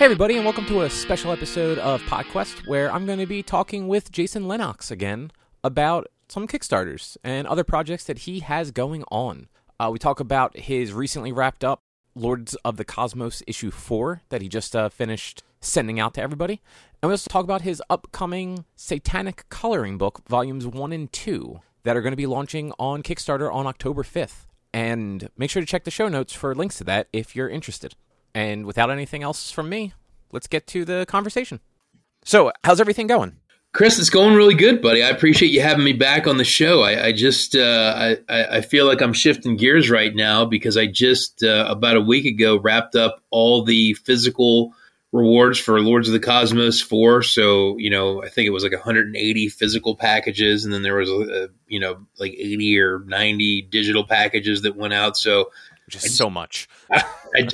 Hey, everybody, and welcome to a special episode of PodQuest where I'm going to be talking with Jason Lennox again about some Kickstarters and other projects that he has going on. Uh, we talk about his recently wrapped up Lords of the Cosmos issue 4 that he just uh, finished sending out to everybody. And we also talk about his upcoming Satanic Coloring Book, volumes 1 and 2, that are going to be launching on Kickstarter on October 5th. And make sure to check the show notes for links to that if you're interested. And without anything else from me, let's get to the conversation. So, how's everything going? Chris, it's going really good, buddy. I appreciate you having me back on the show. I, I just uh, I, I feel like I'm shifting gears right now because I just uh, about a week ago wrapped up all the physical rewards for Lords of the Cosmos 4. So, you know, I think it was like 180 physical packages, and then there was, uh, you know, like 80 or 90 digital packages that went out. So, which is so much. I,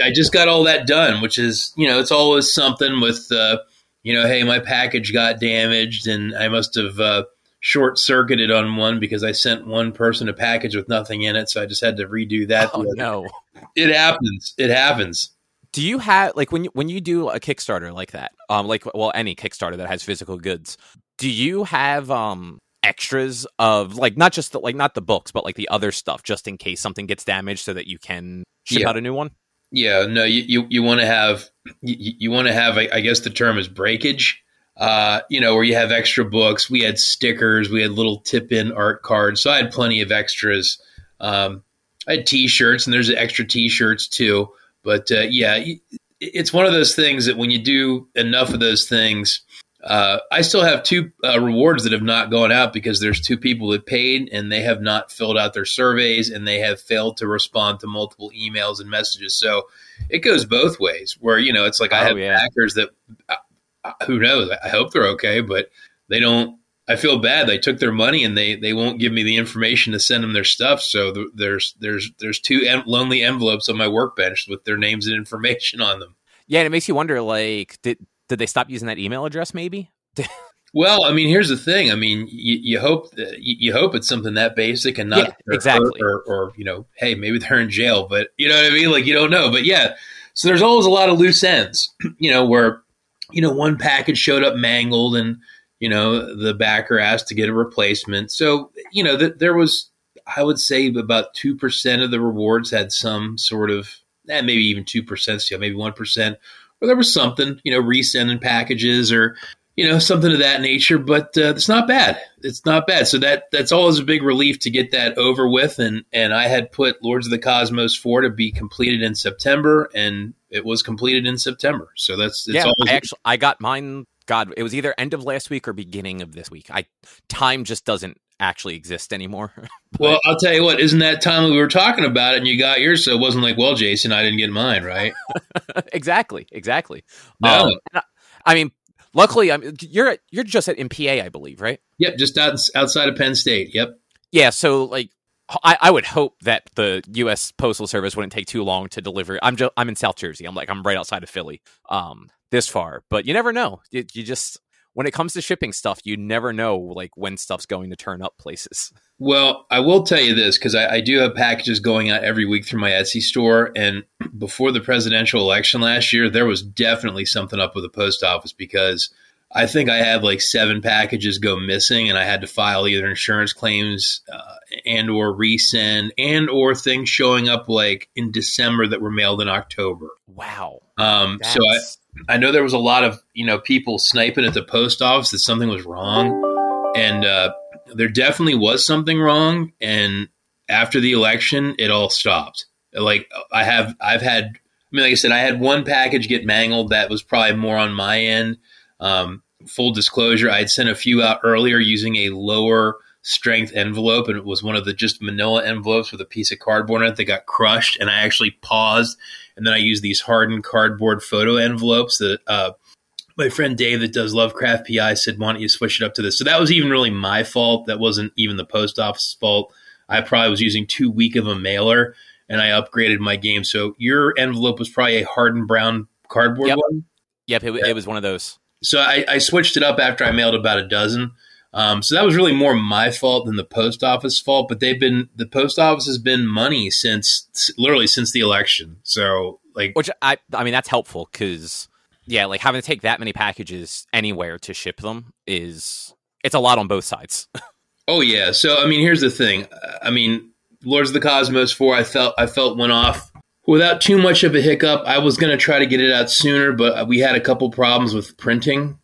I, just got all that done, which is, you know, it's always something with, uh, you know, hey, my package got damaged and I must have uh, short circuited on one because I sent one person a package with nothing in it. So I just had to redo that. Oh, no. It happens. It happens. Do you have like when you when you do a Kickstarter like that, um, like well any Kickstarter that has physical goods, do you have um extras of like not just the, like not the books but like the other stuff just in case something gets damaged so that you can ship yeah. out a new one? Yeah no you you, you want to have you, you want to have I, I, guess the term is breakage. Uh you know where you have extra books we had stickers we had little tip in art cards so i had plenty of extras. Um i had t-shirts and there's extra t-shirts too. But uh, yeah it's one of those things that when you do enough of those things uh, I still have two uh, rewards that have not gone out because there's two people that paid and they have not filled out their surveys and they have failed to respond to multiple emails and messages. So it goes both ways. Where you know it's like I oh, have yeah. backers that uh, uh, who knows? I hope they're okay, but they don't. I feel bad. They took their money and they they won't give me the information to send them their stuff. So th- there's there's there's two em- lonely envelopes on my workbench with their names and information on them. Yeah, and it makes you wonder. Like, did did they stop using that email address? Maybe. well, I mean, here's the thing. I mean, you, you hope that, you, you, hope it's something that basic and not yeah, exactly, or, or, or, you know, hey, maybe they're in jail, but you know what I mean. Like you don't know, but yeah. So there's always a lot of loose ends, you know, where you know one package showed up mangled and you know the backer asked to get a replacement. So you know that there was, I would say, about two percent of the rewards had some sort of, eh, maybe even two percent, still maybe one percent or there was something, you know, resending packages or you know something of that nature. But uh, it's not bad. It's not bad. So that that's always a big relief to get that over with. And and I had put Lords of the Cosmos four to be completed in September, and it was completed in September. So that's yeah. I actually I got mine. God, it was either end of last week or beginning of this week. I time just doesn't actually exist anymore. well, I'll tell you what, isn't that time we were talking about it and you got yours? So it wasn't like, well, Jason, I didn't get mine, right? exactly, exactly. No. Um, I mean, luckily, I mean, you're you're just at MPA, I believe, right? Yep, just out, outside of Penn State. Yep. Yeah, so like, I, I would hope that the U.S. Postal Service wouldn't take too long to deliver. I'm just I'm in South Jersey. I'm like I'm right outside of Philly. Um, this far, but you never know. You, you just when it comes to shipping stuff, you never know like when stuff's going to turn up places. Well, I will tell you this because I, I, do have packages going out every week through my Etsy store. And before the presidential election last year, there was definitely something up with the post office because I think I had like seven packages go missing, and I had to file either insurance claims uh, and or resend and or things showing up like in December that were mailed in October. Wow. Um, so I I know there was a lot of you know people sniping at the post office that something was wrong, and uh, there definitely was something wrong. And after the election, it all stopped. Like I have, I've had. I mean, like I said, I had one package get mangled that was probably more on my end. Um, full disclosure, I had sent a few out earlier using a lower strength envelope, and it was one of the just manila envelopes with a piece of cardboard in it that got crushed. And I actually paused and then I use these hardened cardboard photo envelopes that uh, my friend Dave that does Lovecraft PI said, why don't you switch it up to this? So that was even really my fault. That wasn't even the post office's fault. I probably was using too weak of a mailer and I upgraded my game. So your envelope was probably a hardened brown cardboard yep. one? Yep, it, it, was one of those. So I, I switched it up after I mailed about a dozen. Um, so that was really more my fault than the post office fault. But they've been the post office has been money since literally since the election. So like, which I I mean that's helpful because yeah, like having to take that many packages anywhere to ship them is it's a lot on both sides. oh yeah. So I mean, here's the thing. I mean, Lords of the Cosmos four, I felt I felt went off without too much of a hiccup. I was going to try to get it out sooner, but we had a couple problems with printing.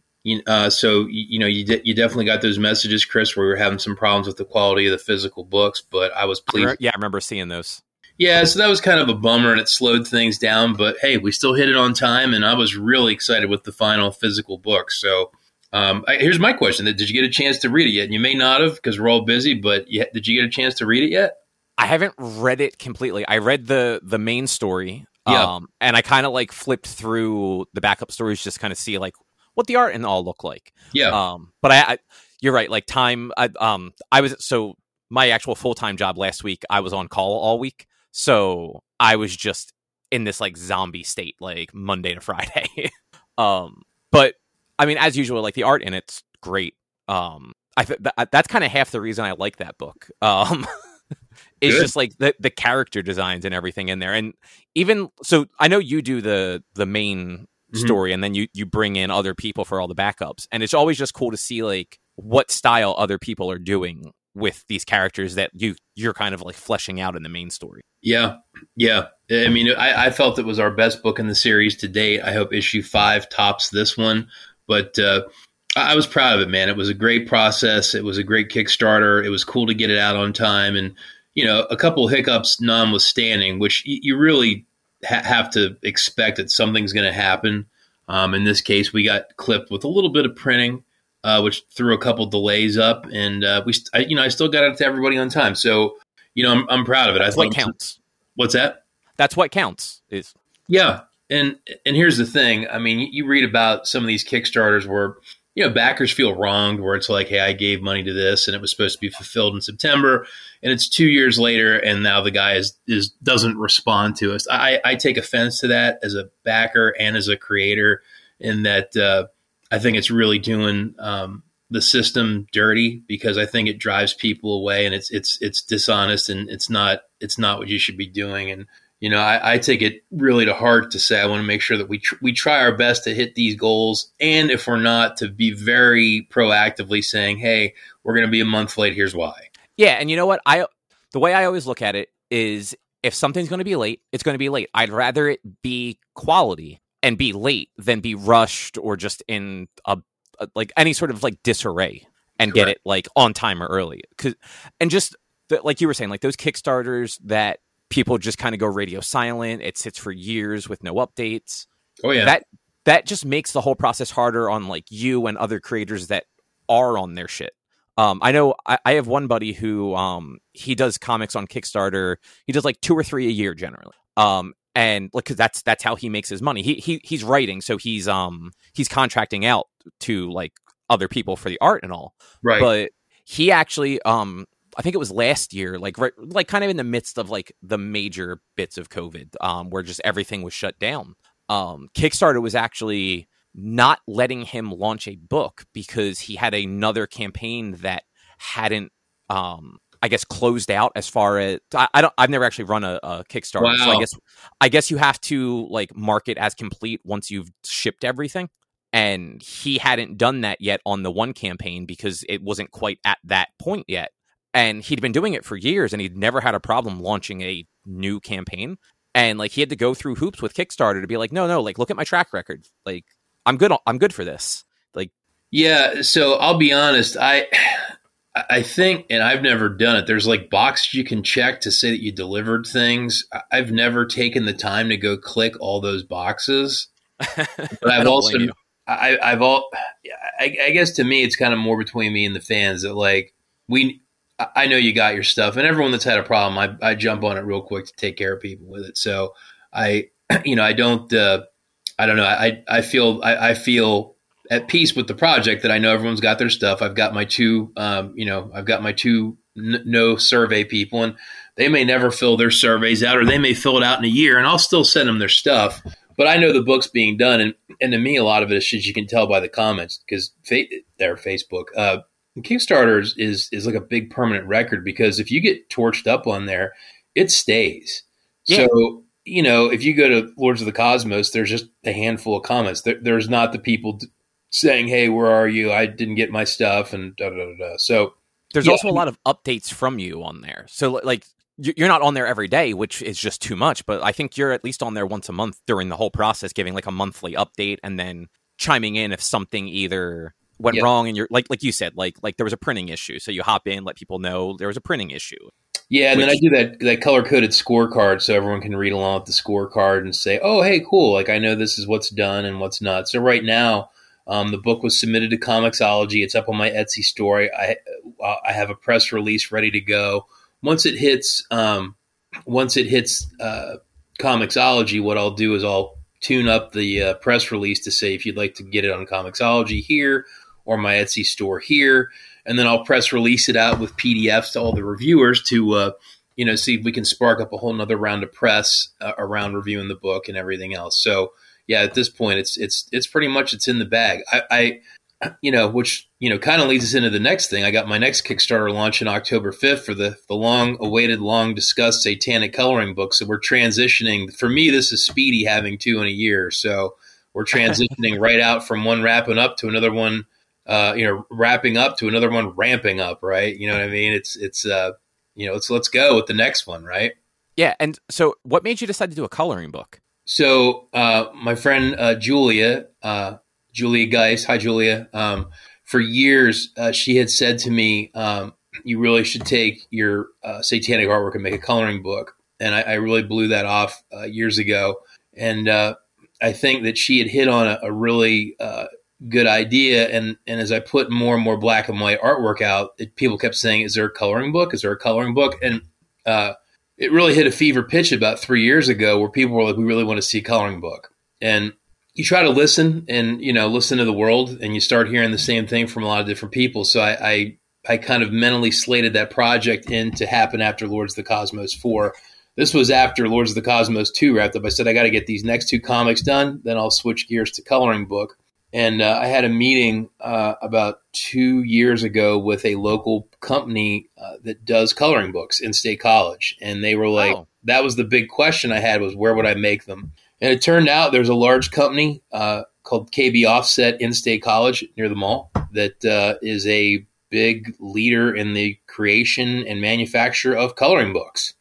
Uh, so you know, you de- you definitely got those messages, Chris, where we were having some problems with the quality of the physical books. But I was pleased. Yeah, I remember seeing those. Yeah, so that was kind of a bummer, and it slowed things down. But hey, we still hit it on time, and I was really excited with the final physical book. So um, I, here's my question: Did you get a chance to read it yet? And you may not have because we're all busy. But you, did you get a chance to read it yet? I haven't read it completely. I read the the main story, yeah. um, and I kind of like flipped through the backup stories just kind of see like what the art and all look like. Yeah. Um, but I, I, you're right. Like time, I, um, I was so my actual full time job last week. I was on call all week, so I was just in this like zombie state, like Monday to Friday. um, but I mean, as usual, like the art in it's great. Um, I th- th- that's kind of half the reason I like that book. Um. it's just like the the character designs and everything in there and even so i know you do the the main mm-hmm. story and then you you bring in other people for all the backups and it's always just cool to see like what style other people are doing with these characters that you you're kind of like fleshing out in the main story yeah yeah i mean i, I felt it was our best book in the series to date i hope issue five tops this one but uh I was proud of it, man. It was a great process. It was a great Kickstarter. It was cool to get it out on time, and you know, a couple hiccups notwithstanding, which you really ha- have to expect that something's going to happen. Um, in this case, we got clipped with a little bit of printing, uh, which threw a couple delays up, and uh, we, I, you know, I still got it to everybody on time. So, you know, I'm, I'm proud of it. That's I what counts. What's that? That's what counts. Is yeah, and and here's the thing. I mean, you read about some of these Kickstarters where you know, backers feel wronged where it's like, hey, I gave money to this and it was supposed to be fulfilled in September, and it's two years later, and now the guy is is doesn't respond to us. I, I take offense to that as a backer and as a creator, in that uh, I think it's really doing um, the system dirty because I think it drives people away and it's it's it's dishonest and it's not it's not what you should be doing and you know, I, I, take it really to heart to say I want to make sure that we tr- we try our best to hit these goals, and if we're not, to be very proactively saying, "Hey, we're going to be a month late. Here's why." Yeah, and you know what? I the way I always look at it is if something's going to be late, it's going to be late. I'd rather it be quality and be late than be rushed or just in a, a like any sort of like disarray and get it like on time or early. Cause, and just the, like you were saying, like those Kickstarters that people just kind of go radio silent. It sits for years with no updates. Oh yeah. That that just makes the whole process harder on like you and other creators that are on their shit. Um, I know I, I, have one buddy who um, he does comics on Kickstarter. He does like two or three a year generally. Um, and like cause that's that's how he makes his money. He he he's writing, so he's um he's contracting out to like other people for the art and all. Right. But he actually um I think it was last year, like right, like kind of in the midst of like the major bits of COVID, um, where just everything was shut down. Um, Kickstarter was actually not letting him launch a book because he had another campaign that hadn't, um, I guess, closed out as far as I, I don't. I've never actually run a, a Kickstarter, wow. so I guess I guess you have to like mark it as complete once you've shipped everything and he hadn't done that yet on the one campaign because it wasn't quite at that point yet and he'd been doing it for years and he'd never had a problem launching a new campaign and like he had to go through hoops with kickstarter to be like no no like look at my track record like i'm good i'm good for this. Like yeah so i'll be honest i i think and i've never done it there's like boxes you can check to say that you delivered things. I've never taken the time to go click all those boxes. But i've also I, i've all I, I guess to me it's kind of more between me and the fans that like we I know you got your stuff, and everyone that's had a problem, I, I jump on it real quick to take care of people with it. So I, you know, I don't, uh, I don't know. I, I feel, I, I, feel at peace with the project that I know everyone's got their stuff. I've got my two, um, you know, I've got my two n- no survey people, and they may never fill their surveys out, or they may fill it out in a year, and I'll still send them their stuff. But I know the book's being done, and and to me, a lot of it is, as you can tell by the comments, because fa- their Facebook. Uh, Kickstarter is, is, is like a big permanent record because if you get torched up on there, it stays. Yeah. So you know, if you go to Lords of the Cosmos, there's just a handful of comments. There, there's not the people saying, "Hey, where are you? I didn't get my stuff," and da da da. da. So there's yeah. also a lot of updates from you on there. So like you're not on there every day, which is just too much. But I think you're at least on there once a month during the whole process, giving like a monthly update and then chiming in if something either went yep. wrong and you're like like you said, like like there was a printing issue. So you hop in, let people know there was a printing issue. Yeah, and which, then I do that that color coded scorecard so everyone can read along with the scorecard and say, "Oh, hey, cool! Like I know this is what's done and what's not." So right now, um, the book was submitted to Comixology. It's up on my Etsy store. I uh, I have a press release ready to go. Once it hits, um, once it hits uh, Comixology, what I'll do is I'll tune up the uh, press release to say if you'd like to get it on Comixology here or my Etsy store here, and then I'll press release it out with PDFs to all the reviewers to uh, you know see if we can spark up a whole nother round of press uh, around reviewing the book and everything else. So yeah, at this point, it's it's it's pretty much it's in the bag. I, I you know, which you know, kind of leads us into the next thing. I got my next Kickstarter launch in October fifth for the the long awaited, long discussed Satanic coloring book. So we're transitioning. For me, this is speedy having two in a year. So we're transitioning right out from one wrapping up to another one. Uh, you know, wrapping up to another one ramping up. Right? You know what I mean? It's it's uh, you know, let's let's go with the next one. Right? Yeah. And so, what made you decide to do a coloring book? So uh, my friend uh, Julia, uh, Julia Geis, hi Julia. Um, for years, uh, she had said to me, um, "You really should take your uh, satanic artwork and make a coloring book." And I, I really blew that off uh, years ago. And uh, I think that she had hit on a, a really good idea. And and as I put more and more black and white artwork out, it, people kept saying, "Is there a coloring book? Is there a coloring book?" And uh, it really hit a fever pitch about three years ago where people were like, we really want to see a coloring book. And you try to listen and, you know, listen to the world and you start hearing the same thing from a lot of different people. So I, I, I kind of mentally slated that project in to happen after Lords of the Cosmos 4. This was after Lords of the Cosmos 2 wrapped up. I said, I got to get these next two comics done, then I'll switch gears to coloring book. And uh, I had a meeting uh, about two years ago with a local company uh, that does coloring books in State College, and they were like, oh. "That was the big question I had was where would I make them?" And it turned out there's a large company uh, called KB Offset in State College near the mall that uh, is a big leader in the creation and manufacture of coloring books.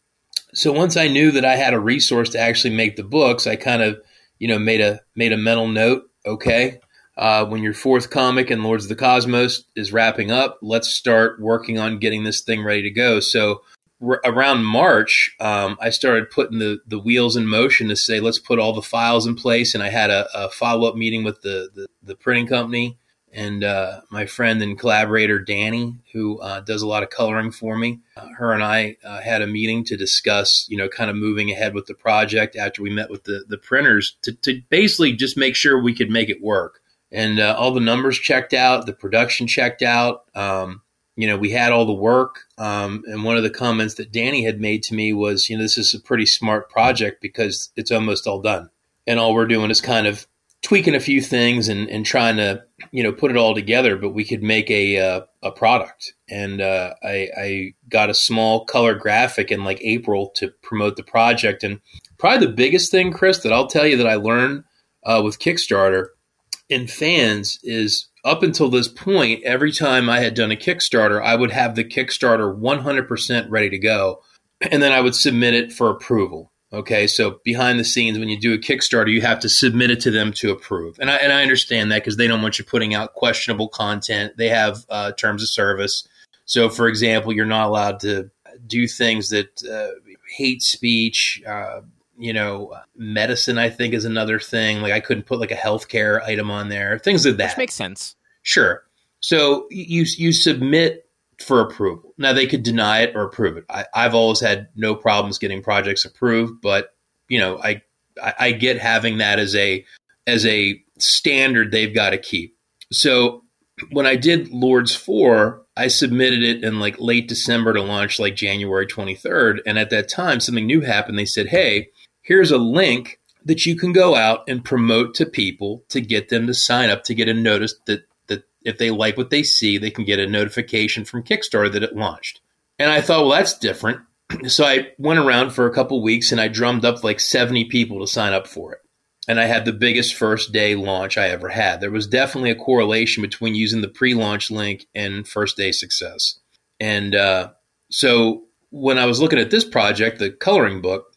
So once I knew that I had a resource to actually make the books, I kind of, you know, made a made a mental note. Okay, uh, when your fourth comic and Lords of the Cosmos is wrapping up, let's start working on getting this thing ready to go. So r- around March, um, I started putting the, the wheels in motion to say, let's put all the files in place. And I had a, a follow up meeting with the, the, the, printing company and uh, my friend and collaborator, Danny, who uh, does a lot of coloring for me. Uh, her and I uh, had a meeting to discuss, you know, kind of moving ahead with the project after we met with the, the printers to, to basically just make sure we could make it work and uh, all the numbers checked out, the production checked out. Um, you know, we had all the work. Um, and one of the comments that Danny had made to me was, you know, this is a pretty smart project because it's almost all done. And all we're doing is kind of tweaking a few things and, and trying to, you know, put it all together, but we could make a, uh, a product. And uh, I, I got a small color graphic in like April to promote the project. And probably the biggest thing, Chris, that I'll tell you that I learned uh, with Kickstarter – in fans is up until this point, every time I had done a Kickstarter, I would have the Kickstarter 100% ready to go. And then I would submit it for approval. Okay. So behind the scenes, when you do a Kickstarter, you have to submit it to them to approve. And I, and I understand that because they don't want you putting out questionable content. They have uh, terms of service. So, for example, you're not allowed to do things that uh, hate speech, uh, you know, medicine, I think is another thing. Like I couldn't put like a healthcare item on there, things like that. Which makes sense. Sure. So you, you submit for approval. Now they could deny it or approve it. I, have always had no problems getting projects approved, but you know, I, I, I get having that as a, as a standard they've got to keep. So when I did Lords 4, I submitted it in like late December to launch like January 23rd. And at that time, something new happened. They said, Hey, here's a link that you can go out and promote to people to get them to sign up to get a notice that that if they like what they see, they can get a notification from Kickstarter that it launched. And I thought, well, that's different. so I went around for a couple weeks and I drummed up like 70 people to sign up for it. And I had the biggest first day launch I ever had. There was definitely a correlation between using the pre launch link and first day success. And uh, so when I was looking at this project, the coloring book,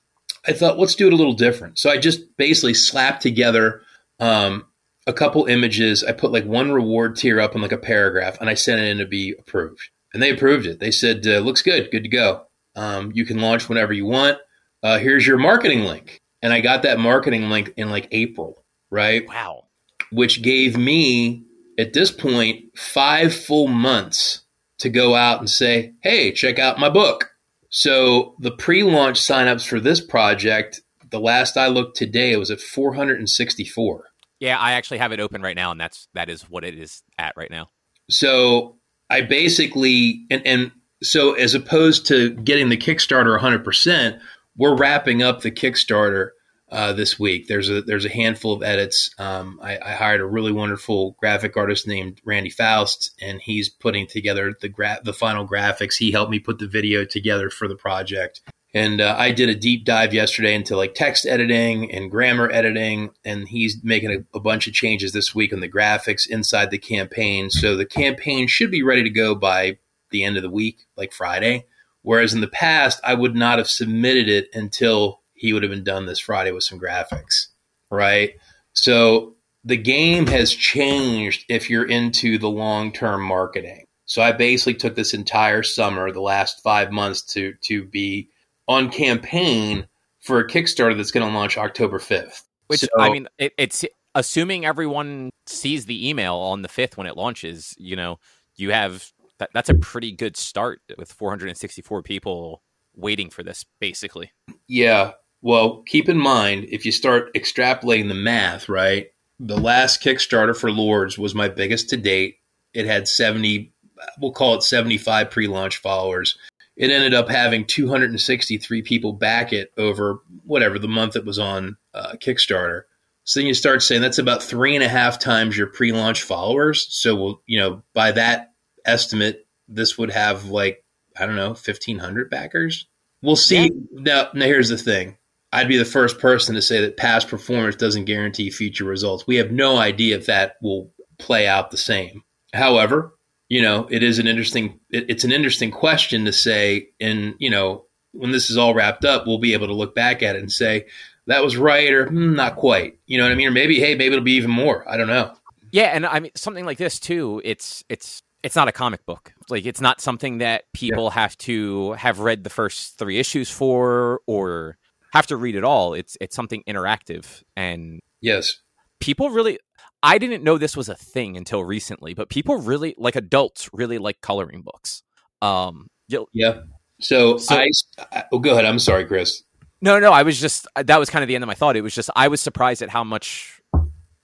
I thought, let's do it a little different. So I just basically slapped together um, a couple images. I put like one reward tier up in like a paragraph and I sent it in to be approved. And they approved it. They said, uh, looks good, good to go. Um, you can launch whenever you want. Uh, here's your marketing link. And I got that marketing link in like April, right? Wow. Which gave me at this point five full months to go out and say, hey, check out my book. So the pre launch signups for this project, the last I looked today, it was at 464. Yeah, I actually have it open right now, and that's that is what it is at right now. So I basically and and so as opposed to getting the Kickstarter 100%, we're wrapping up the Kickstarter uh, this week. There's a there's a handful of edits. Um, I, I, hired a really wonderful graphic artist named Randy Faust, and he's putting together the gra- the final graphics. He helped me put the video together for the project. And uh, I did a deep dive yesterday into like text editing and grammar editing, and he's making a, a bunch of changes this week on the graphics inside the campaign. So the campaign should be ready to go by the end of the week, like Friday. Whereas in the past, I would not have submitted it until he would have been done this Friday with some graphics, right? So the game has changed if you're into the long term marketing. So I basically took this entire summer, the last five months, to to be on campaign for a Kickstarter that's going to launch October fifth. Which so, I mean, it, it's assuming everyone sees the email on the fifth when it launches. You know, you have that, that's a pretty good start with 464 people waiting for this, basically. Yeah. Well, keep in mind if you start extrapolating the math, right? The last Kickstarter for Lords was my biggest to date. It had 70, we'll call it 75 pre launch followers. It ended up having 263 people back it over whatever the month it was on uh, Kickstarter. So then you start saying that's about three and a half times your pre launch followers. So, we'll, you know, by that estimate, this would have like, I don't know, 1,500 backers. We'll see. Yeah. Now, now, here's the thing. I'd be the first person to say that past performance doesn't guarantee future results. We have no idea if that will play out the same. However, you know, it is an interesting, it, it's an interesting question to say, and, you know, when this is all wrapped up, we'll be able to look back at it and say, that was right or hmm, not quite. You know what I mean? Or maybe, hey, maybe it'll be even more. I don't know. Yeah, and I mean something like this too. It's it's it's not a comic book. Like it's not something that people yeah. have to have read the first three issues for or have to read it all. It's it's something interactive and yes, people really. I didn't know this was a thing until recently, but people really like adults really like coloring books. Um, yeah. So, so I, I oh, go ahead. I'm sorry, Chris. No, no, I was just that was kind of the end of my thought. It was just I was surprised at how much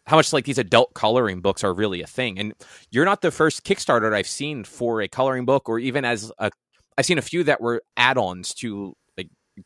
how much like these adult coloring books are really a thing. And you're not the first Kickstarter I've seen for a coloring book, or even as a I've seen a few that were add-ons to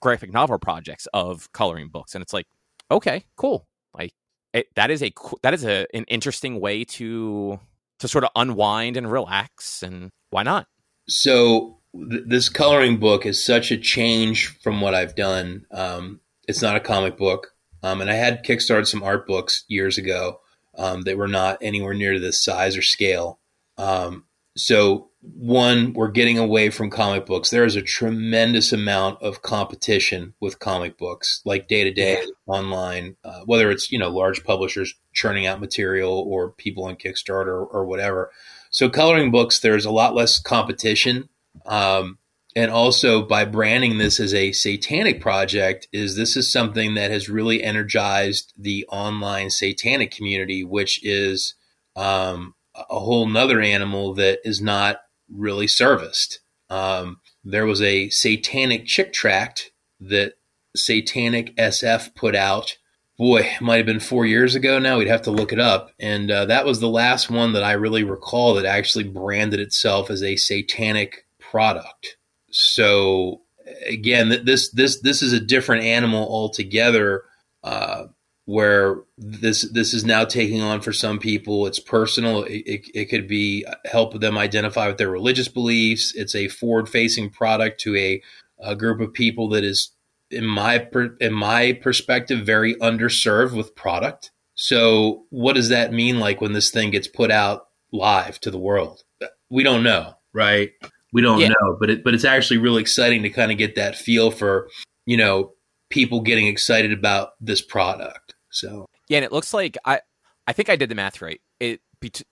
graphic novel projects of coloring books, and it's like, okay, cool. Like it, that is a that is a an interesting way to to sort of unwind and relax, and why not? So th- this coloring book is such a change from what I've done. Um, it's not a comic book. Um, and I had kickstarted some art books years ago um, that were not anywhere near this size or scale. Um, so, one, we're getting away from comic books. There is a tremendous amount of competition with comic books, like day to day online, uh, whether it's you know large publishers churning out material or people on Kickstarter or, or whatever. So, coloring books, there's a lot less competition. Um, and also by branding this as a satanic project is this is something that has really energized the online satanic community which is um, a whole nother animal that is not really serviced. Um, there was a satanic chick tract that satanic sf put out. Boy might have been four years ago now. We'd have to look it up. And uh, that was the last one that i really recall that actually branded itself as a satanic product. So again, this this this is a different animal altogether. Uh, where this this is now taking on for some people, it's personal. It, it, it could be help them identify with their religious beliefs. It's a forward facing product to a a group of people that is, in my per, in my perspective, very underserved with product. So, what does that mean like when this thing gets put out live to the world? We don't know, right? We don't yeah. know, but it, but it's actually really exciting to kind of get that feel for you know people getting excited about this product. So yeah, and it looks like I I think I did the math right. It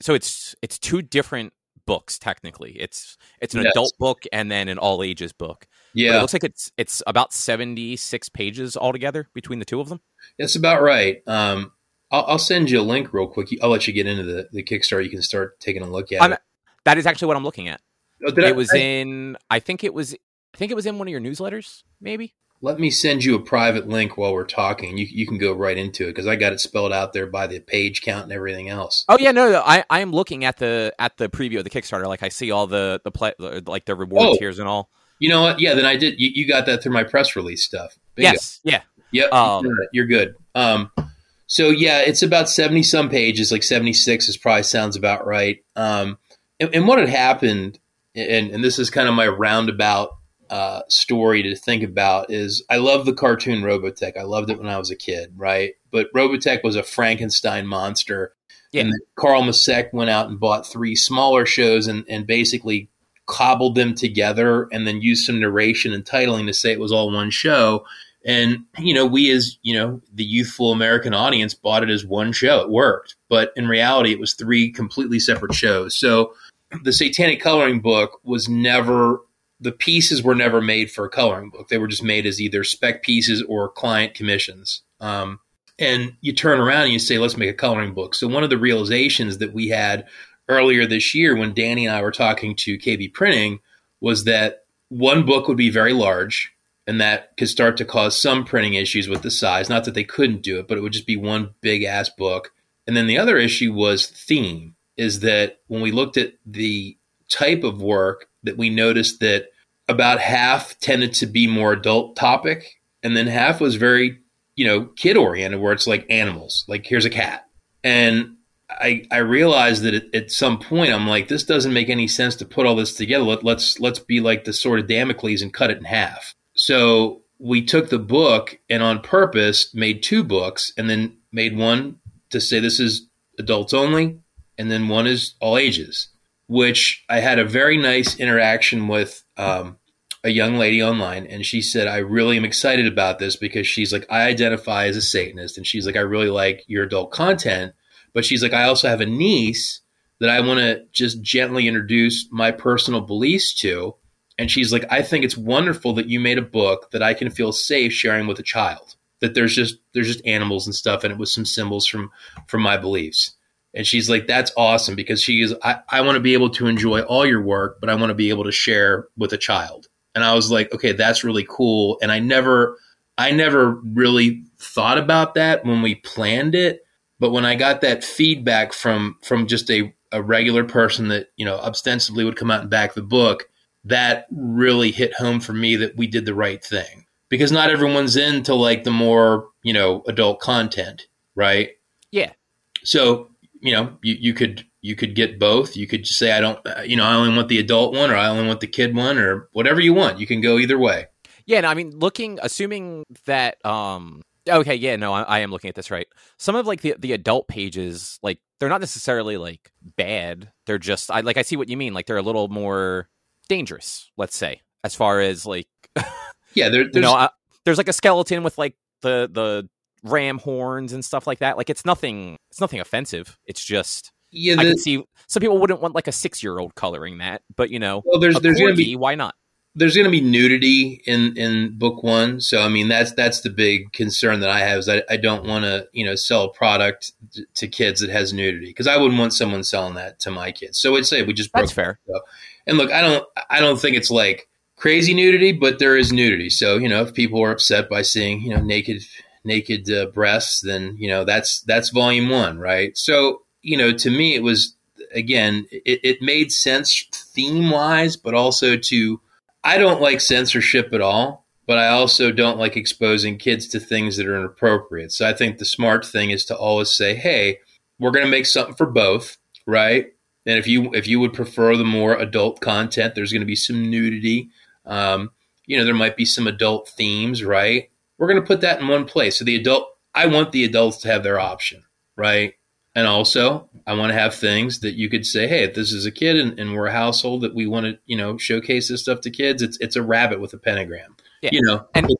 so it's it's two different books technically. It's it's an yes. adult book and then an all ages book. Yeah, but it looks like it's it's about seventy six pages altogether between the two of them. That's about right. Um, I'll, I'll, send you a link real quick. I'll let you get into the the Kickstarter. You can start taking a look at I'm, it. That is actually what I'm looking at. Oh, it I, was I, in. I think it was. I think it was in one of your newsletters. Maybe let me send you a private link while we're talking. You, you can go right into it because I got it spelled out there by the page count and everything else. Oh yeah, no, no I I am looking at the at the preview of the Kickstarter. Like I see all the the play like the reward oh, tiers and all. You know what? Yeah, then I did. You, you got that through my press release stuff. Bingo. Yes. Yeah. Yep. Um, you're good. Um, so yeah, it's about seventy some pages. Like seventy six is probably sounds about right. Um, and, and what had happened, and and this is kind of my roundabout uh, story to think about is I love the cartoon Robotech. I loved it when I was a kid, right? But Robotech was a Frankenstein monster. Yeah. And Carl Macek went out and bought three smaller shows and, and basically cobbled them together and then used some narration and titling to say it was all one show. And, you know, we as, you know, the youthful American audience bought it as one show. It worked. But in reality, it was three completely separate shows. So the Satanic Coloring Book was never the pieces were never made for a coloring book. They were just made as either spec pieces or client commissions. Um, and you turn around and you say, let's make a coloring book. So one of the realizations that we had earlier this year when Danny and I were talking to KB Printing was that one book would be very large and that could start to cause some printing issues with the size. Not that they couldn't do it, but it would just be one big ass book. And then the other issue was theme, is that when we looked at the type of work that we noticed that about half tended to be more adult topic, and then half was very, you know, kid oriented, where it's like animals, like here's a cat. And I, I realized that at, at, some point I'm like, this doesn't make any sense to put all this together. Let, let's let's be like the sword of Damocles and cut it in half. So we took the book and on purpose made two books, and then made one to say this is adults only, and then one is all ages which I had a very nice interaction with um, a young lady online, and she said, "I really am excited about this because she's like, I identify as a Satanist, and she's like, I really like your adult content, but she's like, I also have a niece that I want to just gently introduce my personal beliefs to." And she's like, I think it's wonderful that you made a book that I can feel safe sharing with a child. That there's just there's just animals and stuff, and it was some symbols from from my beliefs. And she's like, that's awesome because she is, I, I want to be able to enjoy all your work, but I want to be able to share with a child. And I was like, okay, that's really cool. And I never, I never really thought about that when we planned it. But when I got that feedback from, from just a, a regular person that, you know, ostensibly would come out and back the book, that really hit home for me that we did the right thing because not everyone's into like the more, you know, adult content, right? Yeah. So you know, you, you could you could get both. You could just say I don't, you know, I only want the adult one, or I only want the kid one, or whatever you want. You can go either way. Yeah, no, I mean, looking, assuming that, um, okay, yeah, no, I, I, am looking at this right. Some of like the the adult pages, like they're not necessarily like bad. They're just, I like, I see what you mean. Like they're a little more dangerous, let's say, as far as like, yeah, there, there's, you know, uh, there's like a skeleton with like the the ram horns and stuff like that. Like it's nothing. It's nothing offensive. It's just. Yeah, the, I can see some people wouldn't want like a six year old coloring that, but you know, well, there's there's gonna be why not? There's going to be nudity in in book one, so I mean that's that's the big concern that I have is I, I don't want to you know sell a product to kids that has nudity because I wouldn't want someone selling that to my kids. So I'd say we just broke that's fair. And look, I don't I don't think it's like crazy nudity, but there is nudity. So you know if people are upset by seeing you know naked naked uh, breasts, then you know that's that's volume one, right? So you know, to me, it was again, it, it made sense theme wise, but also to I don't like censorship at all, but I also don't like exposing kids to things that are inappropriate. So I think the smart thing is to always say, hey, we're going to make something for both, right? And if you if you would prefer the more adult content, there's going to be some nudity. Um, you know, there might be some adult themes, right? We're going to put that in one place. So the adult, I want the adults to have their option, right? And also, I want to have things that you could say, hey, if this is a kid and, and we're a household that we want to, you know, showcase this stuff to kids, it's it's a rabbit with a pentagram. Yeah. You know. And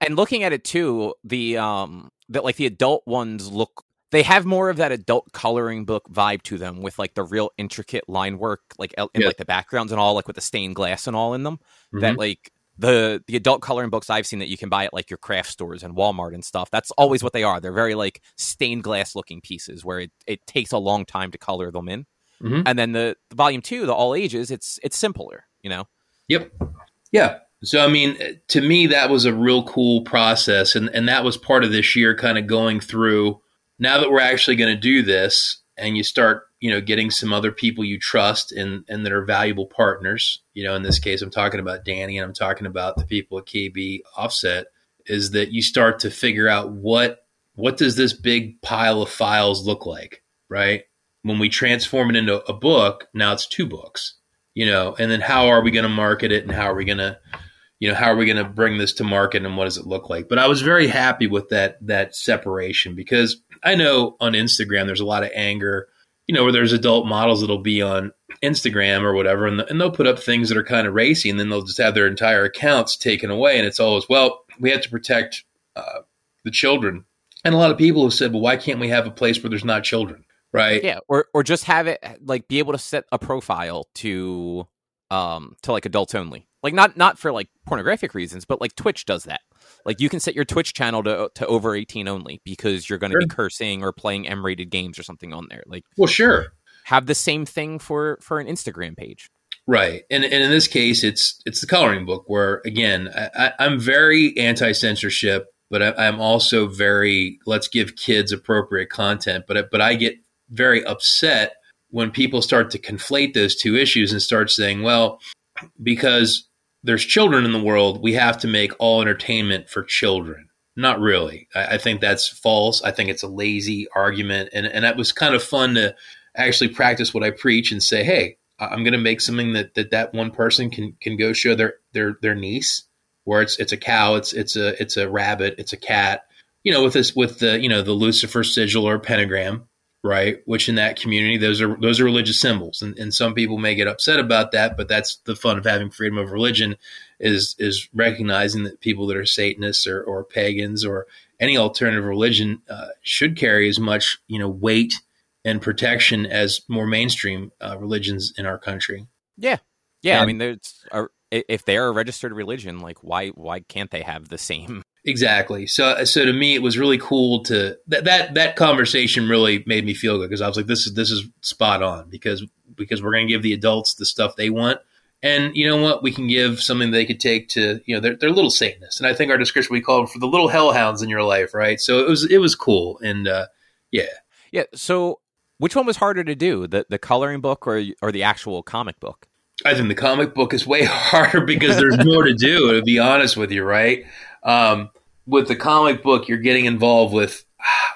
and looking at it too, the um that like the adult ones look they have more of that adult coloring book vibe to them with like the real intricate line work like in yeah. like the backgrounds and all like with the stained glass and all in them mm-hmm. that like the the adult coloring books I've seen that you can buy at like your craft stores and Walmart and stuff. That's always what they are. They're very like stained glass looking pieces where it, it takes a long time to color them in. Mm-hmm. And then the, the volume two, the all ages, it's it's simpler, you know. Yep. Yeah. So I mean, to me, that was a real cool process, and and that was part of this year, kind of going through. Now that we're actually going to do this, and you start you know getting some other people you trust and and that are valuable partners. You know in this case i'm talking about danny and i'm talking about the people at kb offset is that you start to figure out what what does this big pile of files look like right? When we transform it into a book now it's two books you know and then how are we going to market it and how are we going to you know how are we going to bring this to market and what does it look like? But i was very happy with that that separation because i know on instagram there's a lot of anger you know, where there's adult models that'll be on Instagram or whatever, and, the, and they'll put up things that are kind of racy, and then they'll just have their entire accounts taken away. And it's always, well, we have to protect uh, the children. And a lot of people have said, well, why can't we have a place where there's not children? Right. Yeah. Or, or just have it like be able to set a profile to, um, to like adults only. Like not, not for like pornographic reasons, but like Twitch does that. Like you can set your Twitch channel to to over 18 only because you're going to sure. be cursing or playing M-rated games or something on there. Like Well, sure. Have the same thing for for an Instagram page. Right. And and in this case it's it's the coloring book where again, I, am very anti-censorship, but I, I'm also very let's give kids appropriate content, but but I get very upset when people start to conflate those two issues and start saying, well, because there's children in the world, we have to make all entertainment for children. Not really. I, I, think that's false. I think it's a lazy argument. And, and it was kind of fun to actually practice what I preach and say, hey, I'm going to make something that, that that one person can, can go show their, their, their niece where it's, it's a cow, it's, it's a, it's a rabbit, it's a cat, you know, with this, with the, you know, the Lucifer sigil or pentagram right? Which in that community, those are those are religious symbols, and, and some people may get upset about that, but that's the fun of having freedom of religion is is recognizing that people that are Satanists or, or pagans or any alternative religion uh, should carry as much you know weight and protection as more mainstream uh, religions in our country. Yeah, yeah. And, I mean, there's if they are a registered religion, like why why can't they have the same Exactly. So, so to me, it was really cool to that that that conversation really made me feel good because I was like, this is this is spot on because because we're going to give the adults the stuff they want, and you know what, we can give something they could take to you know they're they're little Satanists, and I think our description we call them for the little hellhounds in your life, right? So it was it was cool, and uh, yeah, yeah. So which one was harder to do, the the coloring book or or the actual comic book? I think the comic book is way harder because there's more to do. To be honest with you, right? Um, with the comic book, you're getting involved with,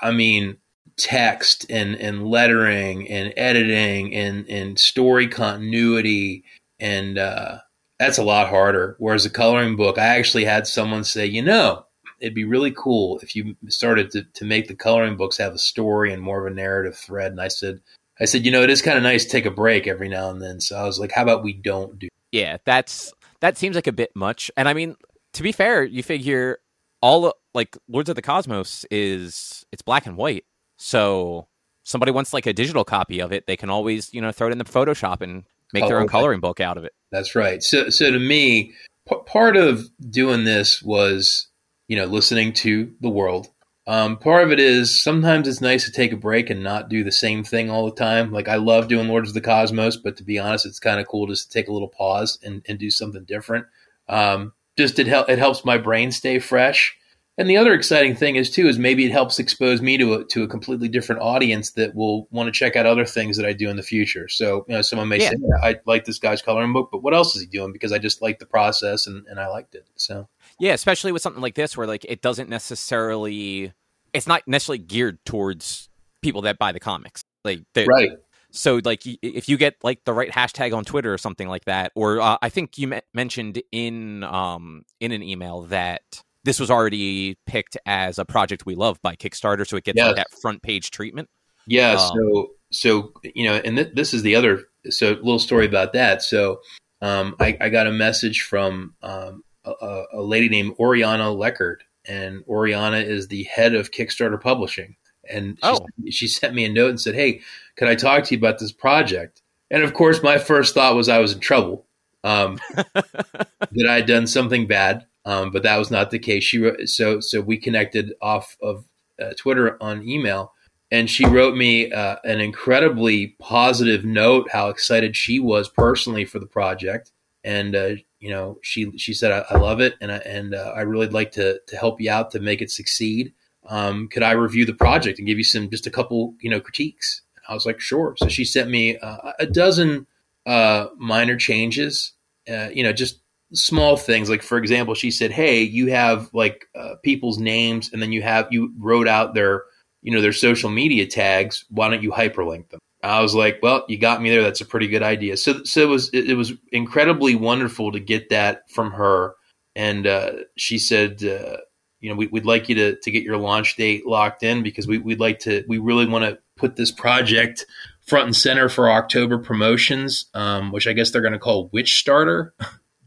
I mean, text and, and lettering and editing and, and story continuity. And uh, that's a lot harder. Whereas the coloring book, I actually had someone say, you know, it'd be really cool if you started to, to make the coloring books have a story and more of a narrative thread. And I said, I said, you know, it is kind of nice to take a break every now and then. So I was like, how about we don't do? Yeah, that's that seems like a bit much. And I mean, to be fair, you figure all like Lords of the Cosmos is it's black and white. So somebody wants like a digital copy of it, they can always, you know, throw it in the Photoshop and make their own coloring book out of it. That's right. So so to me, p- part of doing this was, you know, listening to the world. Um, part of it is sometimes it's nice to take a break and not do the same thing all the time. Like I love doing Lords of the Cosmos, but to be honest, it's kind of cool just to take a little pause and, and do something different. Um, just it, hel- it helps my brain stay fresh. And the other exciting thing is too is maybe it helps expose me to a, to a completely different audience that will want to check out other things that I do in the future. So you know, someone may yeah. say, yeah, "I like this guy's coloring book, but what else is he doing?" Because I just like the process and, and I liked it. So yeah, especially with something like this where like it doesn't necessarily, it's not necessarily geared towards people that buy the comics. Like right, So like if you get like the right hashtag on Twitter or something like that, or uh, I think you me- mentioned in um in an email that this was already picked as a project we love by Kickstarter, so it gets yes. like that front page treatment. Yeah. Um, so so you know, and th- this is the other so little story about that. So um, I, I, got a message from um, a, a, lady named Oriana Leckert, and Oriana is the head of Kickstarter Publishing. And she, oh. she sent me a note and said, "Hey, could I talk to you about this project?" And of course, my first thought was I was in trouble, um, that I had done something bad. Um, but that was not the case. She wrote, so so we connected off of uh, Twitter on email, and she wrote me uh, an incredibly positive note how excited she was personally for the project, and uh, you know she she said I, I love it and I, and uh, I really like to to help you out to make it succeed. Um, could I review the project and give you some just a couple you know critiques? I was like sure. So she sent me uh, a dozen uh, minor changes, you know just small things. Like for example she said hey you have like uh, people's names and then you have you wrote out their you know their social media tags. Why don't you hyperlink them? I was like well you got me there. That's a pretty good idea. So so it was it, it was incredibly wonderful to get that from her. And uh, she said uh, you know we, would like you to, to get your launch date locked in because we, we'd like to we really want to put this project front and center for october promotions um, which i guess they're going to call witch starter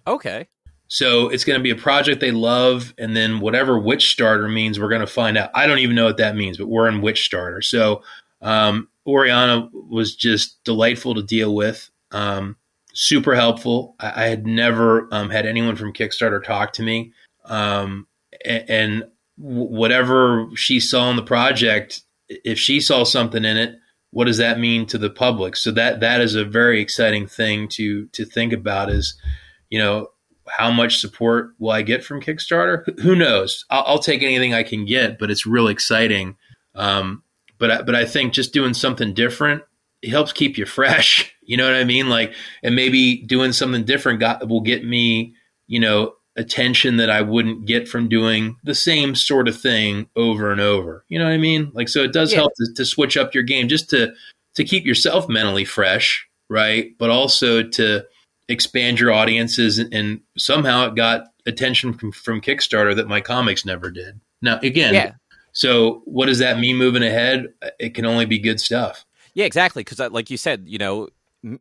Okay. So it's going to be a project they love, and then whatever Witch Starter means, we're going to find out. I don't even know what that means, but we're in Witch Starter. So um, Oriana was just delightful to deal with, um, super helpful. I, I had never um, had anyone from Kickstarter talk to me, um, and, whatever she saw in the project, if she saw something in it, what does that mean to the public? So that that is a very exciting thing to to think about. Is you know, how much support will I get from Kickstarter? Who knows? I'll, I'll take anything I can get, but it's real exciting. Um, but I, but I think just doing something different it helps keep you fresh. You know what I mean? Like, and maybe doing something different got will get me, you know, attention that I wouldn't get from doing the same sort of thing over and over. You know what I mean? Like, so it does yeah. help to, to switch up your game just to to keep yourself mentally fresh, right? But also to expand your audiences and somehow it got attention from, from Kickstarter that my comics never did. Now again, yeah. so what does that mean moving ahead? It can only be good stuff. Yeah, exactly. Because uh, like you said, you know,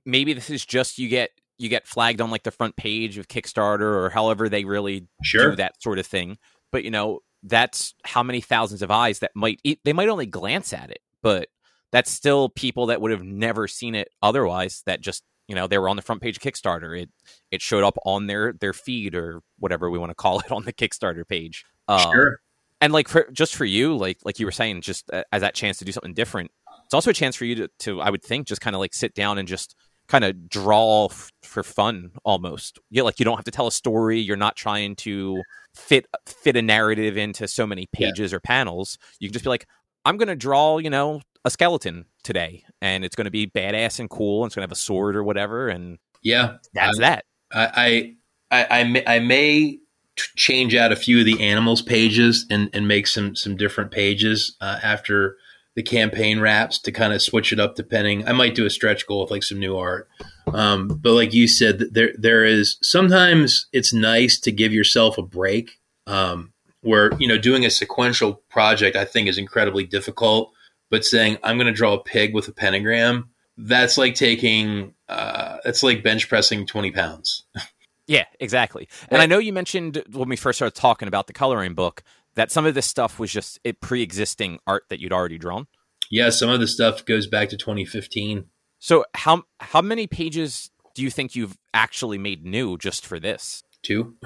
maybe this is just you get you get flagged on like the front page of Kickstarter or however they really sure. do that sort of thing. But you know, that's how many thousands of eyes that might they might only glance at it, but that's still people that would have never seen it otherwise that just you know they were on the front page of kickstarter it it showed up on their their feed or whatever we want to call it on the kickstarter page um, sure and like for just for you like like you were saying just as that chance to do something different it's also a chance for you to, to i would think just kind of like sit down and just kind of draw f- for fun almost yeah like you don't have to tell a story you're not trying to fit fit a narrative into so many pages yeah. or panels you can just be like i'm gonna draw you know a skeleton today, and it's going to be badass and cool, and it's going to have a sword or whatever, and yeah, that's I, that. I I I, may, I may change out a few of the animals pages and and make some some different pages uh, after the campaign wraps to kind of switch it up depending. I might do a stretch goal with like some new art. Um, but like you said, there there is sometimes it's nice to give yourself a break. Um, where you know doing a sequential project I think is incredibly difficult but saying I'm going to draw a pig with a pentagram, that's like taking uh, that's like bench pressing 20 pounds. yeah, exactly. And I know you mentioned when we first started talking about the coloring book that some of this stuff was just it pre-existing art that you'd already drawn. Yeah, some of the stuff goes back to 2015. So how how many pages do you think you've actually made new just for this? Two.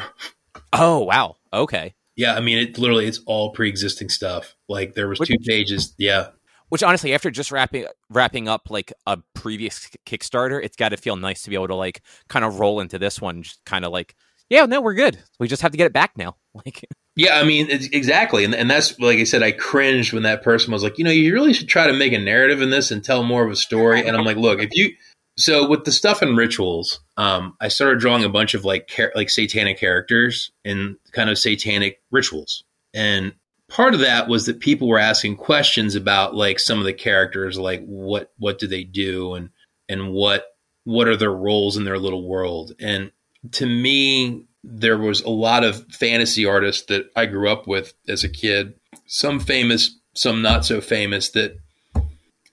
oh wow. Okay. Yeah, I mean, it literally it's all pre-existing stuff. Like there was Which, two pages. Yeah, which honestly, after just wrapping wrapping up like a previous Kickstarter, it's got to feel nice to be able to like kind of roll into this one, just kind of like, yeah, no, we're good. We just have to get it back now. Like, yeah, I mean, exactly, and and that's like I said, I cringed when that person was like, you know, you really should try to make a narrative in this and tell more of a story. And I'm like, look, if you so with the stuff in rituals, um, I started drawing a bunch of like char- like satanic characters and kind of satanic rituals, and part of that was that people were asking questions about like some of the characters, like what what do they do, and and what what are their roles in their little world. And to me, there was a lot of fantasy artists that I grew up with as a kid, some famous, some not so famous that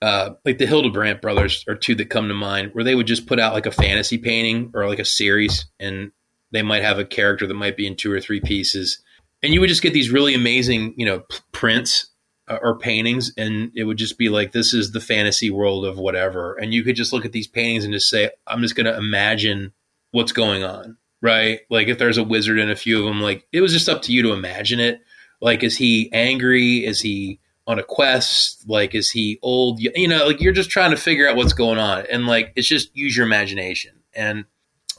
uh, like the Hildebrandt brothers are two that come to mind where they would just put out like a fantasy painting or like a series and they might have a character that might be in two or three pieces. And you would just get these really amazing, you know, p- prints uh, or paintings and it would just be like this is the fantasy world of whatever. And you could just look at these paintings and just say I'm just going to imagine what's going on, right? Like if there's a wizard in a few of them like it was just up to you to imagine it. Like is he angry? Is he on a quest? Like, is he old? You know, like you're just trying to figure out what's going on. And like, it's just use your imagination. And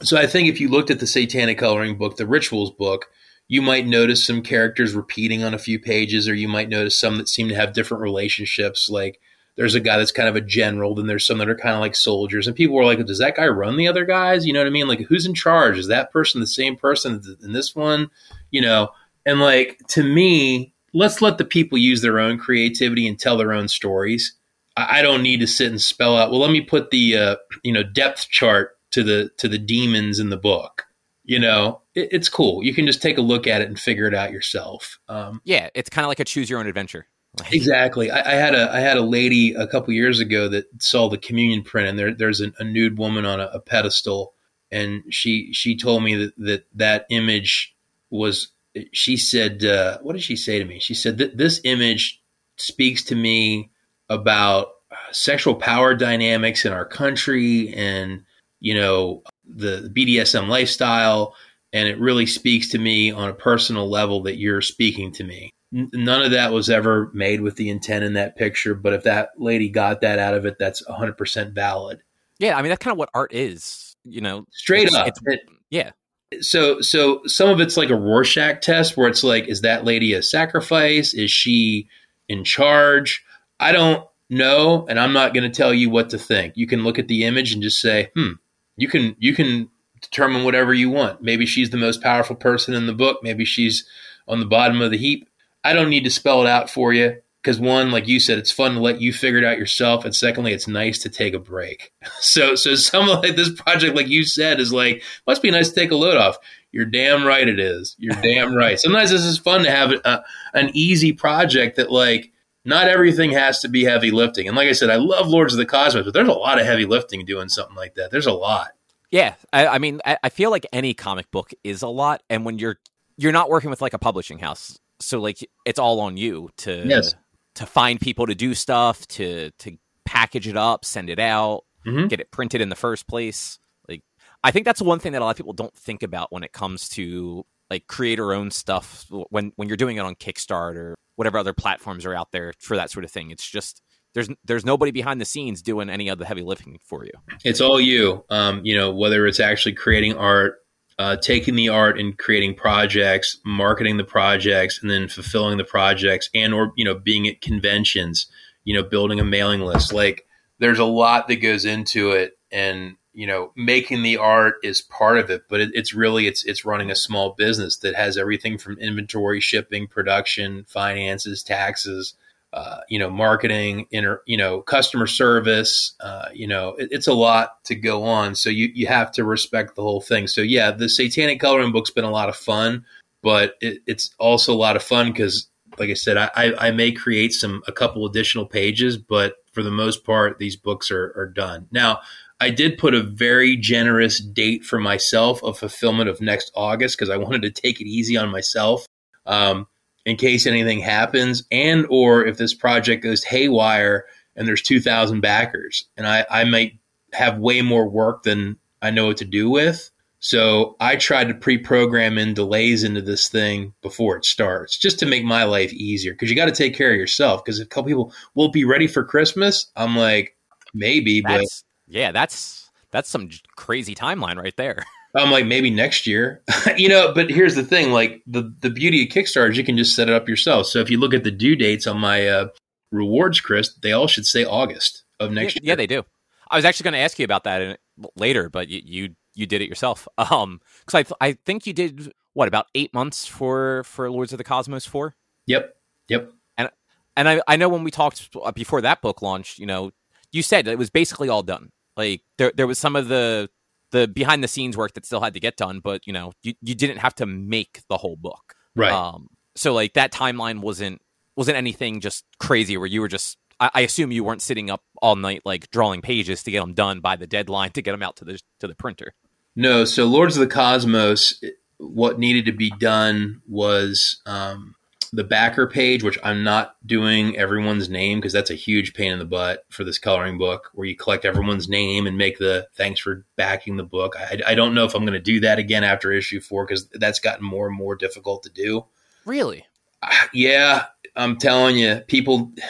so I think if you looked at the Satanic Coloring book, the Rituals book, you might notice some characters repeating on a few pages, or you might notice some that seem to have different relationships. Like, there's a guy that's kind of a general, then there's some that are kind of like soldiers. And people were like, does that guy run the other guys? You know what I mean? Like, who's in charge? Is that person the same person in this one? You know, and like, to me, let's let the people use their own creativity and tell their own stories. I, I don't need to sit and spell out. Well, let me put the uh, you know depth chart to the to the demons in the book. You know, it, it's cool. You can just take a look at it and figure it out yourself. Um, yeah, it's kind of like a choose your own adventure. Exactly. I, I, had a I had a lady a couple years ago that saw the communion print, and there, there's a, a nude woman on a, a pedestal, and she she told me that that, that image was she said, uh, what did she say to me? She said that this image speaks to me about sexual power dynamics in our country and, you know, the BDSM lifestyle. And it really speaks to me on a personal level that you're speaking to me. None of that was ever made with the intent in that picture. But if that lady got that out of it, that's 100% valid. Yeah. I mean, that's kind of what art is, you know, straight it's, up. It's, it, yeah so so some of it's like a Rorschach test where it's like, is that lady a sacrifice? Is she in charge? I don't know, and I'm not going to tell you what to think. You can look at the image and just say, hmm. You can you can determine whatever you want. Maybe she's the most powerful person in the book. Maybe she's on the bottom of the heap. I don't need to spell it out for you because one, like you said, it's fun to let you figure it out yourself, and secondly, it's nice to take a break. So, so some like this project, like you said, is like must be nice to take a load off. You're damn right it is. You're damn right. Sometimes this is fun to have a, an easy project that like not everything has to be heavy lifting. And like I said, I love Lords of the Cosmos, but there's a lot of heavy lifting doing something like that. There's a lot. Yeah, I, I mean, I, I feel like any comic book is a lot, and when you're you're not working with like a publishing house, so like it's all on you to yes to find people to do stuff, to to package it up, send it out, mm-hmm. get it printed in the first place. Like I think that's one thing that a lot of people don't think about when it comes to like creator owned stuff when when you're doing it on Kickstarter, or whatever other platforms are out there for that sort of thing. It's just there's there's nobody behind the scenes doing any of the heavy lifting for you. It's all you. Um, you know, whether it's actually creating art, uh, taking the art and creating projects, marketing the projects, and then fulfilling the projects, and or you know being at conventions, you know, building a mailing list. Like there's a lot that goes into it, and you know, making the art is part of it, but it, it's really it's it's running a small business that has everything from inventory, shipping, production, finances, taxes uh, you know, marketing, inter, you know, customer service. Uh, you know, it, it's a lot to go on. So you you have to respect the whole thing. So yeah, the Satanic Coloring book's been a lot of fun, but it, it's also a lot of fun because, like I said, I, I, I may create some a couple additional pages, but for the most part, these books are are done now. I did put a very generous date for myself of fulfillment of next August because I wanted to take it easy on myself. Um, in case anything happens and or if this project goes haywire and there's 2000 backers and I, I might have way more work than I know what to do with. So I tried to pre-program in delays into this thing before it starts, just to make my life easier. Because you got to take care of yourself. Because if a couple people will be ready for Christmas. I'm like, maybe, that's, but yeah, that's that's some crazy timeline right there. I'm like maybe next year, you know. But here's the thing: like the the beauty of Kickstarter is you can just set it up yourself. So if you look at the due dates on my uh, rewards, Chris, they all should say August of next yeah, year. Yeah, they do. I was actually going to ask you about that in, later, but you, you you did it yourself. Um, because I I think you did what about eight months for for Lords of the Cosmos four. Yep. Yep. And and I I know when we talked before that book launched, you know, you said it was basically all done. Like there there was some of the the behind the scenes work that still had to get done, but you know, you, you didn't have to make the whole book. Right. Um so like that timeline wasn't wasn't anything just crazy where you were just I, I assume you weren't sitting up all night like drawing pages to get them done by the deadline to get them out to the to the printer. No, so Lords of the Cosmos, what needed to be done was um, the backer page, which I'm not doing everyone's name because that's a huge pain in the butt for this coloring book, where you collect everyone's name and make the thanks for backing the book. I, I don't know if I'm going to do that again after issue four because that's gotten more and more difficult to do. Really? Yeah, I'm telling you, people.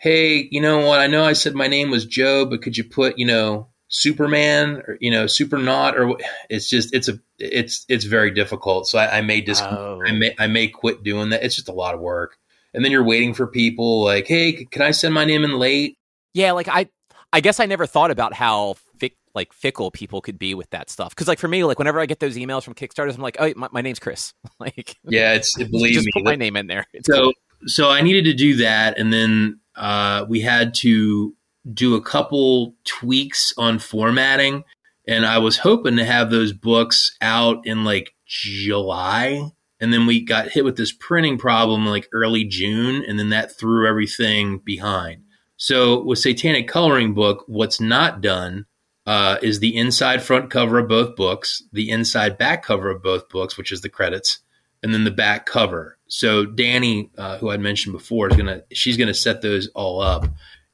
Hey, you know what? I know I said my name was Joe, but could you put, you know, Superman or you know Supernaut or it's just it's a it's it's very difficult. So I, I may just Oh. I may I may quit doing that. It's just a lot of work, and then you're waiting for people like, hey, can I send my name in late? Yeah, like I I guess I never thought about how fick, like fickle people could be with that stuff. Cuz like for me like whenever I get those emails from Kickstarters I'm like, "Oh, my, my name's Chris." like Yeah, it's believe just me. put my name in there. It's so cool. so I needed to do that, and then uh, we had to do a couple tweaks on formatting, and I was hoping to have those books out in like July, and then we got hit with this printing problem like early June, and then that threw everything behind. So with Satanic Coloring Book, what's not done uh, is the inside front cover of both books, the inside back cover of both books, which is the credits, and then the back cover. So Danny, uh, who I'd mentioned before, is gonna she's gonna set those all up,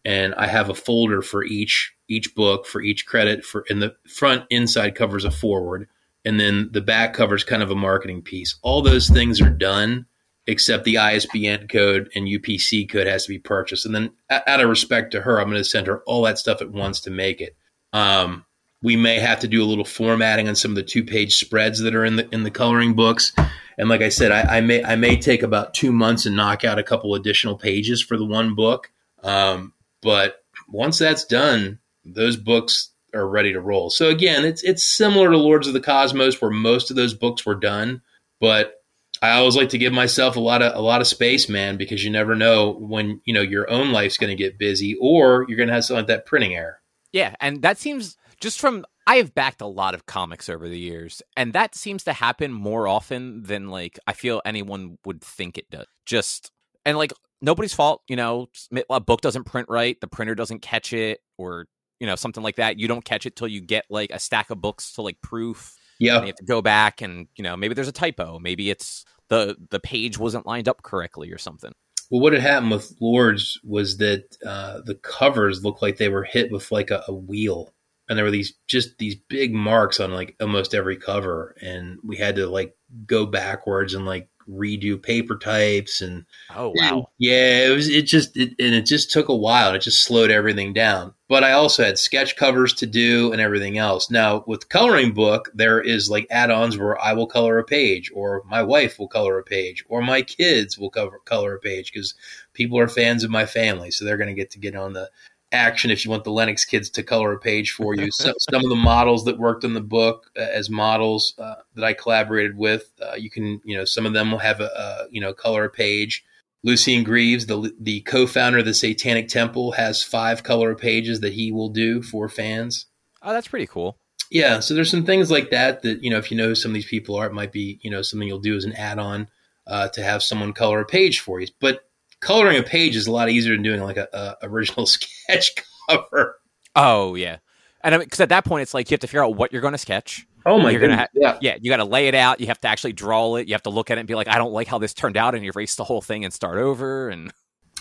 and I have a folder for each each book for each credit for in the front inside covers a forward, and then the back covers kind of a marketing piece. All those things are done except the ISBN code and UPC code has to be purchased. And then out of respect to her, I'm going to send her all that stuff at once to make it. Um, we may have to do a little formatting on some of the two page spreads that are in the in the coloring books. And like I said, I, I may I may take about two months and knock out a couple additional pages for the one book. Um, but once that's done, those books are ready to roll. So again, it's it's similar to Lords of the Cosmos, where most of those books were done, but I always like to give myself a lot of a lot of space, man, because you never know when you know your own life's going to get busy, or you're going to have something like that printing error. Yeah, and that seems just from I have backed a lot of comics over the years, and that seems to happen more often than like I feel anyone would think it does. Just and like nobody's fault, you know. A book doesn't print right, the printer doesn't catch it, or you know something like that. You don't catch it till you get like a stack of books to like proof. Yeah, you have to go back and you know maybe there's a typo, maybe it's the the page wasn't lined up correctly or something. Well, what had happened with Lords was that uh, the covers looked like they were hit with like a, a wheel, and there were these just these big marks on like almost every cover, and we had to like go backwards and like redo paper types and Oh wow. yeah, it was it just it, and it just took a while. and It just slowed everything down. But I also had sketch covers to do and everything else. Now with coloring book, there is like add-ons where I will color a page, or my wife will color a page, or my kids will cover, color a page because people are fans of my family, so they're going to get to get on the action if you want the Lennox kids to color a page for you. So, some of the models that worked in the book uh, as models uh, that I collaborated with, uh, you can you know some of them will have a, a you know color a page. Lucien Greaves, the the co-founder of the Satanic Temple, has five color pages that he will do for fans. Oh, that's pretty cool. Yeah, so there's some things like that that you know if you know who some of these people are, it might be you know something you'll do as an add-on uh, to have someone color a page for you. But coloring a page is a lot easier than doing like a, a original sketch cover. Oh yeah, and I mean, because at that point it's like you have to figure out what you're going to sketch. Oh my You're yeah. Yeah, you got to lay it out. You have to actually draw it. You have to look at it and be like, I don't like how this turned out, and you erase the whole thing and start over. And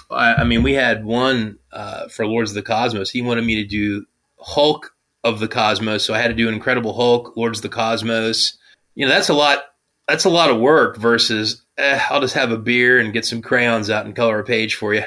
I, I mean, we had one uh, for Lords of the Cosmos. He wanted me to do Hulk of the Cosmos, so I had to do an Incredible Hulk, Lords of the Cosmos. You know, that's a lot. That's a lot of work versus eh, I'll just have a beer and get some crayons out and color a page for you.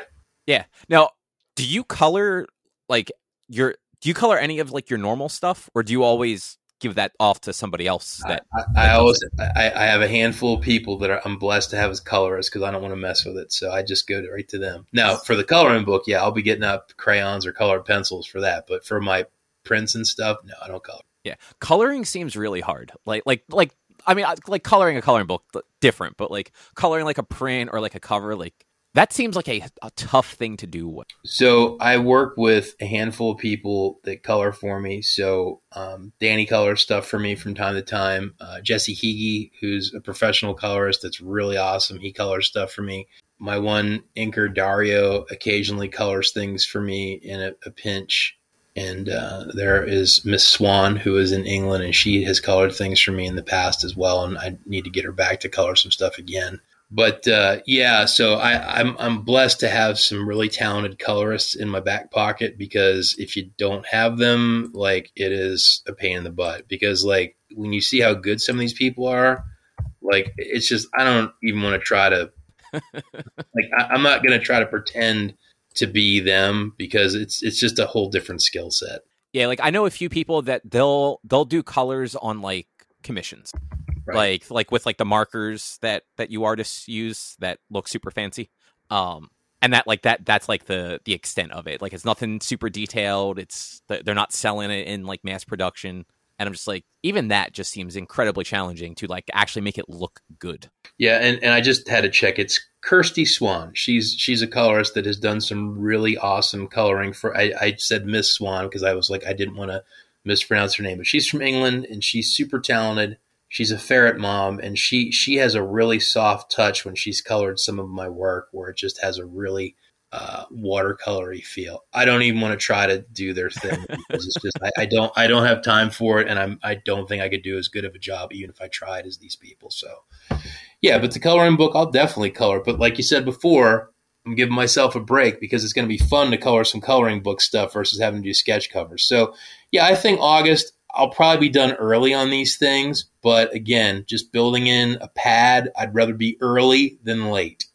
yeah, now do you color like your? Do you color any of like your normal stuff, or do you always give that off to somebody else? That I, I always I, I have a handful of people that are, I'm blessed to have as colorists because I don't want to mess with it, so I just go right to them. Now for the coloring book, yeah, I'll be getting up crayons or colored pencils for that, but for my prints and stuff, no, I don't color. yeah, coloring seems really hard. Like like like I mean, like coloring a coloring book different, but like coloring like a print or like a cover, like That seems like a, a tough thing to do. So I work with a handful of people that color for me. So um, Danny colors stuff for me from time to time. Uh, Jesse Heege, who's a professional colorist that's really awesome, he colors stuff for me. My one inker Dario occasionally colors things for me in a, a pinch. And uh, there is Miss Swan, who is in England, and she has colored things for me in the past as well. And I need to get her back to color some stuff again but uh, yeah, so I, I'm I'm blessed to have some really talented colorists in my back pocket because if you don't have them, like it is a pain in the butt. Because like when you see how good some of these people are, like it's just I don't even want to try to like I, I'm not going to try to pretend to be them because it's it's just a whole different skill set. Yeah, like I know a few people that they'll they'll do colors on like commissions. Right. Like like with like the markers that that you artists use that look super fancy. Um and that like that that's like the the extent of it. Like it's nothing super detailed. It's they're not selling it in like mass production. And I'm just like, even that just seems incredibly challenging to like actually make it look good. Yeah, and, and I just had to check. It's Kirsty Swan. She's she's a colorist that has done some really awesome coloring for. I, I said Miss Swan because I was like I didn't want to mispronounce her name, but she's from England and she's super talented she's a ferret mom and she she has a really soft touch when she's colored some of my work where it just has a really uh, watercolory feel. I don't even want to try to do their thing because it's just I, I, don't I don't have time for it, and I'm I don't think I could do as good of a job even if I tried as these people. So yeah, but the coloring book I'll definitely color. But like you said before, I'm giving myself a break because it's going to be fun to color some coloring book stuff versus having to do sketch covers. So yeah, I think August I'll probably be done early on these things, but again, just building in a pad, I'd rather be early than late.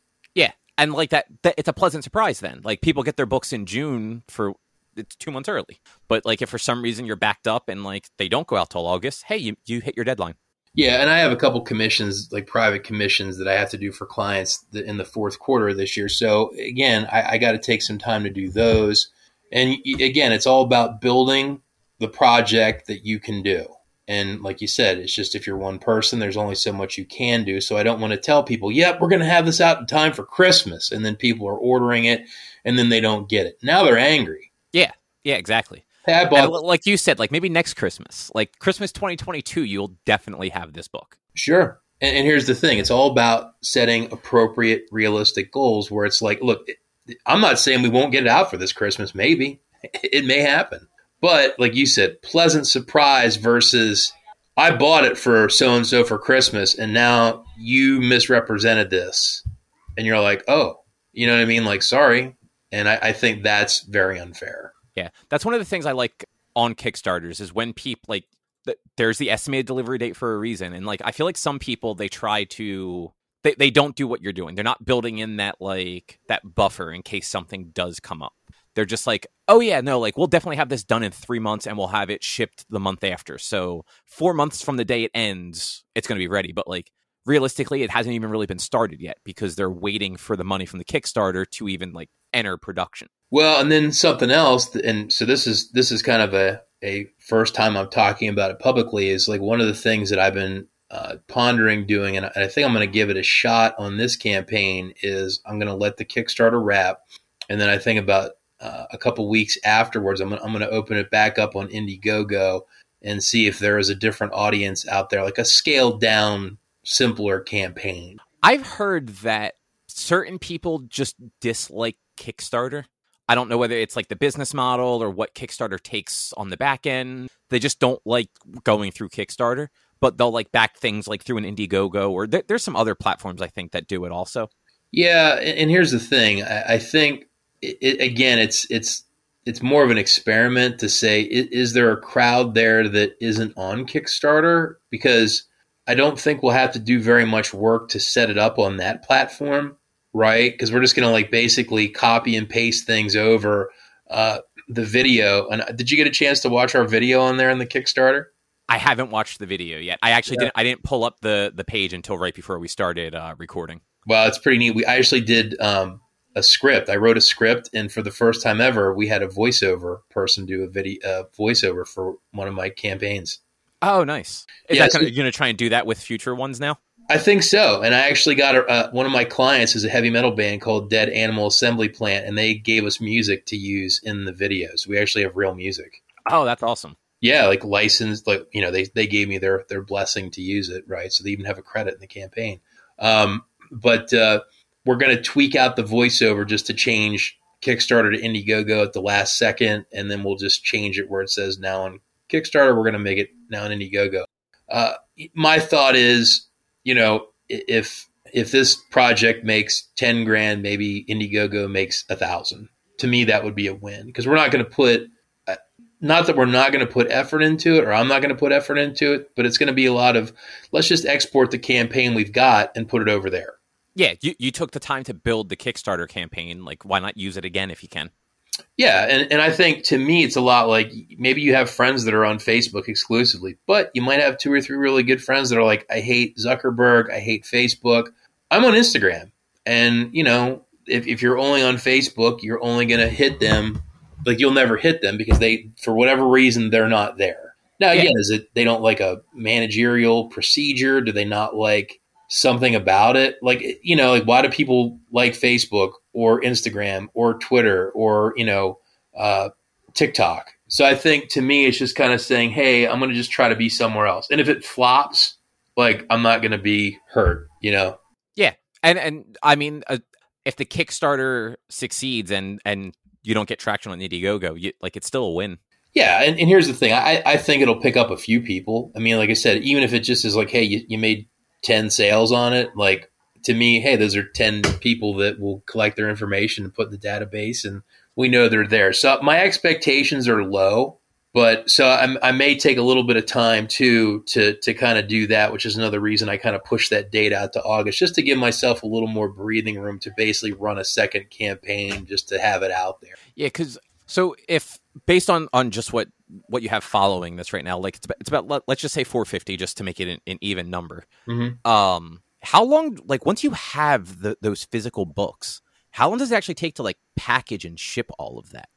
And like that, that it's a pleasant surprise. Then, like people get their books in June for it's two months early, but like if for some reason you're backed up and like they don't go out till August, hey, you you hit your deadline. Yeah, and I have a couple commissions, like private commissions, that I have to do for clients in the fourth quarter of this year. So again, I, I got to take some time to do those. And again, it's all about building the project that you can do. And like you said, it's just if you're one person, there's only so much you can do. So I don't want to tell people, yep, we're going to have this out in time for Christmas. And then people are ordering it and then they don't get it. Now they're angry. Yeah. Yeah, exactly. Hey, bought- like you said, like maybe next Christmas, like Christmas 2022, you'll definitely have this book. Sure. And, and here's the thing it's all about setting appropriate, realistic goals where it's like, look, I'm not saying we won't get it out for this Christmas. Maybe it may happen. But like you said, pleasant surprise versus I bought it for so and so for Christmas and now you misrepresented this. And you're like, oh, you know what I mean? Like, sorry. And I, I think that's very unfair. Yeah. That's one of the things I like on Kickstarters is when people like there's the estimated delivery date for a reason. And like I feel like some people they try to they, they don't do what you're doing. They're not building in that like that buffer in case something does come up they're just like, oh yeah, no, like we'll definitely have this done in three months and we'll have it shipped the month after. So four months from the day it ends, it's going to be ready. But like realistically, it hasn't even really been started yet because they're waiting for the money from the Kickstarter to even like enter production. Well, and then something else, and so this is this is kind of a a first time I'm talking about it publicly is like one of the things that I've been uh, pondering doing, and I think I'm going to give it a shot on this campaign. Is I'm going to let the Kickstarter wrap, and then I think about uh, a couple weeks afterwards, I'm gonna, I'm going to open it back up on Indiegogo and see if there is a different audience out there, like a scaled down, simpler campaign. I've heard that certain people just dislike Kickstarter. I don't know whether it's like the business model or what Kickstarter takes on the back end. They just don't like going through Kickstarter, but they'll like back things like through an Indiegogo or there, there's some other platforms I think that do it also. Yeah, and here's the thing: I, I think it, it, again, it's it's it's more of an experiment to say is, is there a crowd there that isn't on Kickstarter because I don't think we'll have to do very much work to set it up on that platform, right? Because we're just going to like basically copy and paste things over uh, the video. And uh, did you get a chance to watch our video on there in the Kickstarter? I haven't watched the video yet. I actually yeah. didn't. I didn't pull up the the page until right before we started uh, recording. Well, it's pretty neat. We I actually did um, a script. I wrote a script, and for the first time ever, we had a voiceover person do a video uh, voiceover for one of my campaigns. Oh, nice! Is yeah, that so, you going to try and do that with future ones now? I think so. And I actually got a, uh, one of my clients is a heavy metal band called Dead Animal Assembly Plant, and they gave us music to use in the videos. We actually have real music. Oh, that's awesome. Yeah, like licensed, like you know, they they gave me their their blessing to use it, right? So they even have a credit in the campaign. Um, but uh, we're going to tweak out the voiceover just to change Kickstarter to Indiegogo at the last second, and then we'll just change it where it says now on Kickstarter. We're going to make it now on Indiegogo. Uh, my thought is, you know, if if this project makes ten grand, maybe Indiegogo makes a thousand. To me, that would be a win because we're not going to put. Uh, not that we're not going to put effort into it, or I'm not going to put effort into it, but it's going to be a lot of let's just export the campaign we've got and put it over there yeah, you, you took the time to build the Kickstarter campaign. Like, why not use it again if you can? Yeah, and, and I think to me it's a lot like maybe you have friends that are on Facebook exclusively, but you might have two or three really good friends that are like, I hate Zuckerberg, I hate Facebook. I'm on Instagram. And, you know, if, if you're only on Facebook, you're only gonna hit them like you'll never hit them because they for whatever reason they're not there. Now again, yeah. is it they don't like a managerial procedure? Do they not like something about it. Like, you know, like why do people like Facebook or Instagram or Twitter or, you know, uh, TikTok? So I think to me, it's just kind of saying, hey, I'm going to just try to be somewhere else. And if it flops, like, I'm not going to be hurt, you know? Yeah. And, and I mean, uh, if the Kickstarter succeeds and, and you don't get traction on Indiegogo, you, like, it's still a win. Yeah, and, and here's the thing. I, I think it'll pick up a few people. I mean, like I said, even if it just is like, hey, you, you made 10 sales on it, like to me, hey, those are 10 people that will collect their information and put in the database and we know they're there. So my expectations are low, but so I'm, i may take a little bit of time too to to kind of do that, which is another reason I kind of push that date out to August, just to give myself a little more breathing room to basically run a second campaign, just to have it out there. Yeah, because so if based on on just what what you have following this right now, like it's about, it's about let's just say 450, just to make it an, an even number. Mm-hmm. Um, how long? Like once you have the, those physical books, how long does it actually take to like package and ship all of that?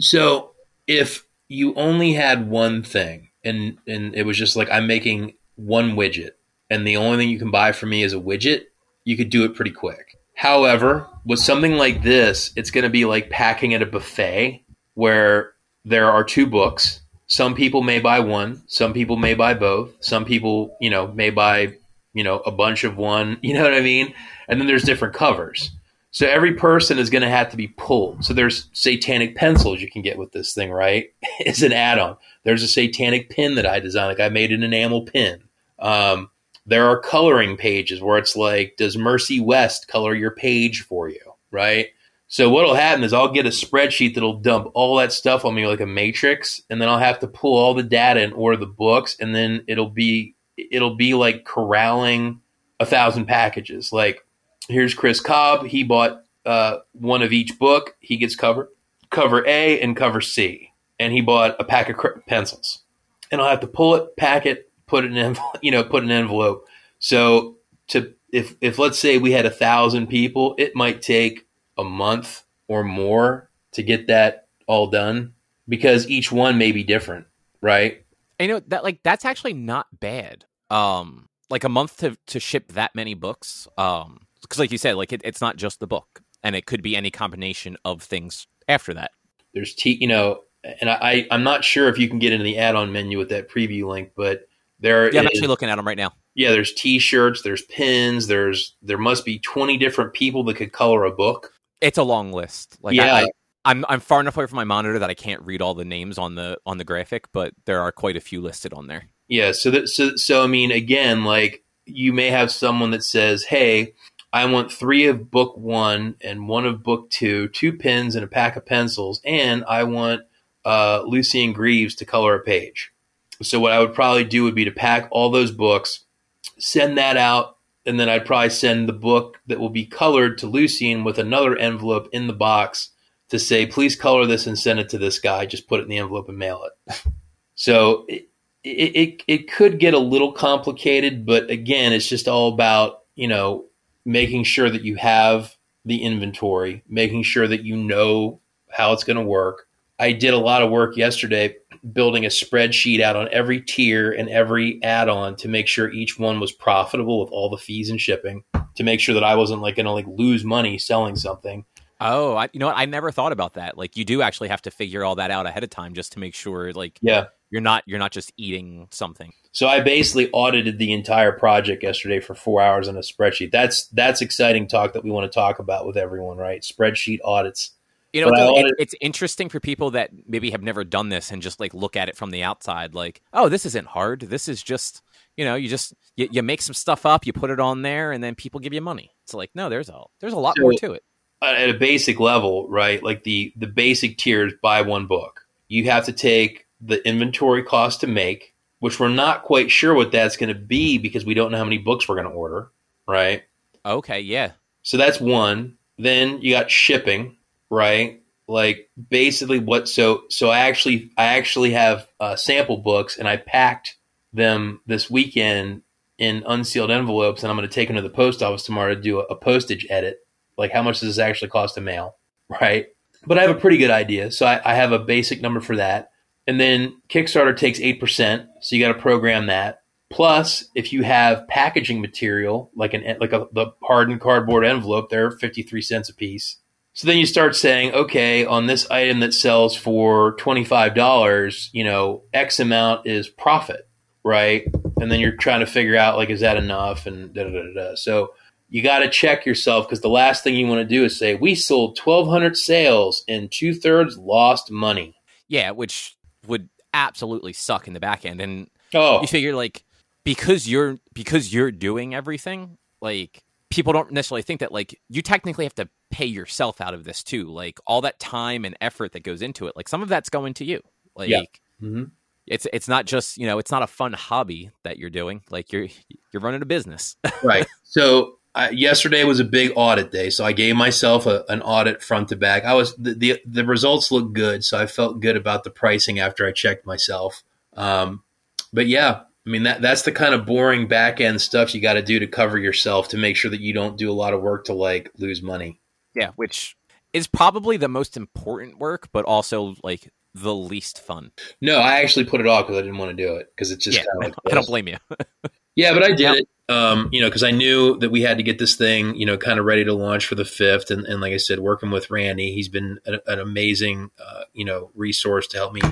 So if you only had one thing, and and it was just like I'm making one widget, and the only thing you can buy from me is a widget, you could do it pretty quick. However, with something like this, it's going to be like packing at a buffet where there are two books. Some people may buy one, some people may buy both, some people, you know, may buy, you know, a bunch of one, you know what I mean? And then there's different covers. So every person is going to have to be pulled. So there's satanic pencils you can get with this thing, right? it's an add-on. There's a satanic pin that I designed. Like I made an enamel pin. Um, there are coloring pages where it's like, does Mercy West color your page for you, right? So what'll happen is I'll get a spreadsheet that'll dump all that stuff on me like a matrix, and then I'll have to pull all the data and order the books, and then it'll be it'll be like corralling a thousand packages. Like here's Chris Cobb, he bought uh, one of each book. He gets cover cover A and cover C, and he bought a pack of pencils, and I'll have to pull it, pack it, put it in you know put an envelope. So to if if let's say we had a thousand people, it might take a month or more to get that all done because each one may be different, right? I know that like that's actually not bad. Um like a month to to ship that many books. Um because like you said, like it, it's not just the book and it could be any combination of things after that. There's t you know, and I I'm not sure if you can get into the add-on menu with that preview link, but there Yeah, I'm actually looking at them right now. Yeah, there's t-shirts, there's pins, there's there must be 20 different people that could color a book. It's a long list. Like yeah. I, I, I'm I'm far enough away from my monitor that I can't read all the names on the on the graphic, but there are quite a few listed on there. Yeah, so that so so I mean again, like you may have someone that says, "Hey, I want 3 of book 1 and 1 of book 2, two pens and a pack of pencils, and I want uh, Lucien Greaves to color a page." So what I would probably do would be to pack all those books, send that out and then I'd probably send the book that will be colored to Lucien with another envelope in the box to say, please color this and send it to this guy. Just put it in the envelope and mail it. so it, it, it, it could get a little complicated, but again, it's just all about, you know, making sure that you have the inventory, making sure that you know how it's going to work. I did a lot of work yesterday building a spreadsheet out on every tier and every add-on to make sure each one was profitable with all the fees and shipping to make sure that I wasn't like going to like lose money selling something. Oh, I, you know what? I never thought about that. Like, you do actually have to figure all that out ahead of time just to make sure, like, yeah, you're not you're not just eating something. So I basically audited the entire project yesterday for four hours on a spreadsheet. That's that's exciting talk that we want to talk about with everyone, right? Spreadsheet audits. You know, though, it, it's interesting for people that maybe have never done this and just like look at it from the outside, like, oh, this isn't hard. This is just, you know, you just you, you make some stuff up, you put it on there, and then people give you money. It's like, no, there's a there's a lot so, more to it at a basic level, right? Like the the basic tiers buy one book. You have to take the inventory cost to make, which we're not quite sure what that's going to be because we don't know how many books we're going to order, right? Okay, yeah. So that's one. Then you got shipping, right? Like basically what so so I actually I actually have uh, sample books and I packed them this weekend in unsealed envelopes and I'm going to take them to the post office tomorrow to do a, a postage edit like, how much does this actually cost to mail? Right. But I have a pretty good idea. So I, I have a basic number for that. And then Kickstarter takes 8%. So you got to program that. Plus, if you have packaging material, like an like a, the hardened cardboard envelope, they're 53 cents a piece. So then you start saying, okay, on this item that sells for $25, you know, X amount is profit, right? And then you're trying to figure out, like, is that enough? And da da da da. So you got to check yourself because the last thing you want to do is say we sold 1200 sales and two thirds lost money yeah which would absolutely suck in the back end and oh you figure like because you're because you're doing everything like people don't necessarily think that like you technically have to pay yourself out of this too like all that time and effort that goes into it like some of that's going to you like yeah. mm-hmm. it's it's not just you know it's not a fun hobby that you're doing like you're you're running a business right so yesterday was a big audit day, so I gave myself a, an audit front to back. I was the, the, the results looked good, so I felt good about the pricing after I checked myself. Um, but yeah, I mean that that's the kind of boring back end stuff you got to do to cover yourself to make sure that you don't do a lot of work to like lose money. Yeah, which is probably the most important work, but also like the least fun. No, I actually put it off because I didn't want to do it because it's just yeah, kind of like I don't blame you. yeah, but I did it um, you know, because I knew that we had to get this thing, you know, kind of ready to launch for the fifth. And, and like I said, working with Randy, he's been an, an amazing, uh, you know, resource to help me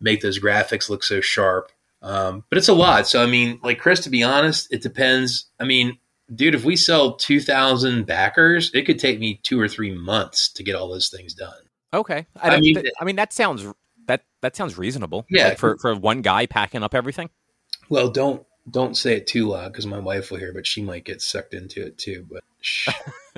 make those graphics look so sharp. Um, but it's a lot. So, I mean, like Chris, to be honest, it depends. I mean, dude, if we sell 2,000 backers, it could take me two or three months to get all those things done. Okay. I, I mean, th- I mean, that sounds, that, that sounds reasonable. Yeah. Like for, for one guy packing up everything. Well, don't, don't say it too loud because my wife will hear, but she might get sucked into it too. But she,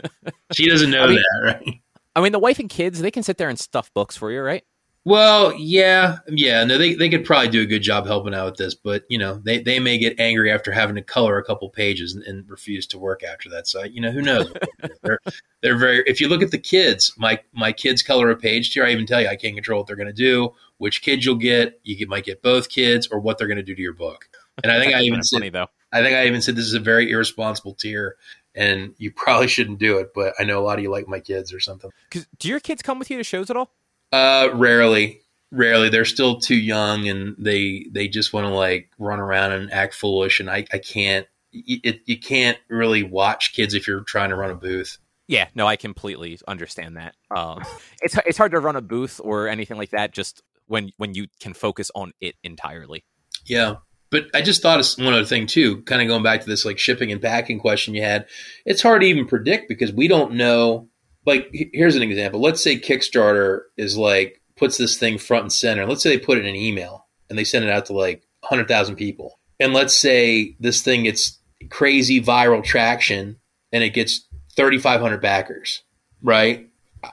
she doesn't know I mean, that, right? I mean, the wife and kids, they can sit there and stuff books for you, right? Well, yeah, yeah. No, they, they could probably do a good job helping out with this, but you know, they, they may get angry after having to color a couple pages and, and refuse to work after that. So you know, who knows? they're they're very. If you look at the kids, my my kids color a page here. I even tell you, I can't control what they're going to do, which kids you'll get. You might get both kids, or what they're going to do to your book. And I think I even said, though. I think I even said this is a very irresponsible tier, and you probably shouldn't do it. But I know a lot of you like my kids or something. do your kids come with you to shows at all? Uh, rarely, rarely. They're still too young, and they they just want to like run around and act foolish. And I I can't. It, you can't really watch kids if you're trying to run a booth. Yeah, no, I completely understand that. Um, it's it's hard to run a booth or anything like that just when when you can focus on it entirely. Yeah, but I just thought of one other thing too, kind of going back to this like shipping and packing question you had. It's hard to even predict because we don't know. Like, here's an example. Let's say Kickstarter is like puts this thing front and center. Let's say they put it in an email and they send it out to like 100,000 people. And let's say this thing gets crazy viral traction and it gets 3,500 backers, right?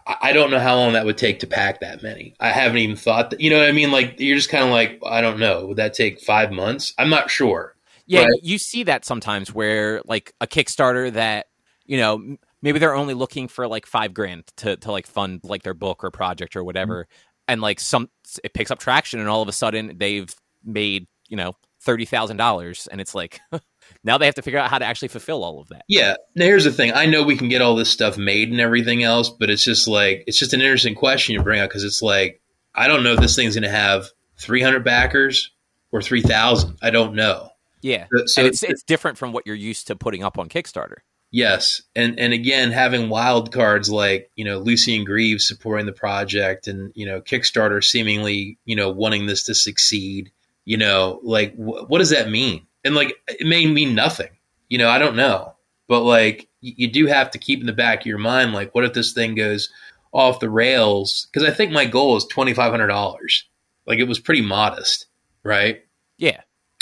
I don't know how long that would take to pack that many. I haven't even thought that. You know what I mean? Like you're just kind of like, I don't know. Would that take five months? I'm not sure. Yeah, but- you see that sometimes where like a Kickstarter that you know maybe they're only looking for like five grand to to like fund like their book or project or whatever, mm-hmm. and like some it picks up traction, and all of a sudden they've made you know thirty thousand dollars, and it's like now they have to figure out how to actually fulfill all of that. Yeah. Now here's the thing. I know we can get all this stuff made and everything else, but it's just like it's just an interesting question you bring up because it's like I don't know if this thing's going to have 300 backers or 3,000. I don't know. Yeah. So and it's it's different from what you're used to putting up on Kickstarter. Yes, and and again, having wild cards like you know Lucien Greaves supporting the project, and you know Kickstarter seemingly you know wanting this to succeed. You know, like wh- what does that mean? And like it may mean nothing. You know, I don't know, but like you do have to keep in the back of your mind, like what if this thing goes off the rails? Because I think my goal is twenty five hundred dollars. Like it was pretty modest, right? Yeah.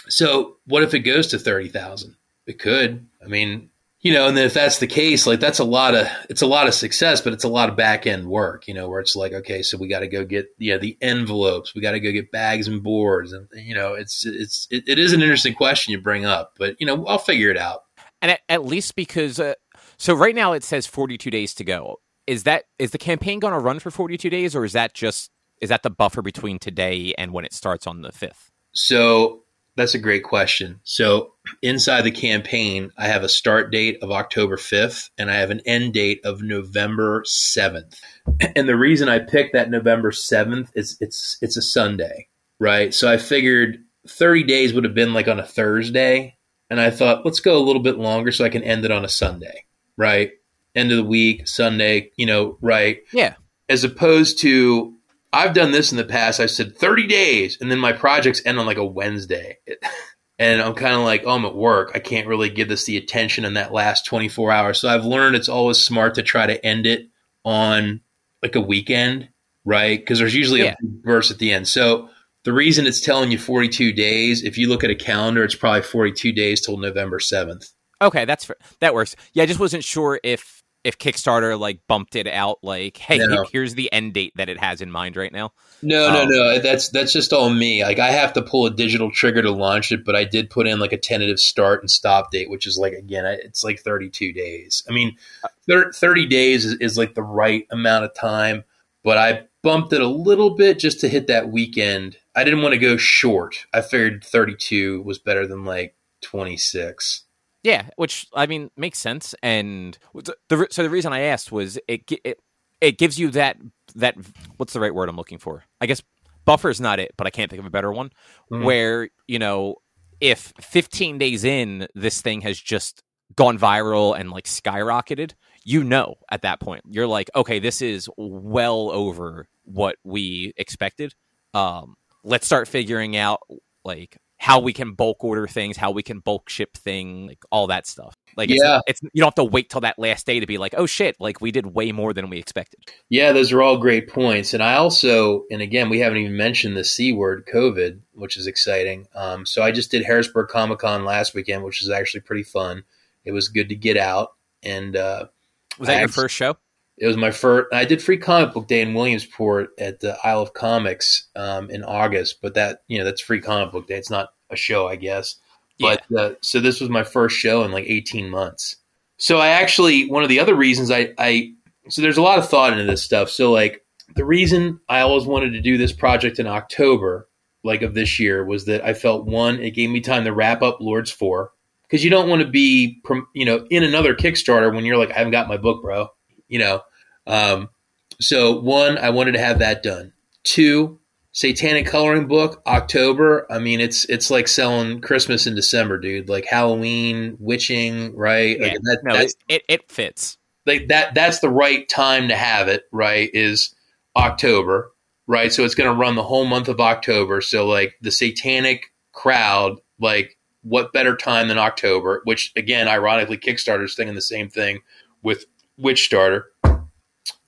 So what if it goes to thirty thousand? It could. I mean, you know, and then if that's the case, like that's a lot of it's a lot of success, but it's a lot of back end work, you know, where it's like, okay, so we got to go get yeah the envelopes, we got to go get bags and boards, and you know, it's it's it, it is an interesting question you bring up, but you know, I'll figure it out. And at, at least because uh, so right now it says 42 days to go. Is that is the campaign going to run for 42 days, or is that just is that the buffer between today and when it starts on the fifth? So that's a great question. So inside the campaign, I have a start date of October 5th and I have an end date of November 7th. And the reason I picked that November 7th is it's it's a Sunday, right? So I figured 30 days would have been like on a Thursday and I thought let's go a little bit longer so I can end it on a Sunday, right? End of the week, Sunday, you know, right? Yeah. As opposed to I've done this in the past. I've said 30 days, and then my projects end on like a Wednesday. and I'm kind of like, oh, I'm at work. I can't really give this the attention in that last 24 hours. So I've learned it's always smart to try to end it on like a weekend, right? Because there's usually yeah. a verse at the end. So the reason it's telling you 42 days, if you look at a calendar, it's probably 42 days till November 7th. Okay, that's that works. Yeah, I just wasn't sure if if Kickstarter like bumped it out like, hey, no. here's the end date that it has in mind right now. No, um, no, no. That's that's just all me. Like I have to pull a digital trigger to launch it, but I did put in like a tentative start and stop date, which is like again, it's like 32 days. I mean, 30 days is, is like the right amount of time, but I bumped it a little bit just to hit that weekend. I didn't want to go short. I figured 32 was better than like 26. Yeah, which I mean makes sense. And the, so the reason I asked was it it it gives you that that what's the right word I'm looking for? I guess buffer is not it, but I can't think of a better one. Mm-hmm. Where you know if 15 days in this thing has just gone viral and like skyrocketed, you know at that point you're like, okay, this is well over what we expected. Um, let's start figuring out like how we can bulk order things, how we can bulk ship thing, like all that stuff. Like, yeah, it's, it's, you don't have to wait till that last day to be like, oh shit, like we did way more than we expected. Yeah, those are all great points. And I also, and again, we haven't even mentioned the c word, COVID, which is exciting. Um, so I just did Harrisburg Comic Con last weekend, which was actually pretty fun. It was good to get out. And uh, was that I your actually, first show? It was my first. I did free comic book day in Williamsport at the Isle of Comics um, in August, but that you know that's free comic book day. It's not a show, I guess. But yeah. uh, so this was my first show in like 18 months. So I actually one of the other reasons I I so there's a lot of thought into this stuff. So like the reason I always wanted to do this project in October, like of this year, was that I felt one, it gave me time to wrap up Lords Four because you don't want to be you know in another Kickstarter when you're like I haven't got my book, bro you know. Um, so one, I wanted to have that done. Two, Satanic Coloring Book, October. I mean, it's it's like selling Christmas in December, dude. Like Halloween, witching, right? Yeah, like that, no, it, it, it fits. Like that that's the right time to have it, right? Is October, right? So it's going to run the whole month of October. So like the Satanic crowd, like what better time than October? Which again, ironically, Kickstarter's thinking the same thing with Witch Starter.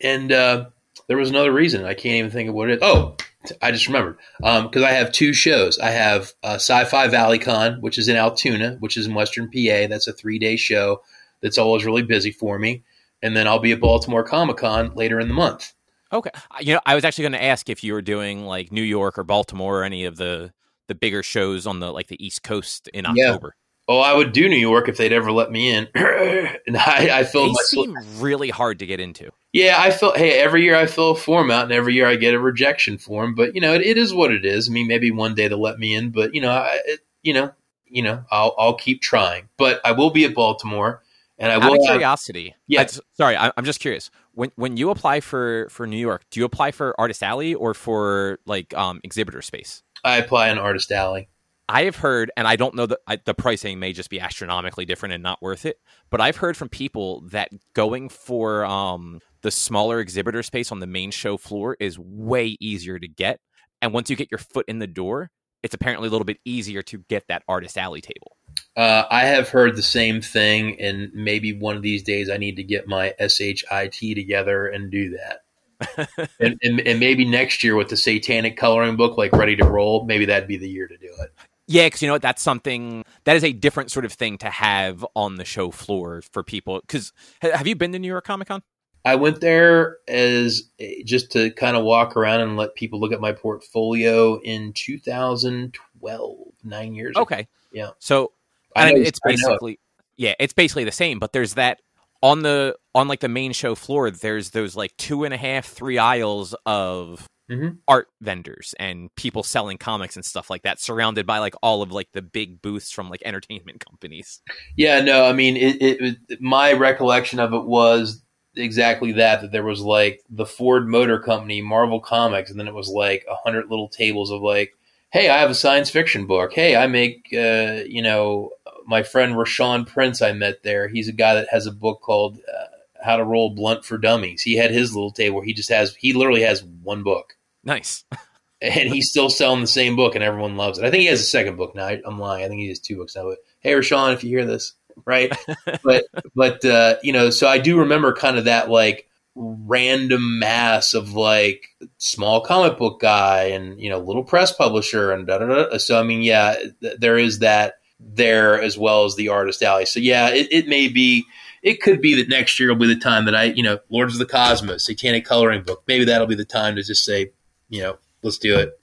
And uh, there was another reason. I can't even think of what it is. Oh, I just remembered. Because um, I have two shows. I have uh, Sci Fi Valley Con, which is in Altoona, which is in Western PA. That's a three day show that's always really busy for me. And then I'll be at Baltimore Comic Con later in the month. Okay. You know, I was actually going to ask if you were doing like New York or Baltimore or any of the the bigger shows on the like the East Coast in October. Oh, I would do New York if they'd ever let me in. and I, I filled they my seem really hard to get into. Yeah, I feel. Hey, every year I fill a form out, and every year I get a rejection form. But you know, it, it is what it is. I mean, maybe one day they'll let me in, but you know, I, it, you know, you know, I'll I'll keep trying. But I will be at Baltimore, and I Out will. Of curiosity, yeah. I, sorry, I, I'm just curious. When when you apply for for New York, do you apply for Artist Alley or for like um, exhibitor space? I apply an artist alley. I have heard, and I don't know that I, the pricing may just be astronomically different and not worth it, but I've heard from people that going for um, the smaller exhibitor space on the main show floor is way easier to get. And once you get your foot in the door, it's apparently a little bit easier to get that artist alley table. Uh, I have heard the same thing, and maybe one of these days I need to get my SHIT together and do that. and, and, and maybe next year with the satanic coloring book like ready to roll, maybe that'd be the year to do it. Yeah, because you know what? That's something that is a different sort of thing to have on the show floor for people. Because have you been to New York Comic Con? I went there as eh, just to kind of walk around and let people look at my portfolio in 2012, nine years. Okay, ago. yeah. So I know, it's basically yeah, it's basically the same. But there's that on the on like the main show floor. There's those like two and a half, three aisles of mm-hmm. art vendors and people selling comics and stuff like that, surrounded by like all of like the big booths from like entertainment companies. Yeah, no, I mean, it, it my recollection of it was exactly that that there was like the Ford Motor Company, Marvel Comics, and then it was like a hundred little tables of like, hey, I have a science fiction book. Hey, I make uh, you know my friend Rashawn Prince I met there. He's a guy that has a book called uh, How to Roll Blunt for Dummies. He had his little table where he just has he literally has one book. Nice. and he's still selling the same book and everyone loves it. I think he has a second book now. I, am lying. I think he has two books now. But hey, Rashawn, if you hear this, right? but but uh, you know, so I do remember kind of that like random mass of like small comic book guy and you know little press publisher and da da da. So I mean, yeah, th- there is that there as well as the artist alley. So yeah, it, it may be. It could be that next year will be the time that I, you know, Lords of the Cosmos, Satanic Coloring Book. Maybe that'll be the time to just say, you know, let's do it.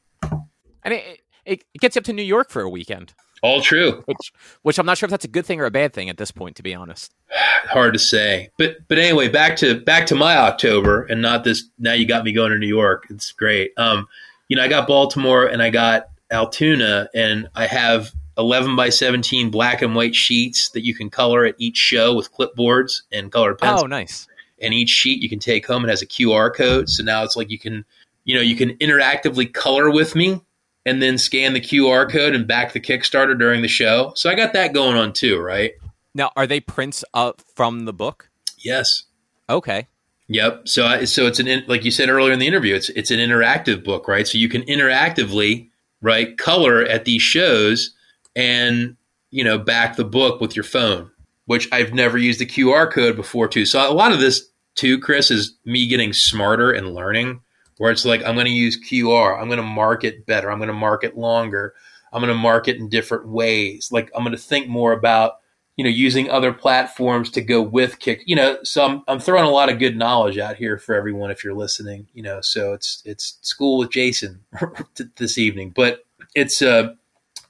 And it, it, it gets you up to New York for a weekend. All true. Which, which I'm not sure if that's a good thing or a bad thing at this point, to be honest. Hard to say. But but anyway, back to back to my October, and not this. Now you got me going to New York. It's great. Um, you know, I got Baltimore and I got Altoona, and I have 11 by 17 black and white sheets that you can color at each show with clipboards and colored pencils. Oh, nice. And each sheet you can take home. It has a QR code, so now it's like you can, you know, you can interactively color with me and then scan the QR code and back the Kickstarter during the show. So I got that going on too, right? Now, are they prints up from the book? Yes. Okay. Yep. So I, so it's an like you said earlier in the interview, it's it's an interactive book, right? So you can interactively right color at these shows and you know back the book with your phone, which I've never used a QR code before too. So a lot of this too, Chris, is me getting smarter and learning where it's like I'm going to use QR, I'm going to market better, I'm going to market longer, I'm going to market in different ways. Like I'm going to think more about you know using other platforms to go with Kick. You know, so I'm I'm throwing a lot of good knowledge out here for everyone if you're listening. You know, so it's it's school with Jason this evening, but it's uh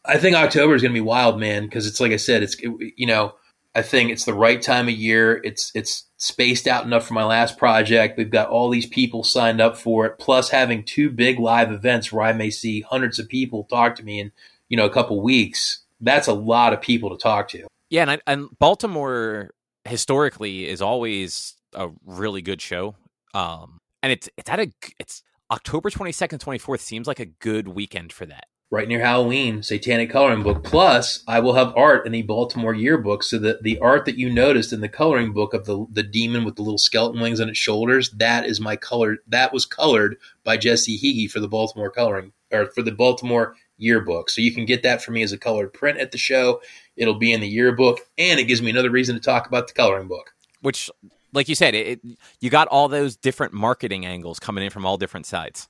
I think October is going to be wild, man, because it's like I said, it's it, you know I think it's the right time of year. It's it's spaced out enough for my last project. We've got all these people signed up for it, plus having two big live events where I may see hundreds of people talk to me in you know a couple weeks. That's a lot of people to talk to. Yeah, and, I, and Baltimore historically is always a really good show. Um, and it's it's at a it's October twenty second, twenty fourth seems like a good weekend for that right near Halloween, Satanic Coloring Book. Plus, I will have art in the Baltimore yearbook. So that the art that you noticed in the coloring book of the the demon with the little skeleton wings on its shoulders, that is my color. That was colored by Jesse Hege for the Baltimore coloring or for the Baltimore yearbook. So you can get that for me as a colored print at the show. It'll be in the yearbook, and it gives me another reason to talk about the coloring book. Which, like you said, it, it you got all those different marketing angles coming in from all different sides.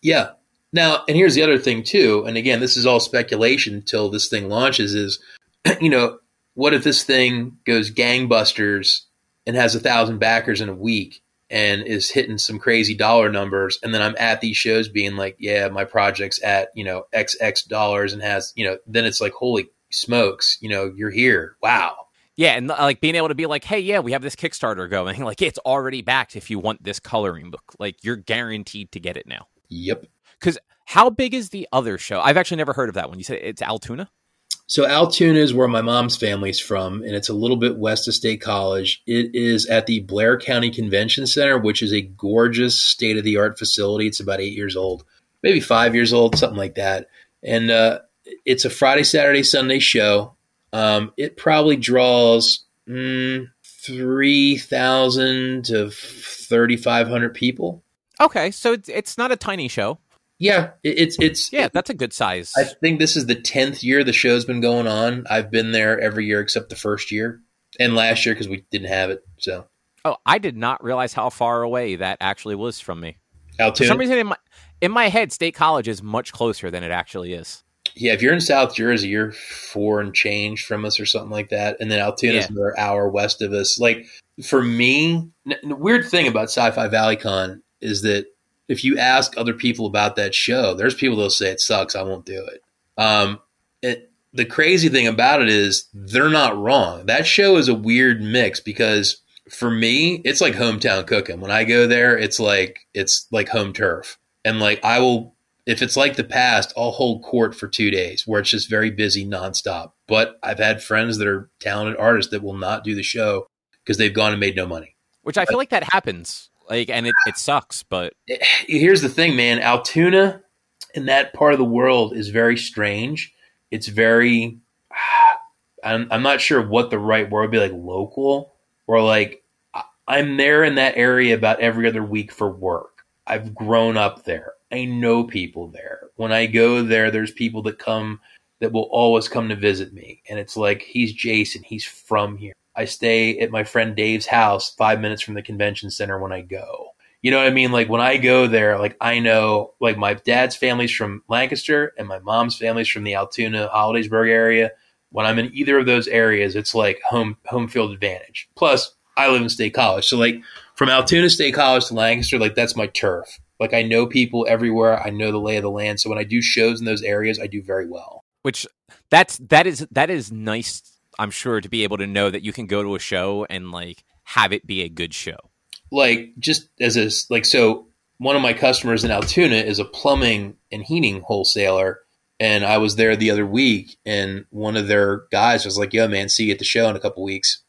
Yeah, now, and here's the other thing too, and again, this is all speculation until this thing launches. Is you know, what if this thing goes gangbusters and has a thousand backers in a week and is hitting some crazy dollar numbers, and then I'm at these shows being like, yeah, my project's at you know X X dollars and has you know, then it's like, holy smokes, you know, you're here, wow. Yeah, and uh, like being able to be like, hey, yeah, we have this Kickstarter going. Like, it's already backed if you want this coloring book. Like, you're guaranteed to get it now. Yep. Because how big is the other show? I've actually never heard of that one. You said it's Altoona? So Altoona is where my mom's family's from, and it's a little bit west of State College. It is at the Blair County Convention Center, which is a gorgeous state of the art facility. It's about eight years old, maybe five years old, something like that. and uh, it's a Friday, Saturday, Sunday show. Um, it probably draws mm, three thousand to thirty five hundred people. Okay, so it's it's not a tiny show. Yeah, it's it's Yeah, that's a good size. I think this is the tenth year the show's been going on. I've been there every year except the first year and last year because we didn't have it. So oh, I did not realize how far away that actually was from me. For Altoona, some reason, in my in my head, State College is much closer than it actually is. yeah. If you're in South Jersey, you're four and change from us or something like that, and then Altoona's Yeah. another hour west of us. Like for me, n- the weird thing about Sci-Fi Valley Con is that if you ask other people about that show, there's people that'll say it sucks. I won't do it. Um, it the crazy thing about it is they're not wrong. That show is a weird mix because for me, it's like hometown cooking. When I go there, it's like it's like home turf. And like I will if it's like the past, I'll hold court for two days where it's just very busy nonstop. But I've had friends that are talented artists that will not do the show because they've gone and made no money. Which I feel like that happens. Like, and it, it sucks, but eh, here's the thing, man. Altoona in that part of the world is very strange. It's very, I'm, I'm not sure what the right word would be like local or like I'm there in that area about every other week for work. I've grown up there. I know people there. When I go there, there's people that come that will always come to visit me. And it's like, he's Jason. He's from here. I stay at my friend Dave's house five minutes from the convention center when I go. You know what I mean? Like when I go there, like I know, like my dad's family's from Lancaster and my mom's family's from the Altoona, Hollidaysburg area. When I'm in either of those areas, it's like home home field advantage. Plus, I live in State College, so like from Altoona State College to Lancaster, like that's my turf. Like I know people everywhere. I know the lay of the land. So when I do shows in those areas, I do very well. which that's that is that is nice. I'm sure to be able to know that you can go to a show and like have it be a good show. like just as a like so one of my customers in Altoona is a plumbing and heating wholesaler and I was there the other week and one of their guys was like yo man see you at the show in a couple weeks.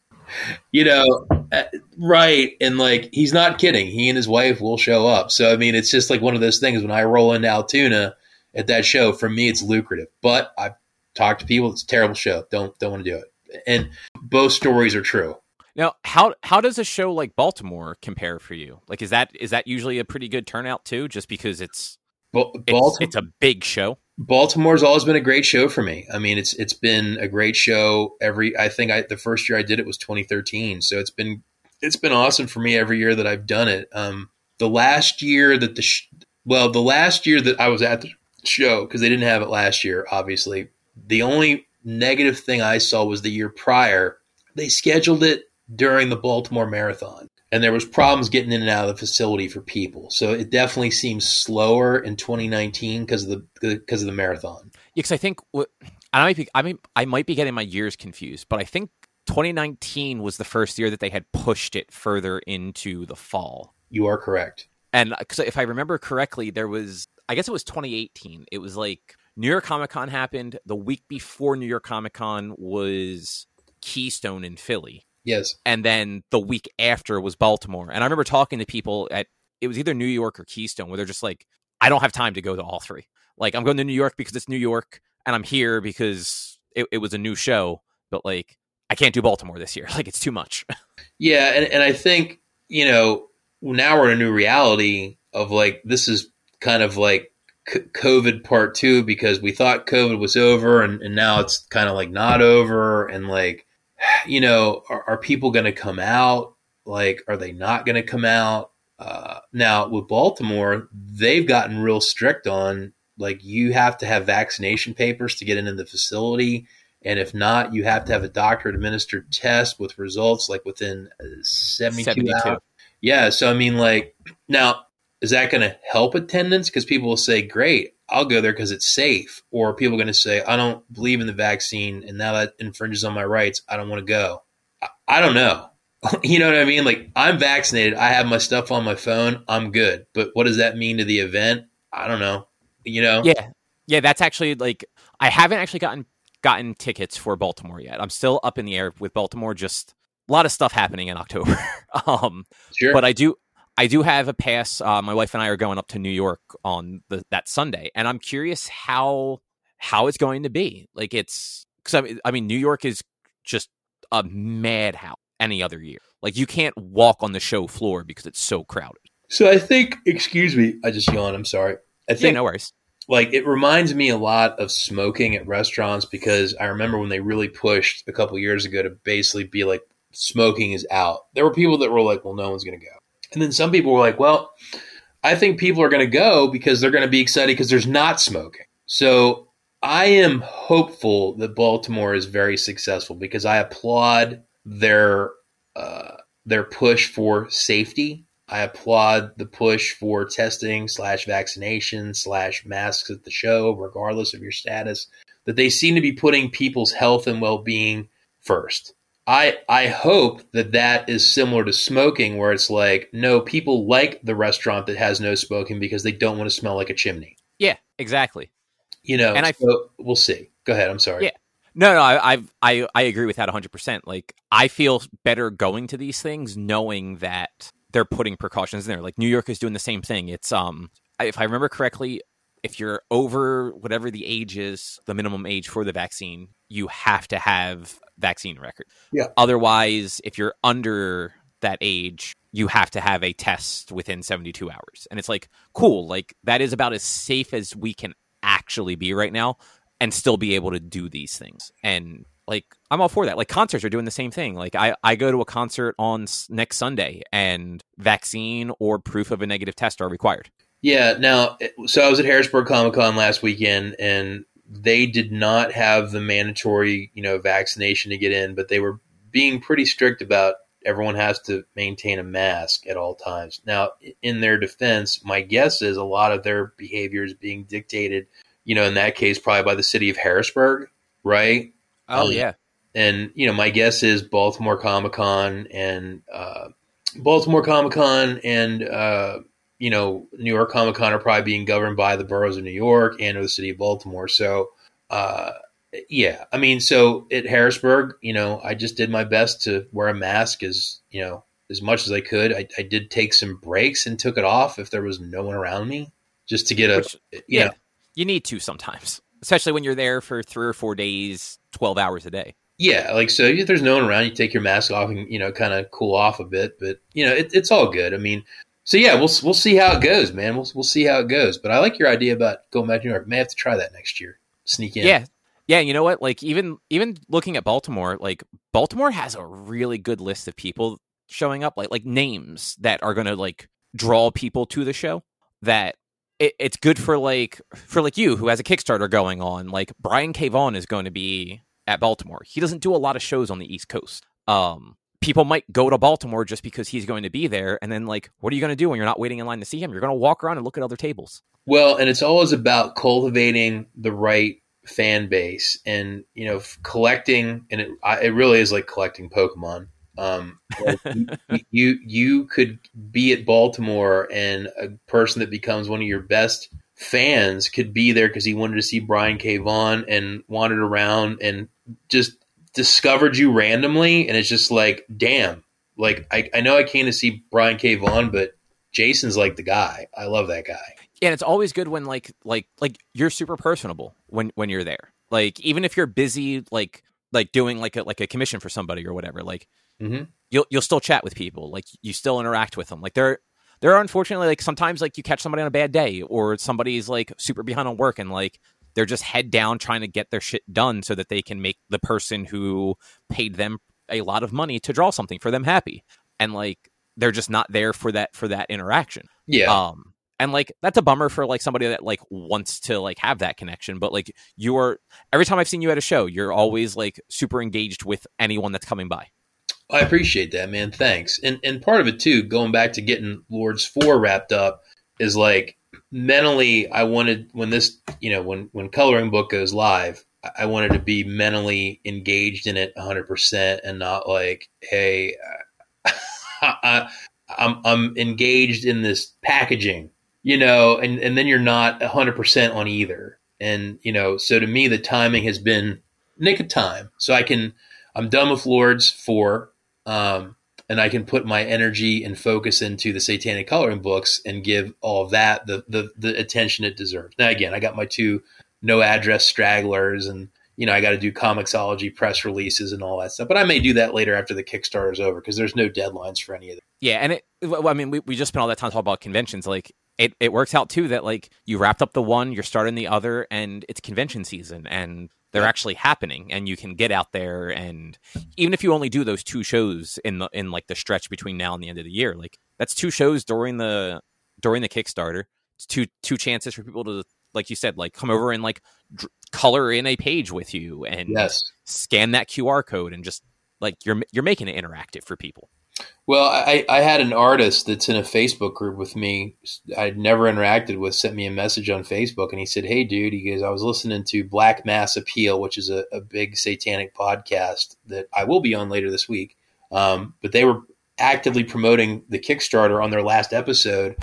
You know uh, right and like he's not kidding. He and his wife will show up. So I mean it's just like one of those things. When I roll into Altoona at that show for me it's lucrative. But I've talked to people it's a terrible show. Don't don't want to do it and both stories are true Now, how how does a show like Baltimore compare for you? Like, is that is that usually a pretty good turnout too? Just because it's Ba- it's, Baltimore it's a big show. Baltimore's always been a great show for me. I mean, it's it's been a great show every. I think I the first year I did it was 2013, so it's been it's been awesome for me every year that I've done it. Um, the last year that the sh- well, the last year that I was at the show because they didn't have it last year. Obviously, the only negative thing I saw was the year prior. They scheduled it during the Baltimore Marathon, and there was problems getting in and out of the facility for people. So it definitely seems slower in 2019 because of the because of the marathon. Yeah, because I think what I might be I mean I might be getting my years confused, but I think 2019 was the first year that they had pushed it further into the fall. You are correct. And uh, because if I remember correctly, there was I guess it was 2018. It was like New York Comic Con happened the week before New York Comic Con was Keystone in Philly. Yes. and then the week after was Baltimore. And I remember talking to people at it was either New York or Keystone where they're just like, I don't have time to go to all three. Like I'm going to New York because it's New York, and I'm here because it, it was a new show. But like, I can't do Baltimore this year. Like it's too much. Yeah, and, and I think you know now we're in a new reality of like this is kind of like COVID part two because we thought COVID was over and, and now it's kind of like not over and like you know are, are people going to come out like are they not going to come out uh, now with Baltimore they've gotten real strict on like you have to have vaccination papers to get into the facility and if not, you have to have a doctor administered test with results like within uh, 72, 72. hours. Yeah. So, I mean, like, now, is that going to help attendance? Because people will say, great, I'll go there because it's safe. Or people are going to say, I don't believe in the vaccine. And now that infringes on my rights, I don't want to go. I, I don't know. you know what I mean? Like, I'm vaccinated. I have my stuff on my phone. I'm good. But what does that mean to the event? I don't know. You know? yeah, yeah. That's actually like I haven't actually gotten gotten tickets for Baltimore yet. I'm still up in the air with Baltimore. Just a lot of stuff happening in October. um, Sure. but I do I do have a pass. Uh, my wife and I are going up to New York on the, that Sunday, and I'm curious how how it's going to be. Like it's because I mean, I mean, New York is just a madhouse any other year. Like you can't walk on the show floor because it's so crowded. So I think, excuse me, I just yawned. I'm sorry. I think Yeah, no worries. like it reminds me a lot of smoking at restaurants because I remember when they really pushed a couple years ago to basically be like smoking is out. There were people that were like, "Well, no one's going to go," and then some people were like, "Well, I think people are going to go because they're going to be excited because there's not smoking." So I am hopeful that Baltimore is very successful because I applaud their uh, their push for safety. I applaud the push for testing slash vaccination slash masks at the show, regardless of your status. That they seem to be putting people's health and well being first. I I hope that that is similar to smoking, where it's like, no, people like the restaurant that has no smoking because they don't want to smell like a chimney. Yeah, exactly. You know, And I- so we'll see. Go ahead. I'm sorry. Yeah. No, no, I, I, I, I agree with that 100. percent Like, I feel better going to these things knowing that they're putting precautions in there. Like New York is doing the same thing. It's um, if I remember correctly, if you're over whatever the age is, the minimum age for the vaccine, you have to have vaccine record. Yeah. Otherwise, if you're under that age, you have to have a test within 72 hours. And it's like, cool, like that is about as safe as we can actually be right now and still be able to do these things. And like I'm all for that. Like concerts are doing the same thing. Like I I go to a concert on s- next Sunday and vaccine or proof of a negative test are required. Yeah. Now, so I was at Harrisburg Comic Con last weekend, and they did not have the mandatory, you know, vaccination to get in, but they were being pretty strict about everyone has to maintain a mask at all times. Now, in their defense, my guess is a lot of their behavior is being dictated, you know, in that case, probably by the city of Harrisburg, right? Oh Um, yeah. and you know my guess is baltimore comic-con and uh, baltimore comic-con and uh, you know new york comic-con are probably being governed by the boroughs of new york and or the city of baltimore so uh, yeah i mean so at harrisburg you know i just did my best to wear a mask as you know as much as i could i, I did take some breaks and took it off if there was no one around me just to get a Which- you yeah. know, You need to sometimes. Especially when you're there for 3 or 4 days, 12 hours a day. Yeah, like so if there's no one around, you take your mask off and you know kind of cool off a bit, but you know it, it's all good. I mean, so yeah, we'll we'll see how it goes, man. We'll we'll see how it goes. But I like your idea about going back to New York. May have to try that next year. Sneak in. Yeah. Yeah, you know what? Like even even looking at Baltimore, like Baltimore has a really good list of people showing up, like like names that are going to like draw people to the show. That it, it's good for like for like you who has a Kickstarter going on. Like Brian K. Vaughan is going to be at Baltimore. He doesn't do a lot of shows on the East Coast. Um, people might go to Baltimore just because he's going to be there, and then like, what are you going to do when you're not waiting in line to see him? You're going to walk around and look at other tables. Well, and it's always about cultivating the right fan base, and you know, collecting. And it I, it really is like collecting Pokemon. Um, you, you could be at Baltimore, and a person that becomes one of your best fans could be there because he wanted to see Brian K. Vaughan and wandered around and just discovered you randomly, and it's just like, damn. Like I, I know I came to see Brian K. Vaughan, but Jason's like the guy. I love that guy. and it's always good when like like like you're super personable when when you're there like even if you're busy like like doing like a like a commission for somebody or whatever like mm-hmm. you'll you'll still chat with people like you still interact with them like there there are unfortunately like sometimes like you catch somebody on a bad day or somebody's like super behind on work and like they're just head down trying to get their shit done so that they can make the person who paid them a lot of money to draw something for them happy and like they're just not there for that for that interaction Yeah. um and like that's a bummer for like somebody that like wants to like have that connection but like you're every time i've seen you at a show you're always like super engaged with anyone that's coming by I appreciate that, man. Thanks. And and part of it too, going back to getting Lords Four wrapped up, is like mentally, I wanted when this, you know, when when coloring book goes live, I- wanted to be mentally engaged in it 100 percent, and not like, hey, I, I'm I'm engaged in this packaging, you know, and and then you're not 100 percent on either, and you know, so to me, the timing has been nick of time, so I can. I'm done with Lords Four um, and I can put my energy and focus into the Satanic Coloring books and give all that the, the the attention it deserves. Now, again, I got my two no address stragglers and you know, I got to do Comixology press releases and all that stuff. But I may do that later after the Kickstarter is over because there's no deadlines for any of it. Yeah, and it. Well, I mean, we, we just spent all that time talking about conventions. Like, it, it works out too that like you wrapped up the one, you're starting the other, and it's convention season, and they're actually happening, and you can get out there, and even if you only do those two shows in the in like the stretch between now and the end of the year, like that's two shows during the during the Kickstarter. It's two two chances for people to like you said, like come over and like dr- color in a page with you and yes. scan that QR code and just like you're you're making it interactive for people. Well, I, I had an artist that's in a Facebook group with me. I'd never interacted with. Sent me a message on Facebook, and he said, "Hey, dude," he goes, "I was listening to Black Mass Appeal, which is a, a big satanic podcast that I will be on later this week. Um, but they were actively promoting the Kickstarter on their last episode,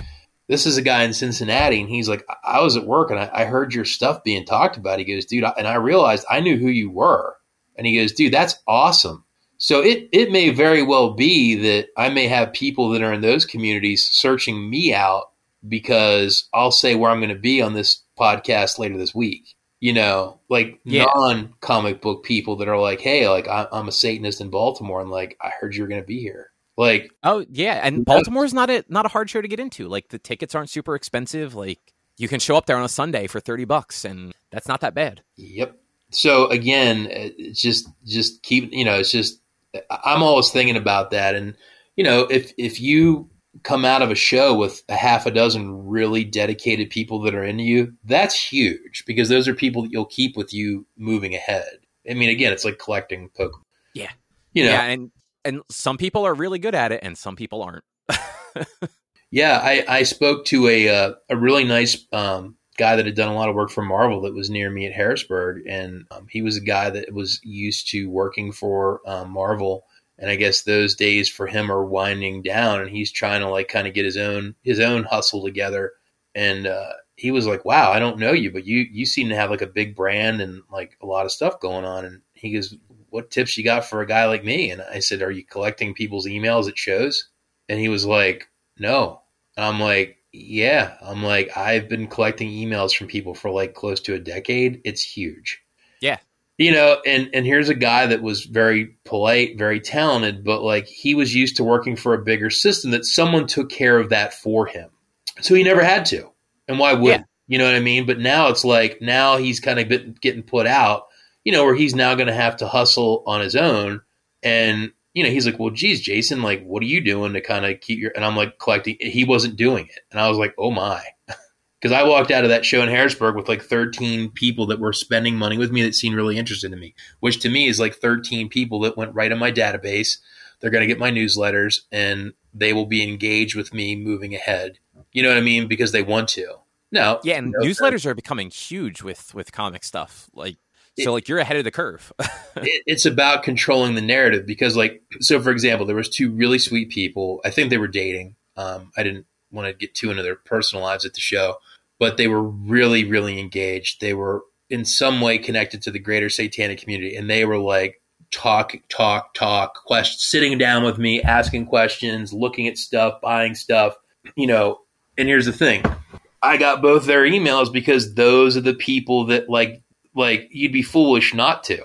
this is a guy in Cincinnati, and he's like, I was at work and I, I heard your stuff being talked about. He goes, dude, and I realized I knew who you were. And he goes, dude, that's awesome. So it it may very well be that I may have people that are in those communities searching me out because I'll say where I'm going to be on this podcast later this week. You know, like yeah. non comic book people that are like, hey, like I'm a Satanist in Baltimore, and like I heard you were going to be here. Like, oh yeah, and Baltimore's not a not a hard show to get into. Like the tickets aren't super expensive. Like you can show up there on a Sunday for thirty bucks, and that's not that bad. Yep. So again, it's just just keep you know, it's just I'm always thinking about that, and you know, if if you come out of a show with a half a dozen really dedicated people that are into you, that's huge because those are people that you'll keep with you moving ahead. I mean, again, it's like collecting Pokemon. Yeah. You know, yeah, and and some people are really good at it and some people aren't. yeah, I, I spoke to a uh, a really nice um, guy that had done a lot of work for Marvel that was near me at Harrisburg, and um, he was a guy that was used to working for um, Marvel. And I guess those days for him are winding down, and he's trying to like kind of get his own his own hustle together. And uh, he was like, "Wow, I don't know you, but you you seem to have like a big brand and like a lot of stuff going on." And he goes, what tips you got for a guy like me? And I said, are you collecting people's emails at shows? And he was like, no. And I'm like, yeah. I'm like, I've been collecting emails from people for like close to a decade. It's huge. Yeah. You know, and, and here's a guy that was very polite, very talented, but like he was used to working for a bigger system that someone took care of that for him. So he never had to. And why would, yeah. you know what I mean? But now it's like, now he's kind of getting put out you know, where he's now going to have to hustle on his own. And, you know, he's like, well, geez, Jason, like, what are you doing to kind of keep your, and I'm like collecting, he wasn't doing it. And I was like, oh my. Because I walked out of that show in Harrisburg with like 13 people that were spending money with me that seemed really interested in me, which to me is like 13 people that went right in my database. They're going to get my newsletters and they will be engaged with me moving ahead. You know what I mean? Because they want to. No. Yeah, and newsletters are becoming huge with with comic stuff. Like so like you're ahead of the curve. it, it's about controlling the narrative because like so for example, there was two really sweet people. I think they were dating. Um, I didn't want to get too into their personal lives at the show, but they were really really engaged. They were in some way connected to the greater satanic community, and they were like talk talk talk questions sitting down with me asking questions looking at stuff buying stuff you know and here's the thing i got both their emails because those are the people that like like you'd be foolish not to.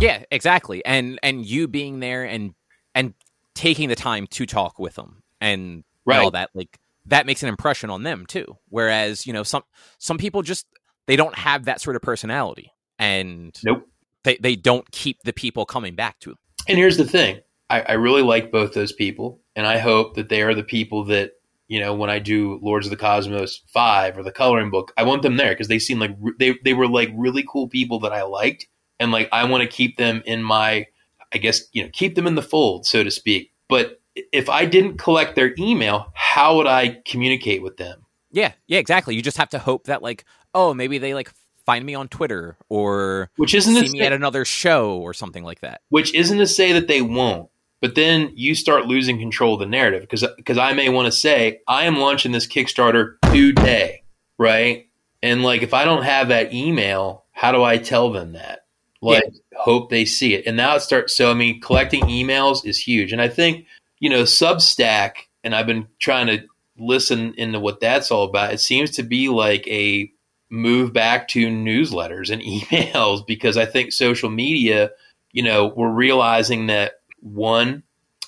Yeah, exactly. And and you being there and and taking the time to talk with them and right. all that like that makes an impression on them too. Whereas, you know, some some people just they don't have that sort of personality and nope. they, they don't keep the people coming back to them. And here's the thing. I, I really like both those people and I hope that they are the people that you know, when I do Lords of the Cosmos five or the coloring book, I want them there because they seem like they they were like really cool people that I liked, and like I want to keep them in my, I guess you know, keep them in the fold, so to speak. But if I didn't collect their email, how would I communicate with them? Yeah, yeah, exactly. You just have to hope that like, oh, maybe they like find me on Twitter or which isn't see me say, at another show or something like that. Which isn't to say that they won't. But then you start losing control of the narrative because because I may want to say I am launching this Kickstarter today, right? And like if I don't have that email, how do I tell them that? Like yeah. hope they see it. And now it starts. So I mean, collecting emails is huge, and I think you know Substack, and I've been trying to listen into what that's all about. It seems to be like a move back to newsletters and emails because I think social media, you know, we're realizing that one,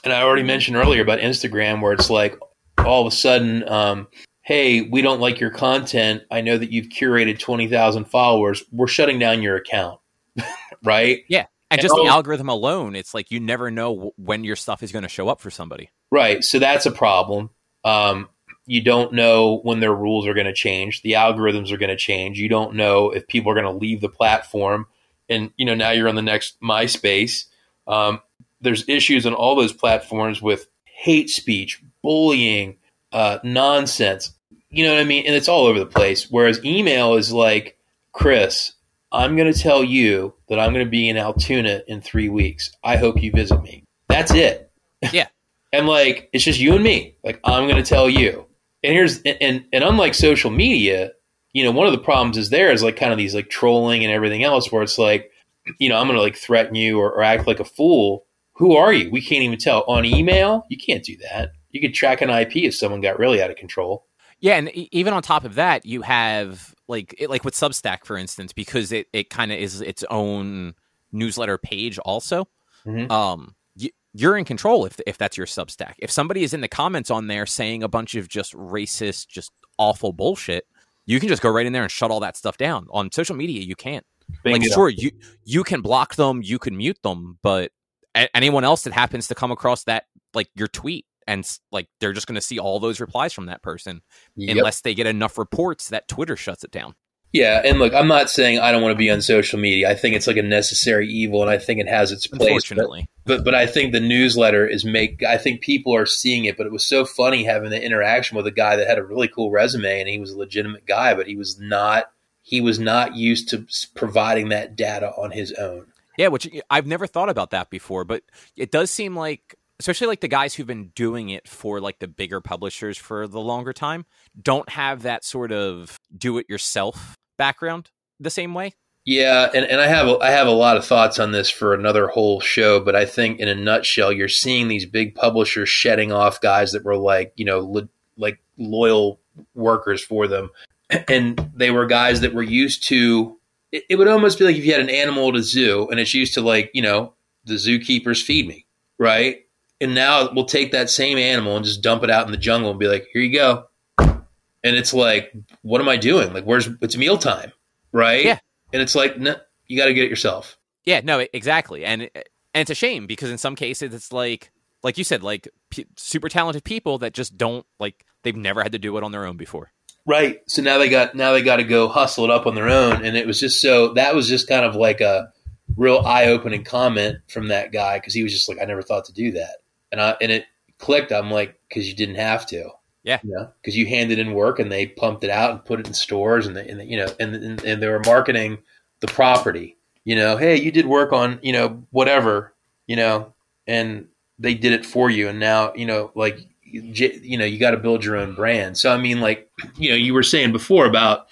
and I already mentioned earlier about Instagram, where it's like all of a sudden, um, hey, we don't like your content. I know that you've curated 20,000 followers. We're shutting down your account. right? Yeah. And, and just the algorithm alone, it's like you never know when your stuff is going to show up for somebody. Right. So that's a problem. Um, you don't know when their rules are going to change. The algorithms are going to change. You don't know if people are going to leave the platform. And you know now you're on the next MySpace. Um, there's issues on all those platforms with hate speech, bullying, uh, nonsense. You know what I mean? And it's all over the place. Whereas email is like, Chris, I'm going to tell you that I'm going to be in Altoona in three weeks. I hope you visit me. That's it. Yeah. and like, it's just you and me. Like, I'm going to tell you. And here's, and, and unlike social media, you know, one of the problems is there is like kind of these like trolling and everything else where it's like, you know, I'm going to like threaten you or, or act like a fool. Who are you? We can't even tell. On email, you can't do that. You could track an IP if someone got really out of control. Yeah, and even on top of that, you have like it, like with Substack, for instance, because it, it kind of is its own newsletter page. Also, mm-hmm. um, you, you're in control if if that's your Substack. If somebody is in the comments on there saying a bunch of just racist, just awful bullshit, you can just go right in there and shut all that stuff down. On social media, you can't. Bingo. Like, sure, you you can block them, you can mute them, but anyone else that happens to come across that like your tweet and like they're just going to see all those replies from that person yep. unless they get enough reports that Twitter shuts it down. Yeah, and look, I'm not saying I don't want to be on social media. I think it's like a necessary evil, and I think it has its place. Unfortunately, but, but but I think the newsletter is make. I think people are seeing it. But it was so funny having the interaction with a guy that had a really cool resume, and he was a legitimate guy, but he was not. He was not used to providing that data on his own. Yeah, which I've never thought about that before, but it does seem like especially like the guys who've been doing it for like the bigger publishers for the longer time don't have that sort of do it yourself background the same way. Yeah and, and i have a, i have a lot of thoughts on this for another whole show but i think in a nutshell you're seeing these big publishers shedding off guys that were like you know like loyal workers for them. And they were guys that were used to it, it would almost be like if you had an animal at a zoo and it's used to like you know the zookeepers feed me right and now we'll take that same animal and just dump it out in the jungle and be like, here you go. And it's like, what am I doing? Like, where's it's mealtime, right? Yeah. And it's like, no, you got to get it yourself. Yeah, no, exactly. And and it's a shame because in some cases it's like, like you said, like p- super talented people that just don't like they've never had to do it on their own before. Right. So now they got now they got to go hustle it up on their own, and it was just so that was just kind of like a real eye opening comment from that guy because he was just like, I never thought to do that and I and it clicked. I'm like, because you didn't have to. Yeah. You know, because you handed in work and they pumped it out and put it in stores and, they, and they, you know, and, and, and they were marketing the property. You know, hey, you did work on, you know, whatever, you know, and they did it for you. And now, you know, like, you know, you got to build your own brand. So, I mean, like, you know, you were saying before about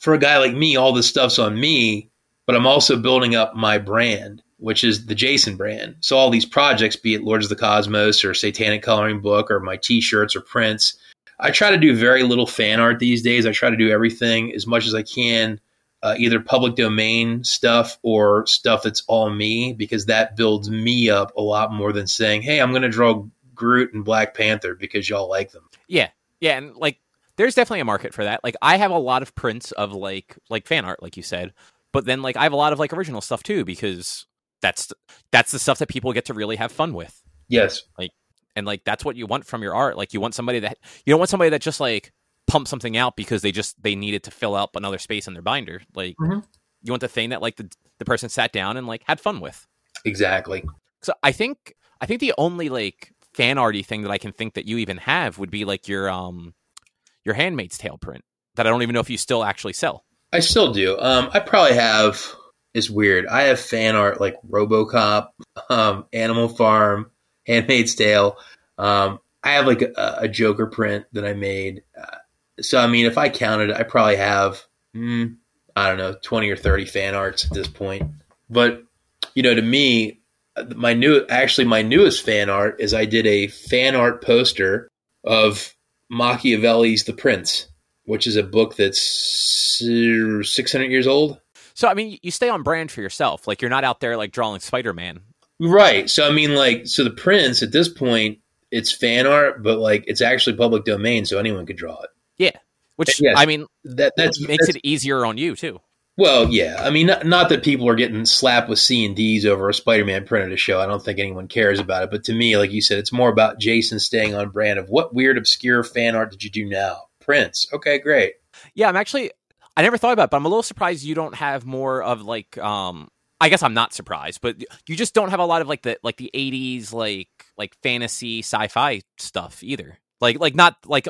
for a guy like me, all this stuff's on me, but I'm also building up my brand which is the Jason brand. So all these projects, be it Lords of the Cosmos or Satanic Coloring Book or my T-shirts or prints, I try to do very little fan art these days. I try to do everything as much as I can, uh, either public domain stuff or stuff that's all me, because that builds me up a lot more than saying, "Hey, I'm going to draw Groot and Black Panther because y'all like them." Yeah, yeah, and like there's definitely a market for that. Like I have a lot of prints of like like fan art, like you said, but then like I have a lot of like original stuff too because that's that's the stuff that people get to really have fun with. Yes. Like and like that's what you want from your art. Like you want somebody that you don't want somebody that just like pump something out because they just they needed to fill up another space in their binder. Like mm-hmm. you want the thing that like the the person sat down and like had fun with. Exactly. So I think I think the only like fan arty thing that I can think that you even have would be like your um your Handmaid's Tale print that I don't even know if you still actually sell. I still do. Um, I probably have It's weird. I have fan art like RoboCop, um, Animal Farm, Handmaid's Tale. Um, I have like a, a, Joker print that I made. Uh, so I mean, if I counted, I probably have mm, I don't know twenty or thirty fan arts at this point. But you know, to me, my new actually my newest fan art is I did a fan art poster of Machiavelli's The Prince which is a book that's uh, 600 years old. So I mean, you stay on brand for yourself. Like you're not out there like drawing Spider Man. Right. So I mean, like, so the Prince at this point, it's fan art, but like it's actually public domain, so anyone could draw it. Yeah. Which Yes. I mean, That that's makes that's- it easier on you too. Well, yeah. I mean, not, not that people are getting slapped with C and D's over a Spider-Man print a show. I don't think anyone cares about it. But to me, like you said, it's more about Jason staying on brand. Of what weird, obscure fan art did you do now? Prince. Okay, great. Yeah, I'm actually I never thought about it, but I'm a little surprised you don't have more of like um I guess I'm not surprised, but you just don't have a lot of like the like the 80s like like fantasy sci-fi stuff either. Like like not like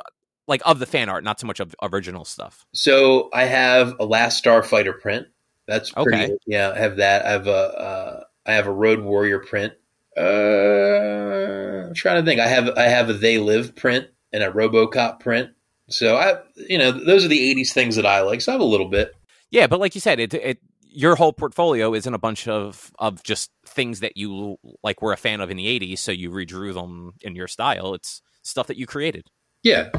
like of the fan art, not so much of original stuff. So I have a Last Starfighter print. That's pretty. Okay. Yeah, I have that. I have a uh, I have a Road Warrior print. Uh, I'm trying to think. I have I have a They Live print and a RoboCop print. So I, you know, those are the '80s things that I like. So I have a little bit. Yeah, but like you said, it it your whole portfolio isn't a bunch of of just things that you like were a fan of in the 80s, so you redrew them in your style. It's stuff that you created. Yeah.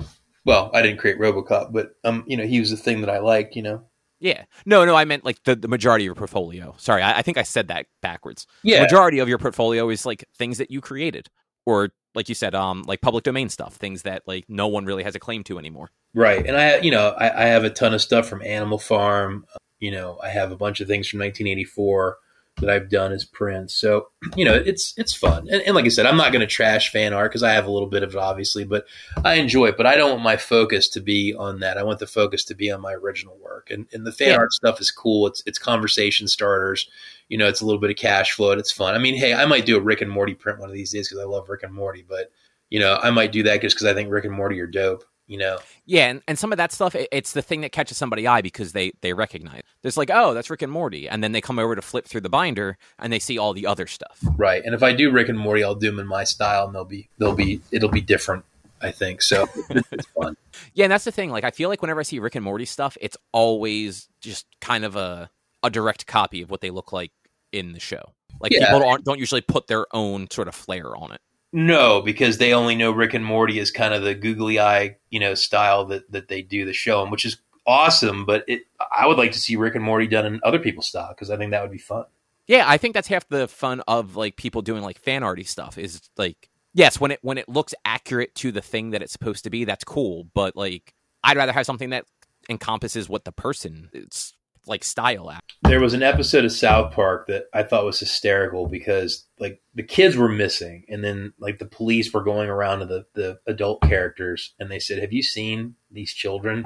Well, I didn't create RoboCop, but um, you know, he was the thing that I liked. You know. Yeah. No, no, I meant like the, the majority of your portfolio. Sorry, I, I think I said that backwards. Yeah. The majority of your portfolio is like things that you created. Or like you said, um, like public domain stuff, things that like no one really has a claim to anymore. Right. And I, you know, I, I have a ton of stuff from Animal Farm. You know, I have a bunch of things from 1984 that I've done as prints. So, you know, it's it's fun. And, and like I said, I'm not going to trash fan art because I have a little bit of it, obviously, but I enjoy it. But I don't want my focus to be on that. I want the focus to be on my original work. And, and the fan Yeah. art stuff is cool. It's it's conversation starters. You know, it's a little bit of cash flow and it's fun. I mean, hey, I might do a Rick and Morty print one of these days because I love Rick and Morty. But you know, I might do that just because I think Rick and Morty are dope. You know. Yeah, and, and some of that stuff, it, it's the thing that catches somebody eye because they they recognize. There's like, oh, that's Rick and Morty, and then they come over to flip through the binder and they see all the other stuff. Right. And if I do Rick and Morty, I'll do them in my style, and they'll be they'll be it'll be different. I think so. it's fun. Yeah, and that's the thing. Like, I feel like whenever I see Rick and Morty stuff, it's always just kind of a a direct copy of what they look like in the show. Like Yeah. people don't don't usually put their own sort of flair on it. No, because they only know Rick and Morty as kind of the googly eye, you know, style that that they do the show in, which is awesome. But it, I would like to see Rick and Morty done in other people's style because I think that would be fun. Yeah, I think that's half the fun of like people doing like fan arty stuff is like yes, when it when it looks accurate to the thing that it's supposed to be, that's cool. But like I'd rather have something that encompasses what the person it's like style at. There was an episode of South Park that I thought was hysterical because like the kids were missing and then like the police were going around to the, the adult characters and they said, have you seen these children?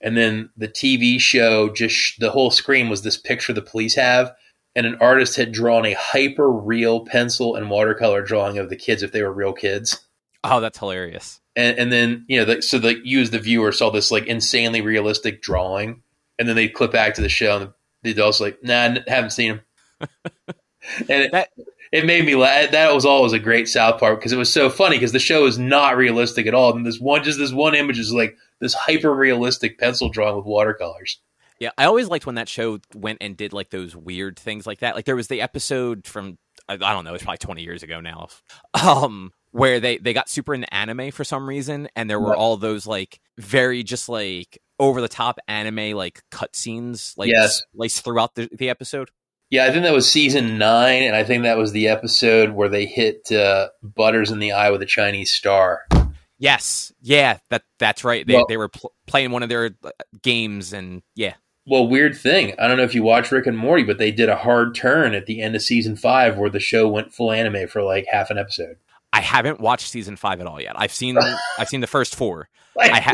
And then the TV show just the whole screen was this picture the police have and an artist had drawn a hyper real pencil and watercolor drawing of the kids if they were real kids. Oh, that's hilarious. And, and then you know, the, so that you as the viewer saw this like insanely realistic drawing, and then they clip back to the show, and the adults like, "Nah, haven't seen him." and it, That- it made me laugh. That was always a great South Park because it was so funny because the show is not realistic at all, and this one, just this one image is like this hyper realistic pencil drawing with watercolors. Yeah, I always liked when that show went and did like those weird things like that. Like there was the episode from I, I don't know, it's probably 20 years ago now. Um where they they got super into anime for some reason and there were all those like very just like over the top anime like cutscenes like Yes. laced throughout the, the episode. Yeah, I think that was season nine, and I think that was the episode where they hit uh, Butters in the eye with a Chinese star. Yes. Yeah, that that's right. They Well- they were pl- playing one of their uh, games and yeah. Well, weird thing. I don't know if you watch Rick and Morty, but they did a hard turn at the end of season five where the show went full anime for like half an episode. I haven't watched season 5 at all yet. I've seen I've seen the first 4. I ha-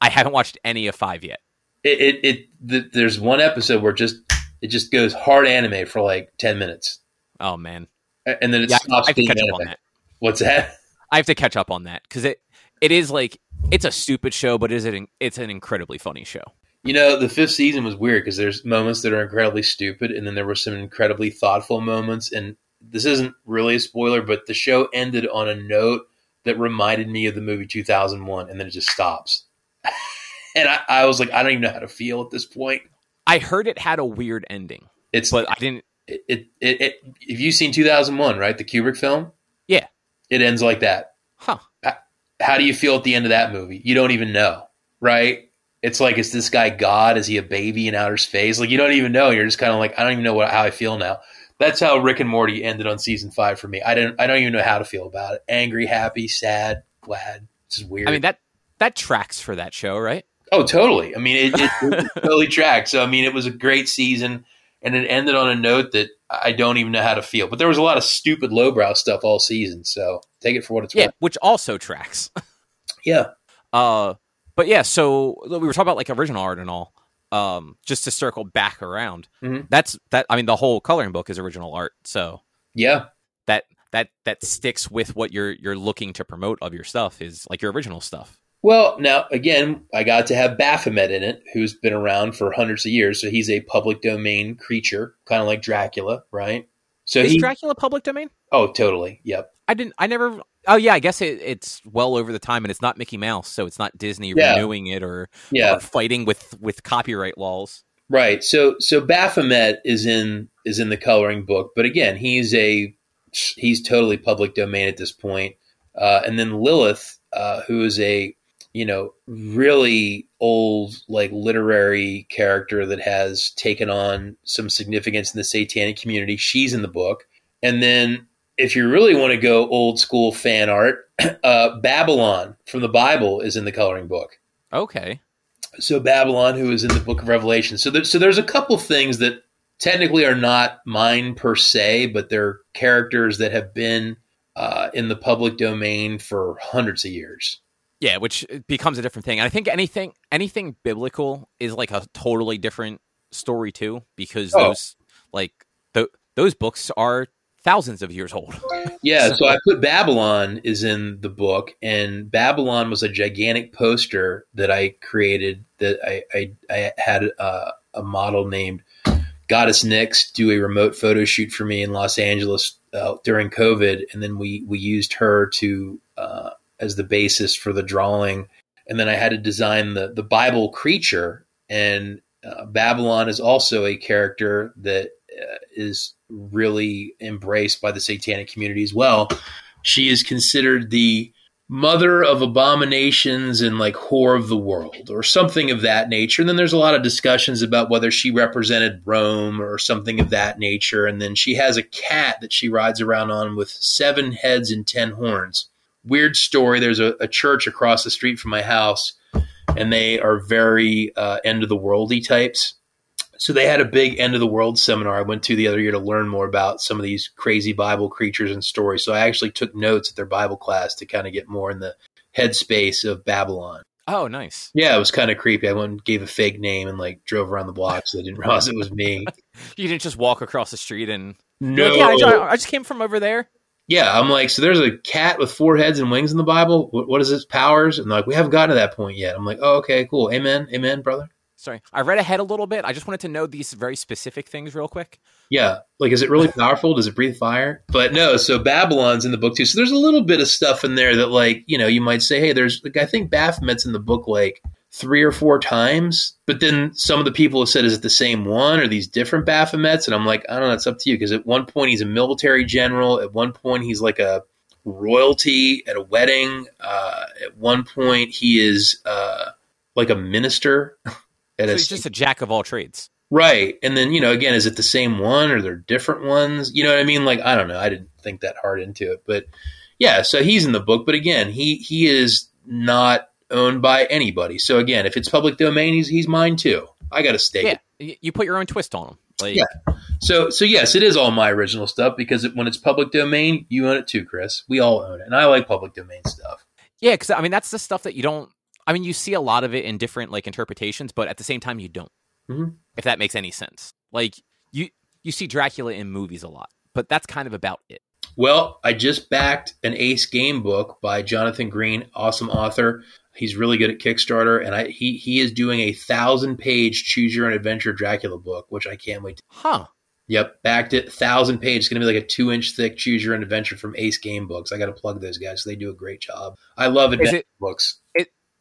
I haven't watched any of 5 yet. it, it, it th- there's one episode where just it just goes hard anime for like ten minutes, Oh man. And then it Yeah, I stops have to being catch anime. up on that. What's that? I have to catch up on that because it it is like it's a stupid show, but is it? It's an incredibly funny show. You know, the fifth season was weird because there's moments that are incredibly stupid, and then there were some incredibly thoughtful moments. And this isn't really a spoiler, but the show ended on a note that reminded me of the movie 2001, and then it just stops. And I, I was like, I don't even know how to feel at this point. I heard it had a weird ending, It's but I didn't. it, it, it, it if you've seen 2001, right, the Kubrick film, Yeah. it ends like that. Huh? How do you feel at the end of that movie? You don't even know, right? it's like is this guy God? Is he a baby in outer space? Like you don't even know. You're just kind of like I don't even know what how I feel now. That's how Rick and Morty ended on season five for me. I didn't I don't even know how to feel about it. Angry, happy, sad, glad. It's just weird. I mean that that tracks for that show, right? Oh, totally. I mean, it, it, it totally tracks. So I mean, it was a great season, and it ended on a note that I don't even know how to feel. But there was a lot of stupid lowbrow stuff all season. So take it for what it's worth. Yeah, worth. which also tracks. Yeah. Uh, but yeah, so we were talking about like original art and all. Um, just to circle back around, Mhm. that's that. I mean, the whole coloring book is original art, so Yeah. that that that sticks with what you're you're looking to promote of your stuff is like your original stuff. Well, now again, I got to have Baphomet in it, who's been around for hundreds of years. So he's a public domain creature, kind of like Dracula, right? So Is he. Dracula public domain? oh, totally. Yep. I didn't. I never. Oh yeah, I guess it, it's well over the time, and it's not Mickey Mouse, so it's not Disney Yeah. renewing it or, Yeah. or fighting with with copyright laws. Right. So so Baphomet is in is in the coloring book, but again, he's a he's totally public domain at this point. Uh, and then Lilith, uh, who is a you know really old like literary character that has taken on some significance in the satanic community, she's in the book. And then if you really want to go old school fan art, uh, Babylon from the Bible is in the coloring book Okay. so Babylon, who is in the Book of Revelation. So, there, so there's a couple things that technically are not mine per se, but they're characters that have been uh, in the public domain for hundreds of years. Yeah, which becomes a different thing. And I think anything anything biblical is like a totally different story too, because Oh. those like th- those books are thousands of years old. Yeah, so I put Babylon is in the book, and Babylon was a gigantic poster that I created. That I I, I had uh, a model named Goddess Nix do a remote photo shoot for me in Los Angeles uh, during COVID, and then we we used her to uh, as the basis for the drawing, and then I had to design the the Bible creature, and uh, Babylon is also a character that uh, is really embraced by the satanic community as well. She is considered the mother of abominations and like whore of the world or something of that nature. And then there's a lot of discussions about whether she represented Rome or something of that nature. And then she has a cat that she rides around on with seven heads and ten horns. Weird story. There's a, a church across the street from my house, and they are very uh, end of the worldy types. So they had a big end of the world seminar I went to the other year to learn more about some of these crazy Bible creatures and stories. So I actually took notes at their Bible class to kind of get more in the headspace of Babylon. Oh, nice. Yeah, it was kind of creepy. I went and gave a fake name and like drove around the block so they didn't realize it was me. You didn't just walk across the street and No, Like, yeah, I, I just came from over there. Yeah, I'm like, so there's a cat with four heads and wings in the Bible. What, what is its powers? And like, we haven't gotten to that point yet. I'm like, oh, okay, cool. Amen, amen, brother. Sorry, I read ahead a little bit. I just wanted to know these very specific things real quick. Yeah, like is it really powerful? Does it breathe fire? But no, so Babylon's in the book too. So there's a little bit of stuff in there that, like, you know, you might say, hey, there's like I think Baphomet's in the book like three or four times. But then some of the people have said, is it the same one or these different Baphomets? And I'm like, I don't know. It's up to you because at one point he's a military general. At one point he's like a royalty at a wedding. Uh, at one point he is uh, like a minister. At So a he's just a jack of all trades. Right. And then, you know, again, is it the same one or they're different ones? You know what I mean? Like, I don't know. I didn't think that hard into it. But yeah, so he's in the book. But again, he he is not owned by anybody. So again, if it's public domain, he's he's mine too. I got to stake Yeah, it. you put your own twist on them. Like, Yeah. So so yes, it is all my original stuff because it, when it's public domain, you own it too, Chris. We all own it, and I like public domain stuff. yeah. Because I mean, that's the stuff that you don't. I mean, you see a lot of it in different like interpretations, but at the same time, you don't. Mhm. If that makes any sense. Like you, you see Dracula in movies a lot, but that's kind of about it. Well, I just backed an Ace game book by Jonathan Green, awesome author. He's really good at Kickstarter, and I, he he is doing a thousand page Choose Your Own Adventure Dracula book, which I can't wait. to Huh. Yep, backed it. Thousand page. It's going to be like a two inch thick Choose Your Own Adventure from Ace Game Books. I got to plug those guys. They do a great job. I love adventure it- books.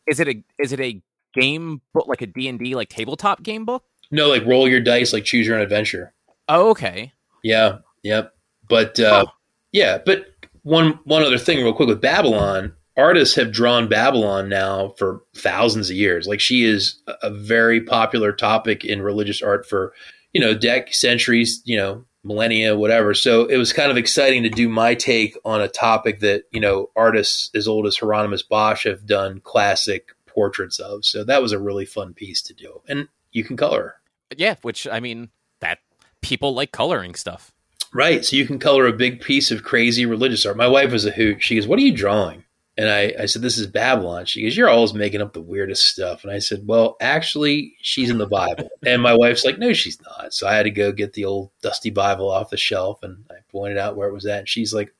Is it a is it a game book like a D and D like tabletop game book? No, like roll your dice, like Choose Your Own Adventure. Oh, okay. Yeah, yep. But uh, Huh. yeah, but one one other thing, real quick, with Babylon, artists have drawn Babylon now for thousands of years. Like she is a very popular topic in religious art for, you know, dec centuries, you know, millennia, whatever. So it was kind of exciting to do my take on a topic that, you know, artists as old as Hieronymus Bosch have done classic portraits of. So that was a really fun piece to do. And you can color. Yeah, which I mean, that people like coloring stuff. Right. So you can color a big piece of crazy religious art. My wife was a hoot. She goes, What are you drawing? And I, I said, This is Babylon. She goes, You're always making up the weirdest stuff. And I said, Well, actually, she's in the Bible. and my wife's like, No, she's not. So I had to go get the old dusty Bible off the shelf and I pointed out where it was at. And she's like,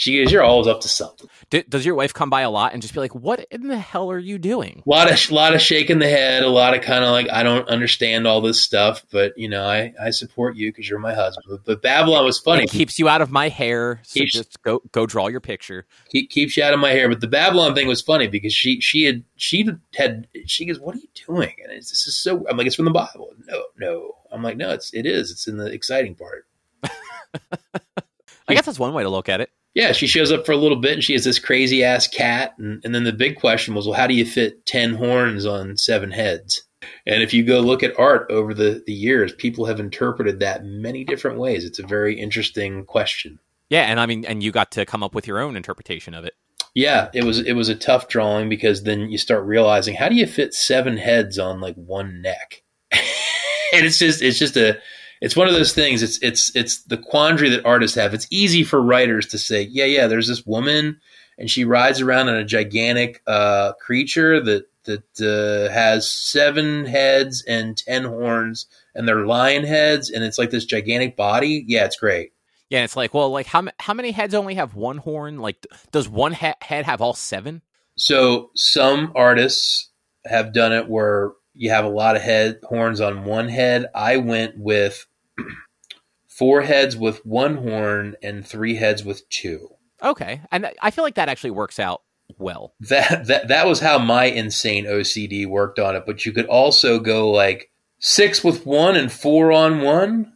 she goes, "You're always up to something." does your wife come by a lot and just be like, "What in the hell are you doing?" A lot of lot of shaking the head, a lot of kind of like, "I don't understand all this stuff," but you know, I I support you because you're my husband. But Babylon was funny. It keeps you out of my hair, so keeps, just go go draw your picture. Keep, keeps you out of my hair. But the Babylon thing was funny because she she had she had she goes, "What are you doing?" And this is so. I'm like, "It's from the Bible." No, no. I'm like, "No, it's it is. It's in the exciting part." I guess that's one way to look at it yeah, she shows up for a little bit and she has this crazy ass cat. And, and then the big question was, well, how do you fit 10 horns on seven heads? And if you go look at art over the, the years, people have interpreted that many different ways. It's a very interesting question. Yeah, and I mean, and you got to come up with your own interpretation of it. Yeah, it was it was a tough drawing because then you start realizing how do you fit seven heads on like one neck, and it's just it's just a it's one of those things. It's it's it's the quandary that artists have. It's easy for writers to say, yeah, yeah, there's this woman, and she rides around on a gigantic uh, creature that that uh, has seven heads and ten horns, and they're lion heads, and it's like this gigantic body. Yeah, it's great. Yeah, it's like, well, like how how many heads only have one horn? Like, does one he- head have all seven? So some artists have done it where you have a lot of head horns on one head. I went with four heads with one horn and three heads with two. Okay, and I feel like that actually works out well. That that that was how my insane OCD worked on it. But you could also go like six with one and four on one.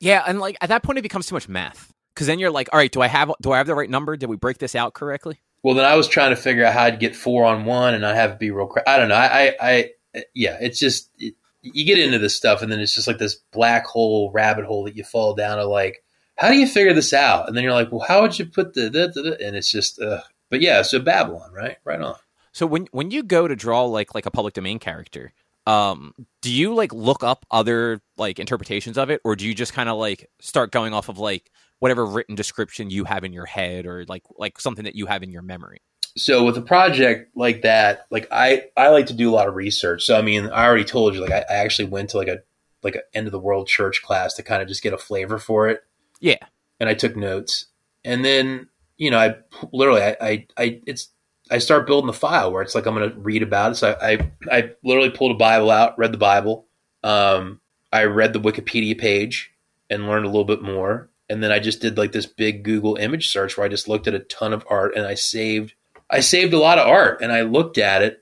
yeah, and like at that point, it becomes too much math because then you're like, all right, do I have do I have the right number? Did we break this out correctly? Well, then I was trying to figure out how to get four on one, and I have to be real. Cra- I don't know. I, I, I yeah, it's just it, you get into this stuff and then it's just like this black hole rabbit hole that you fall down to like how do you figure this out? And then you're like well how would you put the, the, the and it's just uh, but yeah so babylon right? Right on. So when when you go to draw like like a public domain character um do you like look up other like interpretations of it or do you just kind of like start going off of like whatever written description you have in your head or like like something that you have in your memory so with a project like that, like I, I like to do a lot of research. So I mean, I already told you, like I, I actually went to like a like an end of the world church class to kind of just get a flavor for it. Yeah, and I took notes, and then you know, I literally, I, I, I it's I start building the file where it's like I'm going to read about it. So I, I, I literally pulled a Bible out, read the Bible. Um, I read the Wikipedia page and learned a little bit more. And then I just did like this big Google image search where I just looked at a ton of art and I saved I saved a lot of art and I looked at it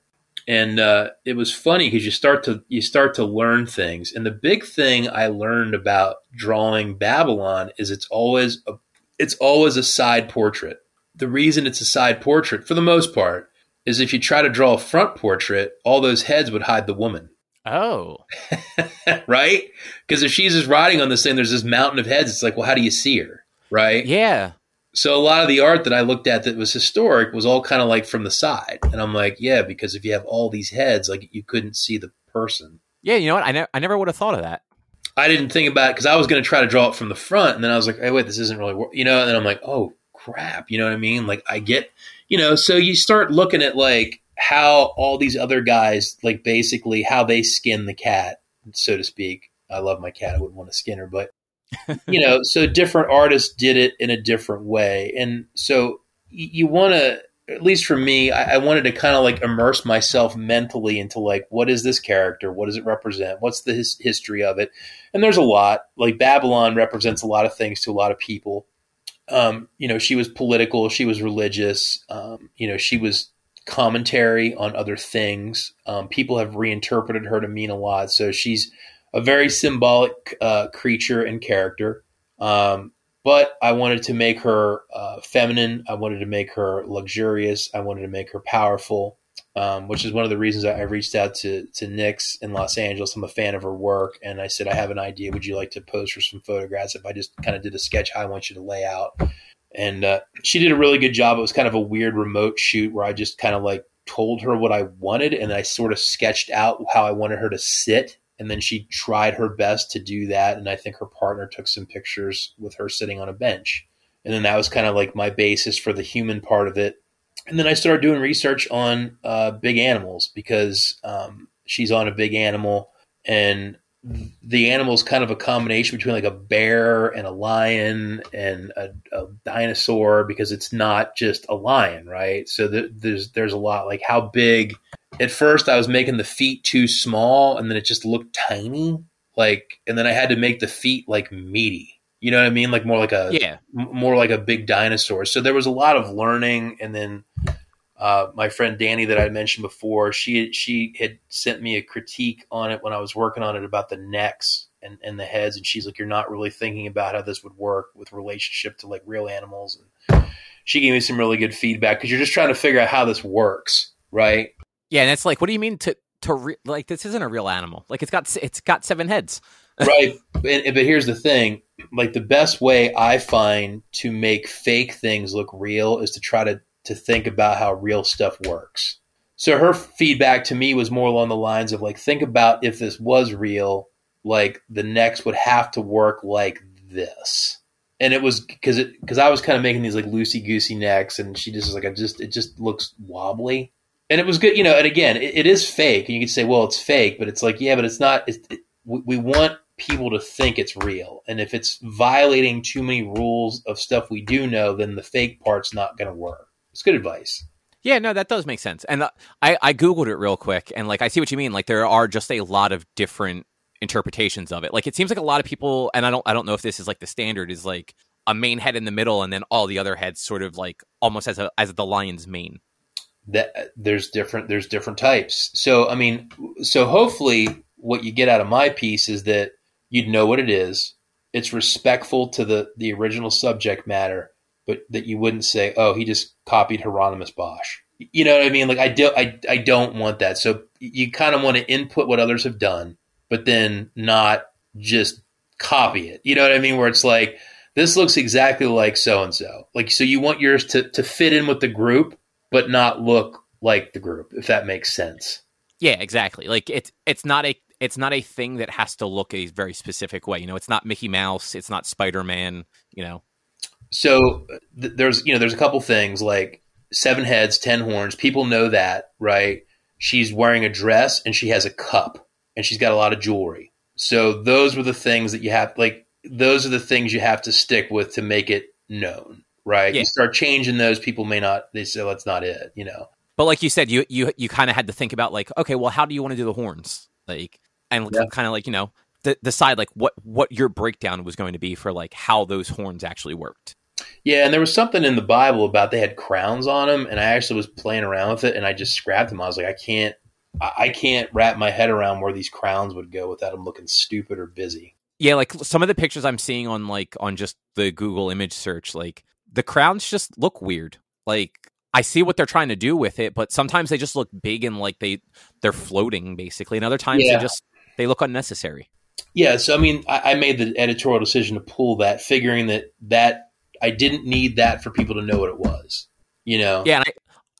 and uh, it was funny because you start to you start to learn things. And the big thing I learned about drawing Babylon is it's always a it's always a side portrait. The reason it's a side portrait, for the most part, is if you try to draw a front portrait, all those heads would hide the woman. Oh, right. Because if she's just riding on this thing, there's this mountain of heads. It's like, well, how do you see her? Right. Yeah. So a lot of the art that I looked at that was historic was all kind of like from the side, and I'm like, yeah, because if you have all these heads, like you couldn't see the person. Yeah, you know what? I never, I never would have thought of that. I didn't think about it because I was going to try to draw it from the front, and then I was like, hey, wait, this isn't really, you know. And then I'm like, oh crap, you know what I mean? Like I get, you know, so you start looking at like how all these other guys, like basically how they skin the cat, so to speak. I love my cat. I wouldn't want to skin her, but you know, so different artists did it in a different way. And so you want to, at least for me, I, I wanted to kind of like immerse myself mentally into like, what is this character? What does it represent? What's the his, history of it? And there's a lot. Like Babylon represents a lot of things to a lot of people. Um, you know, she was political, she was religious, um, you know, she was commentary on other things. Um, people have reinterpreted her to mean a lot. So she's a very symbolic uh, creature and character. Um, but I wanted to make her uh, feminine. I wanted to make her luxurious. I wanted to make her powerful, um, which is one of the reasons I reached out to to Nix in Los Angeles. I'm a fan of her work, and I said, I have an idea. Would you like to pose for some photographs? If I just kind of did a sketch, how I want you to lay out. And uh, she did a really good job. It was kind of a weird remote shoot where I just kind of like told her what I wanted, and I sort of sketched out how I wanted her to sit and then she tried her best to do that. And i think her partner took some pictures with her sitting on a bench. And then that was kind of like my basis for the human part of it. And then i started doing research on uh, big animals because um, she's on a big animal. And the animal is kind of a combination between like a bear and a lion and a, a dinosaur because it's not just a lion right? So the, there's there's a lot like how big at first I was making the feet too small and then it just looked tiny. Like, and then I had to make the feet like meaty. You know what I mean? Like more like a, yeah, m- more like a big dinosaur. So there was a lot of learning. And then, uh, my friend Danny that I mentioned before, she, she had sent me a critique on it when I was working on it about the necks and, and the heads. And she's like, you're not really thinking about how this would work with relationship to like real animals. And she gave me some really good feedback because you're just trying to figure out how this works. Right. Yeah, and it's like, what do you mean to to re- like this isn't a real animal? Like it's got it's got seven heads. right, but, but here's the thing: like the best way I find to make fake things look real is to try to to think about how real stuff works. So her feedback to me was more along the lines of like, think about if this was real, like the necks would have to work like this. And it was because it because I was kind of making these like loosey goosey necks, and she just was like, I just it just looks wobbly and it was good, you know. And again, it, it is fake, and you could say, well, it's fake, but it's like, yeah, but it's not. It's, it, we want people to think it's real, and if it's violating too many rules of stuff we do know, then the fake part's not going to work. It's good advice. Yeah, no, that does make sense. And uh, I I googled it real quick, and like I see what you mean. Like there are just a lot of different interpretations of it. Like it seems like a lot of people, and I don't I don't know if this is like the standard is like a main head in the middle, and then all the other heads sort of like almost as a as the lion's mane that there's different there's different types. So I mean, so hopefully what you get out of my piece is that you'd know what it is. It's respectful to the the original subject matter, but that you wouldn't say, "Oh, he just copied Hieronymus Bosch." You know what I mean? Like I do I I don't want that. So you kind of want to input what others have done, but then not just copy it. You know what I mean? Where it's like this looks exactly like so and so. Like so you want yours to to fit in with the group, but not look like the group, if that makes sense. Yeah, exactly. Like it's it's not a it's not a thing that has to look a very specific way. You know, it's not Mickey Mouse, it's not Spider Man. You know. So th- there's you know there's a couple things like seven heads, ten horns. People know that, right? She's wearing a dress and she has a cup and she's got a lot of jewelry. So those were the things that you have like those are the things you have to stick with to make it known right? Yeah. You start changing those, people may not. They say well, that's not it, you know. But like you said, you you you kind of had to think about like, okay, well, how do you want to do the horns, like, and yeah. kind of like you know decide like what what your breakdown was going to be for like how those horns actually worked. Yeah, and there was something in the Bible about they had crowns on them, and I actually was playing around with it, and I just scrapped them. I was like, I can't, I can't wrap my head around where these crowns would go without them looking stupid or busy. Yeah, like some of the pictures I'm seeing on like on just the Google image search, like the crowns just look weird. Like I see what they're trying to do with it, but sometimes they just look big and like they they're floating basically, and other times yeah. they just they look unnecessary. Yeah, so I mean, I, I, made the editorial decision to pull that, figuring that that I didn't need that for people to know what it was. You know? Yeah,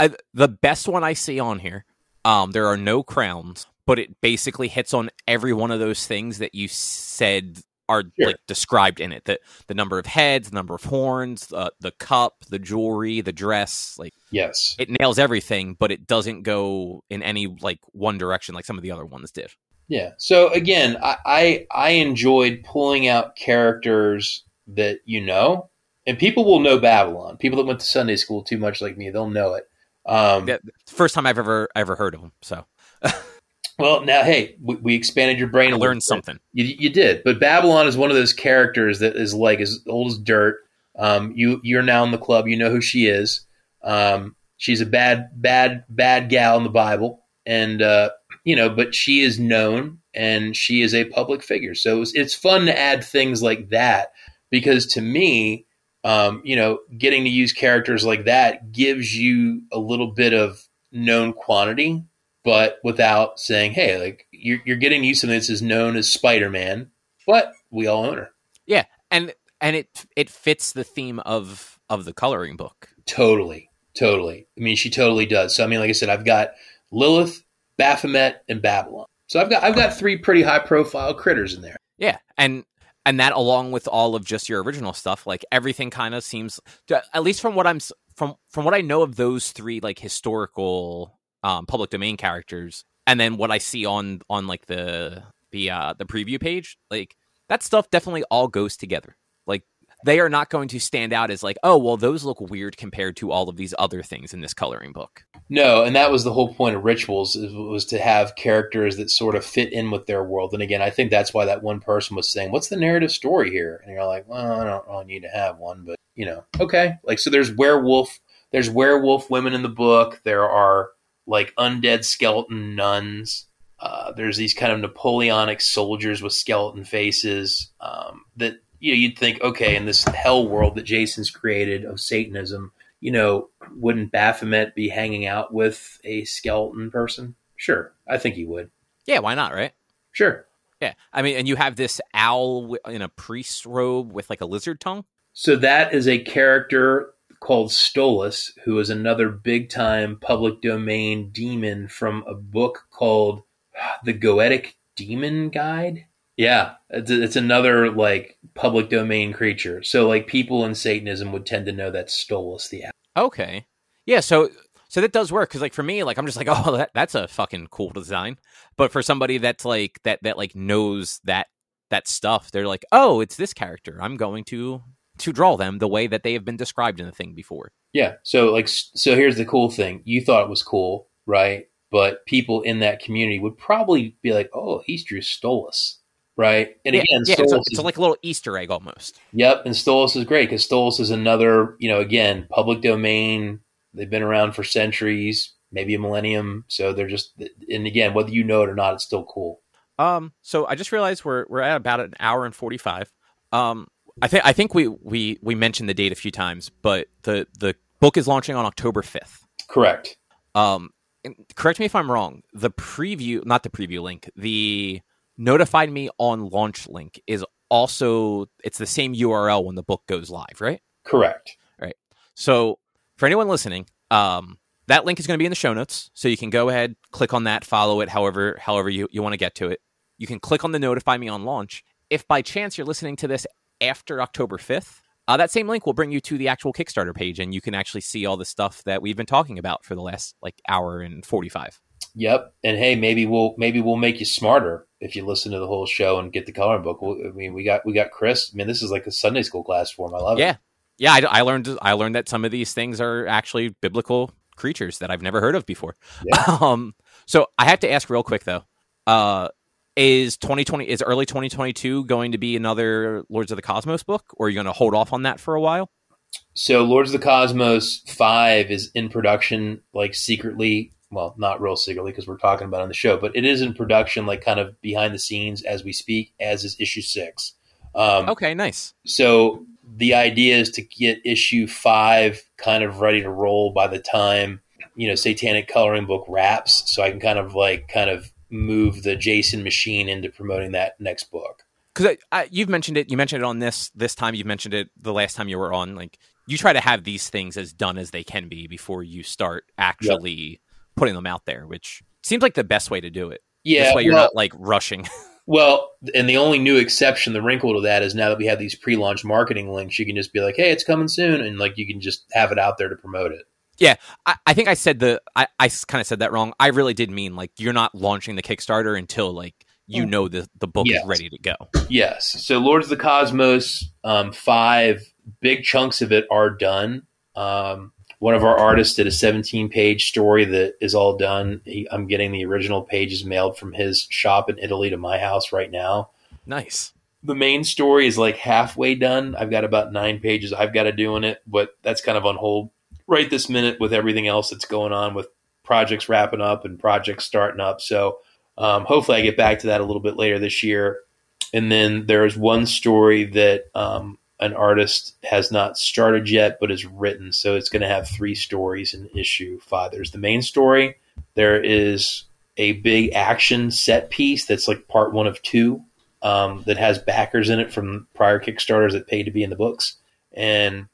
I, I, the best one I see on here, um, there are no crowns, but it basically hits on every one of those things that you said are sure. like described in it. The the number of heads, the number of horns, uh, the cup, the jewelry, the dress. Like yes, it nails everything, but it doesn't go in any like one direction like some of the other ones did. Yeah. So again, I I, I enjoyed pulling out characters that you know, and people will know Babylon. People that went to Sunday school too much like me, they'll know it. Um, yeah, first time I've ever ever heard of them. So. Well, now, hey, we, we expanded your brain. I learned something. You, you, did, but Babylon is one of those characters that is like as old as dirt. Um, you you're now in the club. You know who she is. Um, she's a bad, bad, bad gal in the Bible, and uh, you know, but she is known and she is a public figure. So it's, it's fun to add things like that because to me, um, you know, getting to use characters like that gives you a little bit of known quantity, but without saying, "Hey, like you're, you're getting used to something that's known as Spider-Man," but we all own her. Yeah, and and it it fits the theme of of the coloring book. Totally, totally. I mean, she totally does. So I mean, like I said, I've got Lilith, Baphomet, and Babylon. So I've got I've got three pretty high profile critters in there. Yeah, and and that along with all of just your original stuff, like everything kind of seems, at least from what I'm from from what I know of those three like historical um, public domain characters, and then what I see on on like the the uh, the preview page, like that stuff definitely all goes together. Like they are not going to stand out as like, oh, well, those look weird compared to all of these other things in this coloring book. No, and that was the whole point of rituals was to have characters that sort of fit in with their world. And again, I think that's why that one person was saying, "What's the narrative story here?" And you're like, "Well, I don't really need to have one, but you know, okay." Like, so there's werewolf, there's werewolf women in the book. There are like undead skeleton nuns. Uh, there's these kind of Napoleonic soldiers with skeleton faces um, that you know you'd think, okay, in this hell world that Jason's created of Satanism, you know, wouldn't Baphomet be hanging out with a skeleton person? Sure, I think he would. Yeah, why not? Right? Sure. Yeah, I mean, and you have this owl in a priest robe with like a lizard tongue. So that is a character called Stolas, who is another big time public domain demon from a book called The Goetic Demon Guide. Yeah, it's, it's another like public domain creature. So like people in Satanism would tend to know that Stolas the. Okay. Yeah, so so that does work because like for me like i'm just like oh that, that's a fucking cool design but for somebody that's like that that like knows that that stuff they're like oh it's this character i'm going to to draw them the way that they have been described in the thing before. Yeah. So like so here's the cool thing. You thought it was cool, right? But people in that community would probably be like, "Oh, he's Drew Stolas." Right. And yeah, again, yeah, Stolas it's, it's like a little Easter egg almost. Yep. And Stolas is great because Stolas is another, you know, again, public domain. They've been around for centuries, maybe a millennium. So they're just, and again, whether you know it or not, it's still cool. Um, so I just realized we're we're at about an hour and forty five. Um, I think I think we, we we mentioned the date a few times, but the the book is launching on October fifth. Correct. Um, correct me if I'm wrong. The preview, not the preview link, the notified me on launch link is also it's the same URL when the book goes live, right? Correct. Right. So for anyone listening, um, that link is going to be in the show notes, so you can go ahead, click on that, follow it, however however you, you want to get to it. You can click on the notify me on launch. If by chance you're listening to this after October 5th, uh, that same link will bring you to the actual Kickstarter page, and you can actually see all the stuff that we've been talking about for the last like hour and forty five. Yep, and hey, maybe we'll maybe we'll make you smarter if you listen to the whole show and get the coloring book. I mean, we got we got Chris. I mean, this is like a Sunday school class for him. I love yeah. it. Yeah, yeah. I, I, learned I learned that some of these things are actually biblical creatures that I've never heard of before. Yeah. um, so I have to ask real quick though. Uh, is 2020 is early 2022 going to be another Lords of the Cosmos book, or are you going to hold off on that for a while? So Lords of the Cosmos five is in production, like secretly. Well, not real secretly because we're talking about on the show, but it is in production, like kind of behind the scenes as we speak. As is issue six. Um, okay, nice. So the idea is to get issue five kind of ready to roll by the time you know Satanic Coloring Book wraps, so I can kind of like kind of move the Jason machine into promoting that next book. Because you've mentioned it, you mentioned it on this this time. You've mentioned it the last time you were on. Like you try to have these things as done as they can be before you start actually yep. putting them out there, which seems like the best way to do it. Yeah, this way you're well, not like rushing. well, and the only new exception, the wrinkle to that is now that we have these pre-launch marketing links, you can just be like, "Hey, it's coming soon," and like you can just have it out there to promote it. Yeah, I, I, think I said the I, I kind of said that wrong. I really did mean like you're not launching the Kickstarter until like you mm. know the the book yes. is ready to go. Yes. So Lords of the Cosmos, um, five big chunks of it are done. Um, one of our artists did a 17 page story that is all done. He, I'm getting the original pages mailed from his shop in Italy to my house right now. Nice. The main story is like halfway done. I've got about nine pages I've got to do in it, but that's kind of on hold right this minute with everything else that's going on with projects wrapping up and projects starting up. So um, hopefully I get back to that a little bit later this year. And then there's one story that um, an artist has not started yet, but is written. So it's going to have three stories in issue five. There's the main story. There is a big action set piece that's like part one of two um, that has backers in it from prior Kickstarters that paid to be in the books. And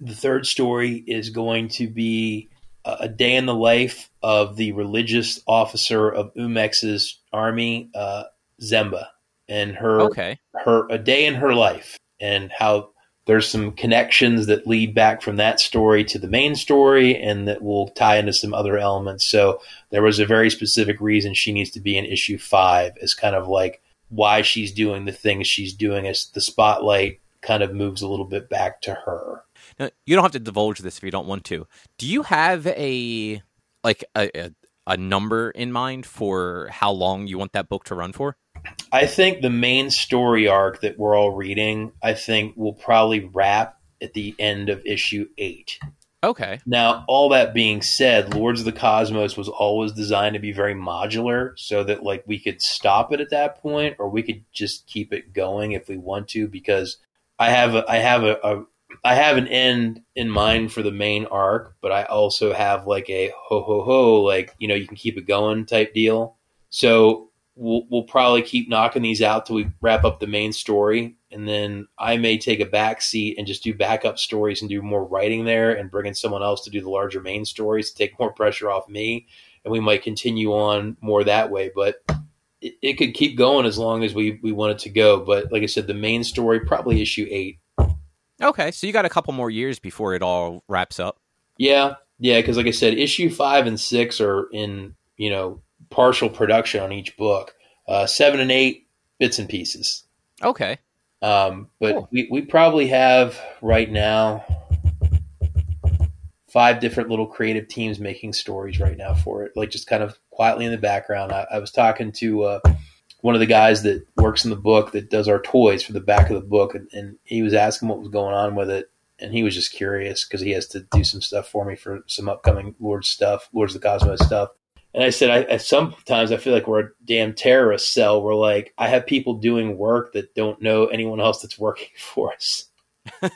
the third story is going to be a day in the life of the religious officer of Umex's army, uh, Zemba, and her Okay. her a day in her life, and how there's some connections that lead back from that story to the main story, and that will tie into some other elements. So there was a very specific reason she needs to be in issue five, as kind of like why she's doing the things she's doing, as the spotlight kind of moves a little bit back to her. Now, you don't have to divulge this if you don't want to. Do you have a like a, a, a number in mind for how long you want that book to run for? I think the main story arc that we're all reading, I think, will probably wrap at the end of issue eight. Okay. Now, all that being said, Lords of the Cosmos was always designed to be very modular so that like we could stop it at that point or we could just keep it going if we want to because I have a I have a, a I have an end in mind for the main arc, but I also have like a ho ho ho like, you know, you can keep it going type deal. So we'll we'll probably keep knocking these out till we wrap up the main story, and then I may take a back seat and just do backup stories and do more writing there, and bring in someone else to do the larger main stories to take more pressure off me, and we might continue on more that way. But it, it could keep going as long as we we want it to go. But like I said, the main story probably issue eight. Okay. So you got a couple more years before it all wraps up. Yeah, yeah, because like I said, issue five and six are in you know partial production on each book. Uh, seven and eight bits and pieces. Okay. Um, but Cool. we, we probably have right now five different little creative teams making stories right now for it, like just kind of quietly in the background. I, I was talking to uh, one of the guys that works in the book that does our toys for the back of the book, and, and he was asking what was going on with it. And he was just curious because he has to do some stuff for me for some upcoming Lord stuff, Lords of the Cosmos stuff. And I said, I, I sometimes I feel like we're a damn terrorist cell. We're like, I have people doing work that don't know anyone else that's working for us.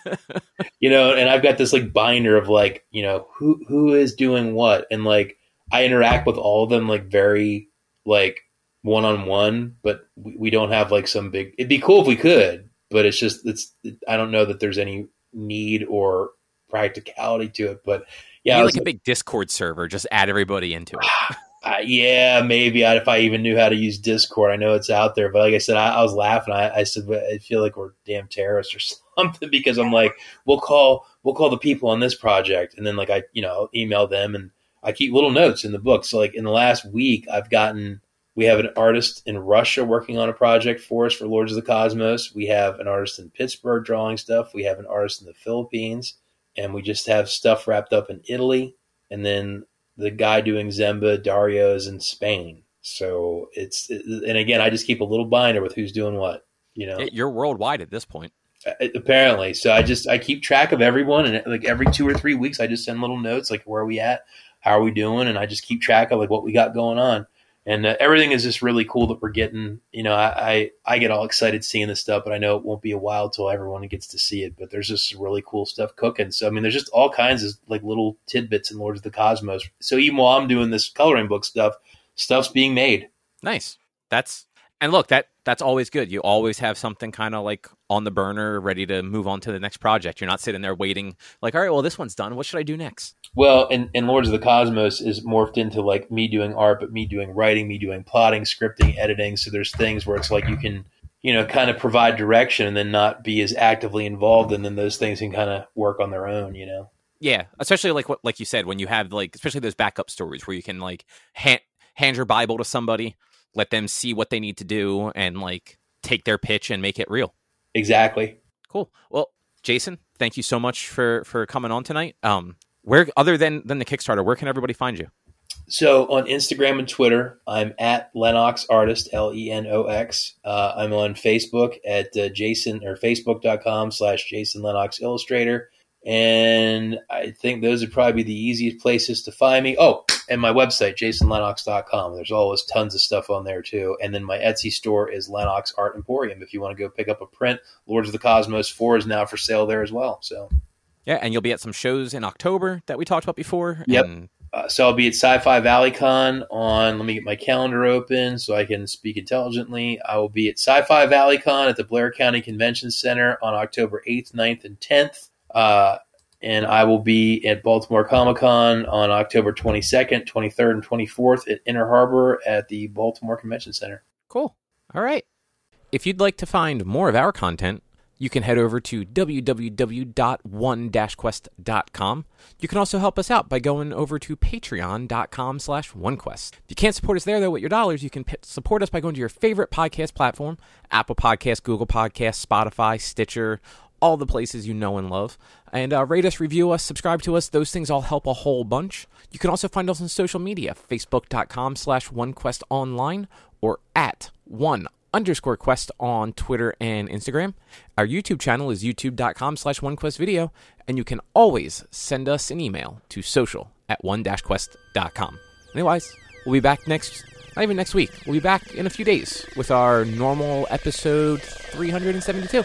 you know, and I've got this like binder of like, you know, who who is doing what, and like I interact with all of them like very like one on one, but we, we don't have like some big. It'd be cool if we could, but it's just it's. I don't know that there's any need or practicality to it. But Yeah. yeah, I You was like a big Discord server, just add everybody into it. uh, yeah, maybe I, if I even knew how to use Discord. I know it's out there, but like I said, I, I was laughing. I, I said, I feel like we're damn terrorists or something because I'm like, we'll call we'll call the people on this project, and then like I you know email them, and I keep little notes in the book. So like in the last week, I've gotten we have an artist in Russia working on a project for us for Lords of the Cosmos. We have an artist in Pittsburgh drawing stuff. We have an artist in the Philippines, and we just have stuff wrapped up in Italy, and then the guy doing Zemba Dario is in Spain. So it's and again, I just keep a little binder with who's doing what. You know, You're worldwide at this point. Uh, apparently. So I just I keep track of everyone, and like every two or three weeks, I just send little notes like where are we at, how are we doing, and I just keep track of like what we got going on. And uh, everything is just really cool that we're getting. You know, I, I I get all excited seeing this stuff, but I know it won't be a while till everyone gets to see it. But there's just really cool stuff cooking. So I mean, there's just all kinds of like little tidbits in Lords of the Cosmos. So even while I'm doing this coloring book stuff, stuff's being made. Nice. That's and look that that's always good. You always have something kind of like on the burner, ready to move on to the next project. You're not sitting there waiting, like, all right, well, this one's done. What should I do next? Well, and, and Lords of the Cosmos is morphed into like me doing art, but me doing writing, me doing plotting, scripting, editing. So there's things where it's like you can, you know, kind of provide direction and then not be as actively involved, and then those things can kind of work on their own, you know. Yeah, especially like what like you said when you have like especially those backup stories where you can like hand hand your Bible to somebody, let them see what they need to do, and like take their pitch and make it real. Exactly. Cool. Well, Jason, thank you so much for for coming on tonight. Um, where other than than the Kickstarter, where can everybody find you? So on Instagram and Twitter, I'm at Lenox Artist, L E N O X. Uh, I'm on Facebook at uh, Jason or Facebook.com slash Jason Lenox Illustrator. And I think those would probably be the easiest places to find me. Oh, and my website, jasonlenox.com. There's always tons of stuff on there too. And then my Etsy store is Lenox Art Emporium. If you want to go pick up a print, Lords of the Cosmos 4 is now for sale there as well. So, yeah, and you'll be at some shows in October that we talked about before. Yep. And uh, so I'll be at Sci-Fi Valley Con on. Let me get my calendar open so I can speak intelligently. I will be at Sci-Fi Valley Con at the Blair County Convention Center on October 8th, 9th, and 10th. Uh, and I will be at Baltimore Comic Con on October 22nd, 23rd, and 24th at Inner Harbor at the Baltimore Convention Center. Cool. All right. If you'd like to find more of our content, you can head over to www.one-quest.com. You can also help us out by going over to patreon.com slash onequest. If you can't support us there, though, with your dollars, you can p- support us by going to your favorite podcast platform, Apple Podcasts, Google Podcasts, Spotify, Stitcher, all the places you know and love. And uh, rate us, review us, subscribe to us. Those things all help a whole bunch. You can also find us on social media, facebook.com slash onequestonline or at one underscore quest on Twitter and Instagram. Our YouTube channel is youtube.com slash onequestvideo, and you can always send us an email to social at one-quest.com. Otherwise, we'll be back next, not even next week, we'll be back in a few days with our normal episode 372.